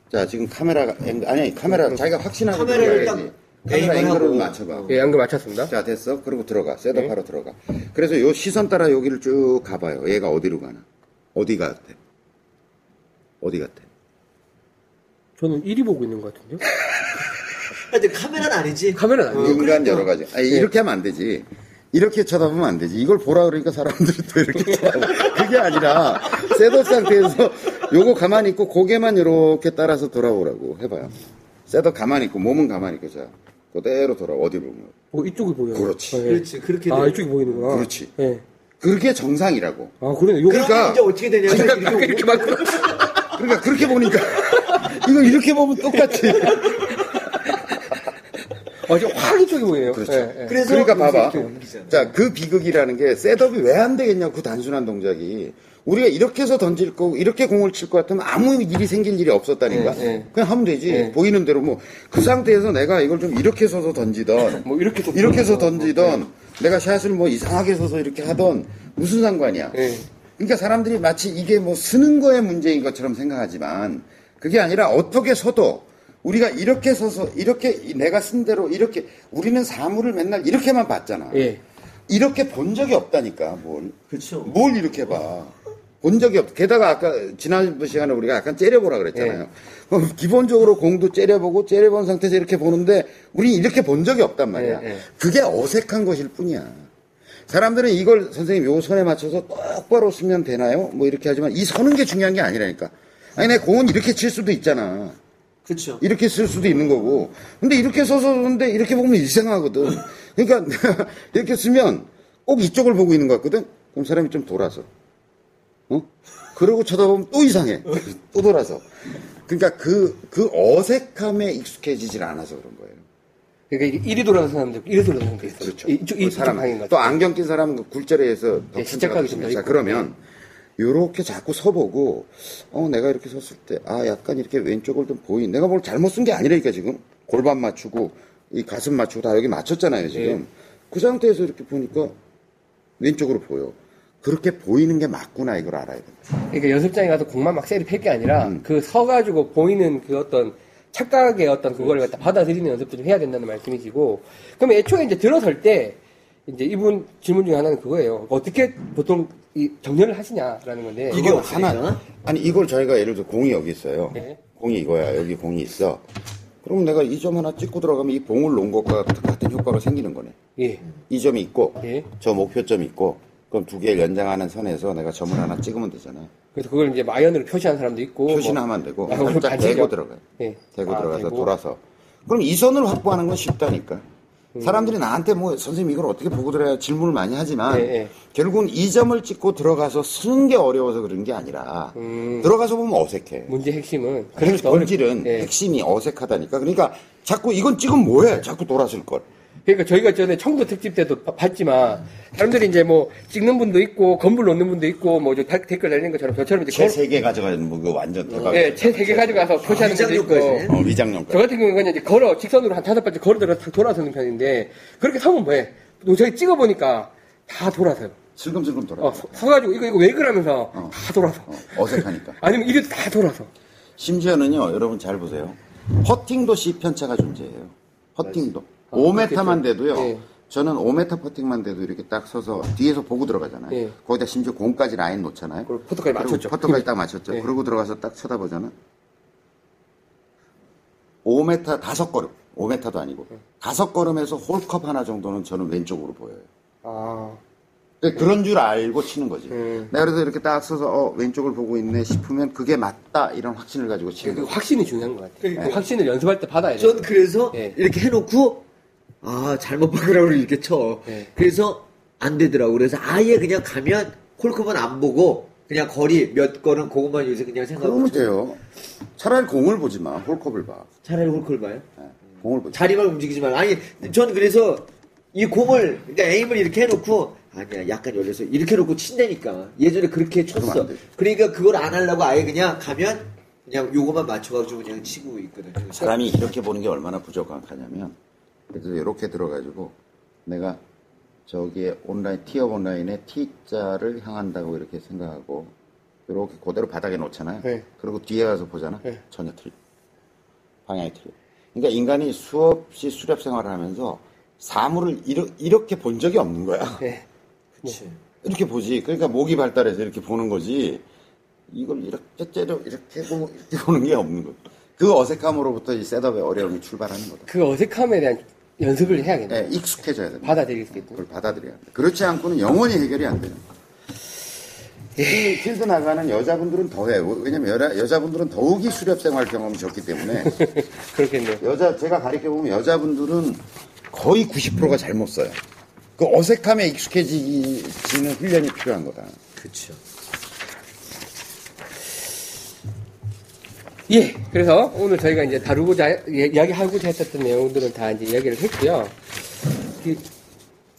자, 지금 카메라가, 앵글, 아니, 카메라, 자기가 확신하고 카메라를 들어가야지. 딱 카메라 에임을 앵글을. 맞춰봐. 예, 안경 맞췄습니다. 자 됐어 그리고 들어가 셋업하러 들어가 그래서 요 시선 따라 여기를 쭉 가봐요 얘가 어디로 가나 어디 같아 어디 같아 저는 1위 보고 있는 것 같은데요? 근데 카메라는 아니지. 카메라는 아니에요. 인간 여러 가지 아니, 네. 이렇게 하면 안 되지 이렇게 쳐다보면 안 되지 이걸 보라 그러니까 사람들이 또 이렇게 쳐다봐 그게 아니라 setup 상태에서 요거 가만히 있고 고개만 이렇게 따라서 돌아오라고 해봐요 setup 가만히 있고 몸은 가만히 있고 자 그대로 돌아 어디 보면 어, 이쪽이 보여요. 그렇지. 예. 그렇지, 그렇게 아, 돼. 이쪽이 보이는구나. 그렇지. 예. 그게 정상이라고 아, 그러네. 요 그러면 그러니까- 이제 어떻게 되냐면 아까 이렇게 이렇게 막 그러니까 그렇게 보니까 이거 이렇게 보면 똑같이 아, 지금 확 이쪽이 보이네요. 그렇죠. 예, 예. 그래서 그러니까 봐봐. 자, 그 비극이라는 게 setup이 왜 안 되겠냐고, 그 단순한 동작이. 우리가 이렇게 해서 던질 거고, 이렇게 공을 칠 것 같으면 아무 일이 생길 일이 없었다니까. 네, 네. 그냥 하면 되지. 네. 보이는 대로 뭐, 그 상태에서 내가 이걸 좀 이렇게 서서 던지던, 뭐 이렇게 또 이렇게 해서 보이고. 던지던, 내가 샷을 뭐 이상하게 서서 이렇게 하던, 무슨 상관이야. 예. 그러니까 사람들이 마치 이게 뭐 쓰는 거에 문제인 것처럼 생각하지만 그게 아니라 어떻게 서도 우리가 이렇게 서서 이렇게 내가 쓴 대로 이렇게 우리는 사물을 맨날 이렇게만 봤잖아. 예. 이렇게 본 적이 없다니까 뭘. 그렇죠. 뭘 이렇게 봐. 본 적이 없. 게다가 아까 지난 시간에 우리가 약간 째려보라 그랬잖아요. 예. 기본적으로 공도 째려보고 째려본 상태에서 이렇게 보는데 우리 이렇게 본 적이 없단 말이야. 예, 예. 그게 어색한 것일 뿐이야. 사람들은 이걸 선생님 요 선에 맞춰서 똑바로 쓰면 되나요? 뭐 이렇게 하지만 이 서는 게 중요한 게 아니라니까. 아니 내 공은 이렇게 칠 수도 있잖아. 그렇죠. 이렇게 쓸 수도 있는 거고. 근데 이렇게 서서 근데 이렇게 보면 이상하거든. 그러니까 이렇게 쓰면 꼭 이쪽을 보고 있는 것 같거든. 그럼 사람이 좀 돌아서. 어? 그러고 쳐다보면 또 이상해. 또 돌아서. 그러니까 그, 그 어색함에 익숙해지질 않아서 그런 거예요. 그러니까 이게 이리 사람도 있고, 이리 돌아가는 사람도 있어요. 그렇죠. 이쪽, 그 이쪽 사람, 또. 안경 낀 사람은 그 굴절에서 더 예, 시작하기 좀 자. 그러면 요렇게 자꾸 서보고 어 내가 이렇게 섰을 때 아 약간 이렇게 왼쪽을 좀 보인 내가 뭘 잘못 쓴 게 아니라니까 지금 골반 맞추고 이 가슴 맞추고 다 여기 맞췄잖아요 지금 예. 그 상태에서 이렇게 보니까 왼쪽으로 보여 그렇게 보이는 게 맞구나 이걸 알아야 돼 그러니까 연습장에 가서 공만 막 세리 팰게 아니라 음. 그 서가지고 보이는 그 어떤 착각의 어떤 그걸 갖다 받아들이는 연습도 좀 해야 된다는 말씀이시고 그럼 애초에 이제 들어설 때 이제 이분 질문 중에 하나는 그거예요. 어떻게 보통 이 정렬을 하시냐라는 건데 이게. 하나 아니 이걸 저희가 예를 들어 공이 여기 있어요 네. 공이 이거야 여기 공이 있어 그럼 내가 이 점 하나 찍고 들어가면 이 봉을 놓은 것과 같은 효과가 생기는 거네 예. 이 점이 있고 예. 저 목표점이 있고 그럼 두 개를 연장하는 선에서 내가 점을 하나 찍으면 되잖아. 그래서 그걸 이제 마이언으로 표시한 사람도 있고 표시는 뭐- 하면 안 되고 아, 살짝 대고 들어가요. 예. 대고 아, 들어가서 대고. 돌아서. 그럼 이 선을 확보하는 건 쉽다니까. 음. 사람들이 나한테 뭐 선생님 이걸 어떻게 보고 들어야 질문을 많이 하지만 예, 예. 결국은 이 점을 찍고 들어가서 쓰는 게 어려워서 그런 게 아니라 음. 들어가서 보면 어색해. 문제 핵심은 그래서 본질은 예. 핵심이 어색하다니까. 그러니까 자꾸 이건 찍으면 뭐해? 자꾸 돌아설 걸. 그러니까 저희가 전에 청도 특집 때도 바- 봤지만 사람들이 이제 뭐 찍는 분도 있고 건물 놓는 분도 있고 뭐 저 댓글 달리는 것처럼 저처럼 이제 채세개 가져가는 뭐 그거 완전 대박. 예, 채세개 가져가서 표시하는 분도 있고. 어, 위장용까지. 저 같은 경우는 이제 걸어 직선으로 한 다섯 번째 걸어 들어 다 돌아서는 편인데 그렇게 서면 뭐해? 저희 찍어 보니까 다 돌아서요. 슬금슬금 돌아. 어, 서, 서가지고 이거 이거 왜 그러면서 다 돌아서. 어, 어색하니까. 아니면 이래도 다 돌아서. 심지어는요, 여러분 잘 보세요. 퍼팅도 C 편차가 존재해요. 퍼팅도. 아, 5m만 그렇겠죠. 돼도요. 예. 저는 5m 퍼팅만 돼도 이렇게 딱 서서 뒤에서 보고 들어가잖아요. 예. 거기다 심지어 공까지 라인 놓잖아요. 그리고 퍼터까지 맞췄죠. 퍼터까지 딱 맞췄죠. 예. 그러고 들어가서 딱 쳐다보잖아. 5m 다섯 걸음. 5m도 아니고 예. 다섯 걸음에서 홀컵 하나 정도는 저는 왼쪽으로 보여요. 아, 근데 그런 줄 알고 치는 거지. 음. 내가 그래서 이렇게 딱 서서 어, 왼쪽을 보고 있네 싶으면 그게 맞다 이런 확신을 가지고 치는 그 거지. 확신이 중요한 것 같아요. 그 확신을 연습할 때 받아야 돼요. 전 그래서 예. 이렇게 해놓고 아 잘못 박으라고 이렇게 쳐. 예. 그래서 안 되더라고. 그래서 아예 그냥 가면 콜컵은 안 보고 그냥 거리 몇 걸음 그것만 요새 그냥 생각하고 그러면 돼요. 차라리 공을 보지 마. 홀컵을 봐. 차라리 홀클 봐요. 예, 공을 보지. 자리만 움직이지 말고 아니 전 그래서 이 공을 그러니까 에임을 이렇게 해놓고 아니야 약간 열려서 이렇게 해놓고 친다니까 예전에 그렇게 쳤어. 그러니까 그걸 안 하려고 아예 그냥 가면 그냥 요거만 맞춰가지고 그냥 치고 있거든 사람이 이렇게 보는 게 얼마나 부족하냐면 그래서 이렇게 들어가지고 내가 저기에 온라인 티업 온라인에 T자를 향한다고 이렇게 생각하고 이렇게 그대로 바닥에 놓잖아요. 네. 그리고 뒤에 가서 보잖아. 네. 전혀 틀려. 방향이 틀려. 그러니까 인간이 수없이 수렵 생활을 하면서 사물을 이러, 이렇게 본 적이 없는 거야. 네. 그치 이렇게 보지. 그러니까 목이 발달해서 이렇게 보는 거지. 이걸 이렇게 째려 이렇게 보고 이렇게 보는 게 없는 거. 그 어색함으로부터 이 셋업의 어려움이 출발하는 거다. 그 어색함에 대한 연습을 해야겠네요. 네, 익숙해져야 된다. 받아들일 수 있도록. 그걸 받아들여야 돼. 그렇지 않고는 영원히 해결이 안 돼요. 필- 필드 나가는 여자분들은 더해. 왜냐면 여자, 여자분들은 더욱이 수렵 생활 경험이 적기 때문에 그렇겠네요. 여자 제가 가르쳐 보면 여자분들은 거의 90%가 잘못 써요. 그 어색함에 익숙해지는 훈련이 필요한 거다. 그쵸 예, 그래서 오늘 저희가 이제 다루고자, 예, 이야기하고자 했었던 내용들은 다 이제 이야기를 했고요. 그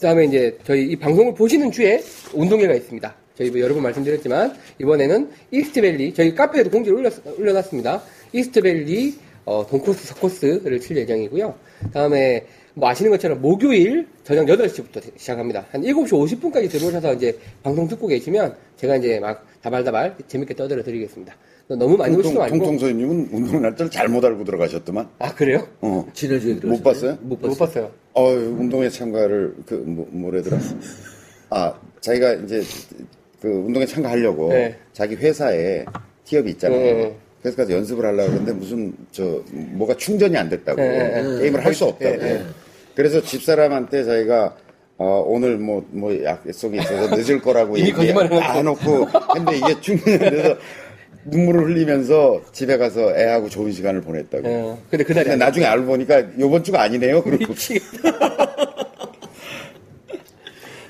다음에 이제 저희 이 방송을 보시는 주에 운동회가 있습니다. 저희 뭐 여러 번 말씀드렸지만, 이번에는 이스트밸리, 저희 카페에도 공지를 올렸, 올려놨습니다. 이스트밸리, 어, 돈코스, 서코스를 칠 예정이고요. 다음에 뭐 아시는 것처럼 목요일 저녁 8시부터 시작합니다. 한 7시 50분까지 들어오셔서 이제 방송 듣고 계시면 제가 이제 막 다발다발 재밌게 떠들어 드리겠습니다. 너무 많이 오시지 말고. 통통소님은 운동 날짜를 잘못 알고 들어가셨더만. 아, 그래요? 어. 지난주에 들었어요 못 봤어요? 못못 봤어요 봤어요. 어, 운동회 참가를, 그, 뭐, 뭐래더라. 아, 자기가 이제, 그, 운동회 참가하려고, 네. 자기 회사에 티업이 있잖아요. 네. 그래서 가서 연습을 하려고 그러는데 무슨, 저, 뭐가 충전이 안 됐다고. 네, 네. 게임을 할 수 없다고. 네, 그래서 집사람한테 자기가, 어, 오늘 뭐, 뭐, 약속이 있어서 늦을 거라고 해놓고. 안 놓고, 근데 이게 충전이 안 돼서 눈물을 흘리면서 집에 가서 애하고 좋은 시간을 보냈다고. 어, 근데 그날이 근데 나중에 알고 보니까 요번 주가 아니네요. 그리고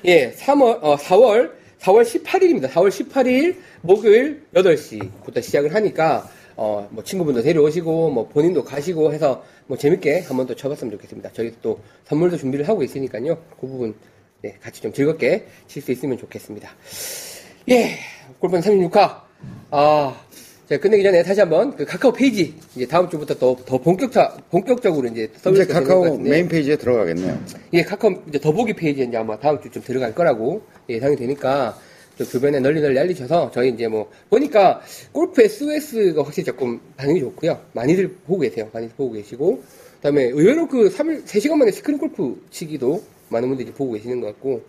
예, 3월, 어, 4월, 4월 18일입니다. 4월 18일 목요일 8시부터 시작을 하니까, 어, 뭐 친구분도 데려오시고, 뭐 본인도 가시고 해서 뭐 재밌게 한번 또 쳐봤으면 좋겠습니다. 저희 또 선물도 준비를 하고 있으니까요. 그 부분, 네, 같이 좀 즐겁게 칠 수 있으면 좋겠습니다. 예, 골반 36화. 아, 제가 끝내기 전에 다시 한번 그 카카오 페이지, 이제 다음 주부터 더, 더 본격적, 본격적으로 이제 이제 서비스가 되는 것 카카오 같은데. 메인 페이지에 들어가겠네요. 예, 카카오 이제 더보기 페이지에 이제 아마 다음 주쯤 들어갈 거라고 예상이 되니까 좀 주변에 널리 널리 알리셔서 저희 이제 뭐 보니까 골프 SOS가 확실히 조금 반응이 좋고요. 많이들 보고 계세요. 많이들 보고 계시고 그다음에 의외로 그 3일 3시간 만에 스크린 골프 치기도 많은 분들이 보고 계시는 것 같고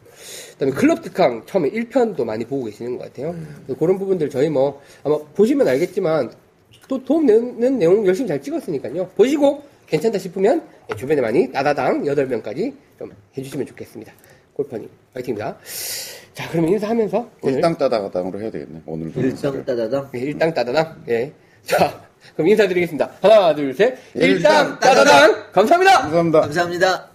그다음에 클럽 특강 처음에 1편도 많이 보고 계시는 것 같아요. 그래서 그런 부분들 저희 뭐 아마 보시면 알겠지만 또 도움 되는 내용 열심히 잘 찍었으니까요. 보시고 괜찮다 싶으면 예, 주변에 많이 따다당 8명까지 좀 해주시면 좋겠습니다. 골퍼님, 파이팅입니다. 자, 그러면 인사하면서 오늘 일당 따다가당으로 해야 되겠네. 오늘도. 일당 따다당 예, 일당 따다당. 예. 자, 그럼 인사드리겠습니다. 하나, 둘, 셋. 일당 일당 따다당. 감사합니다. 감사합니다. 감사합니다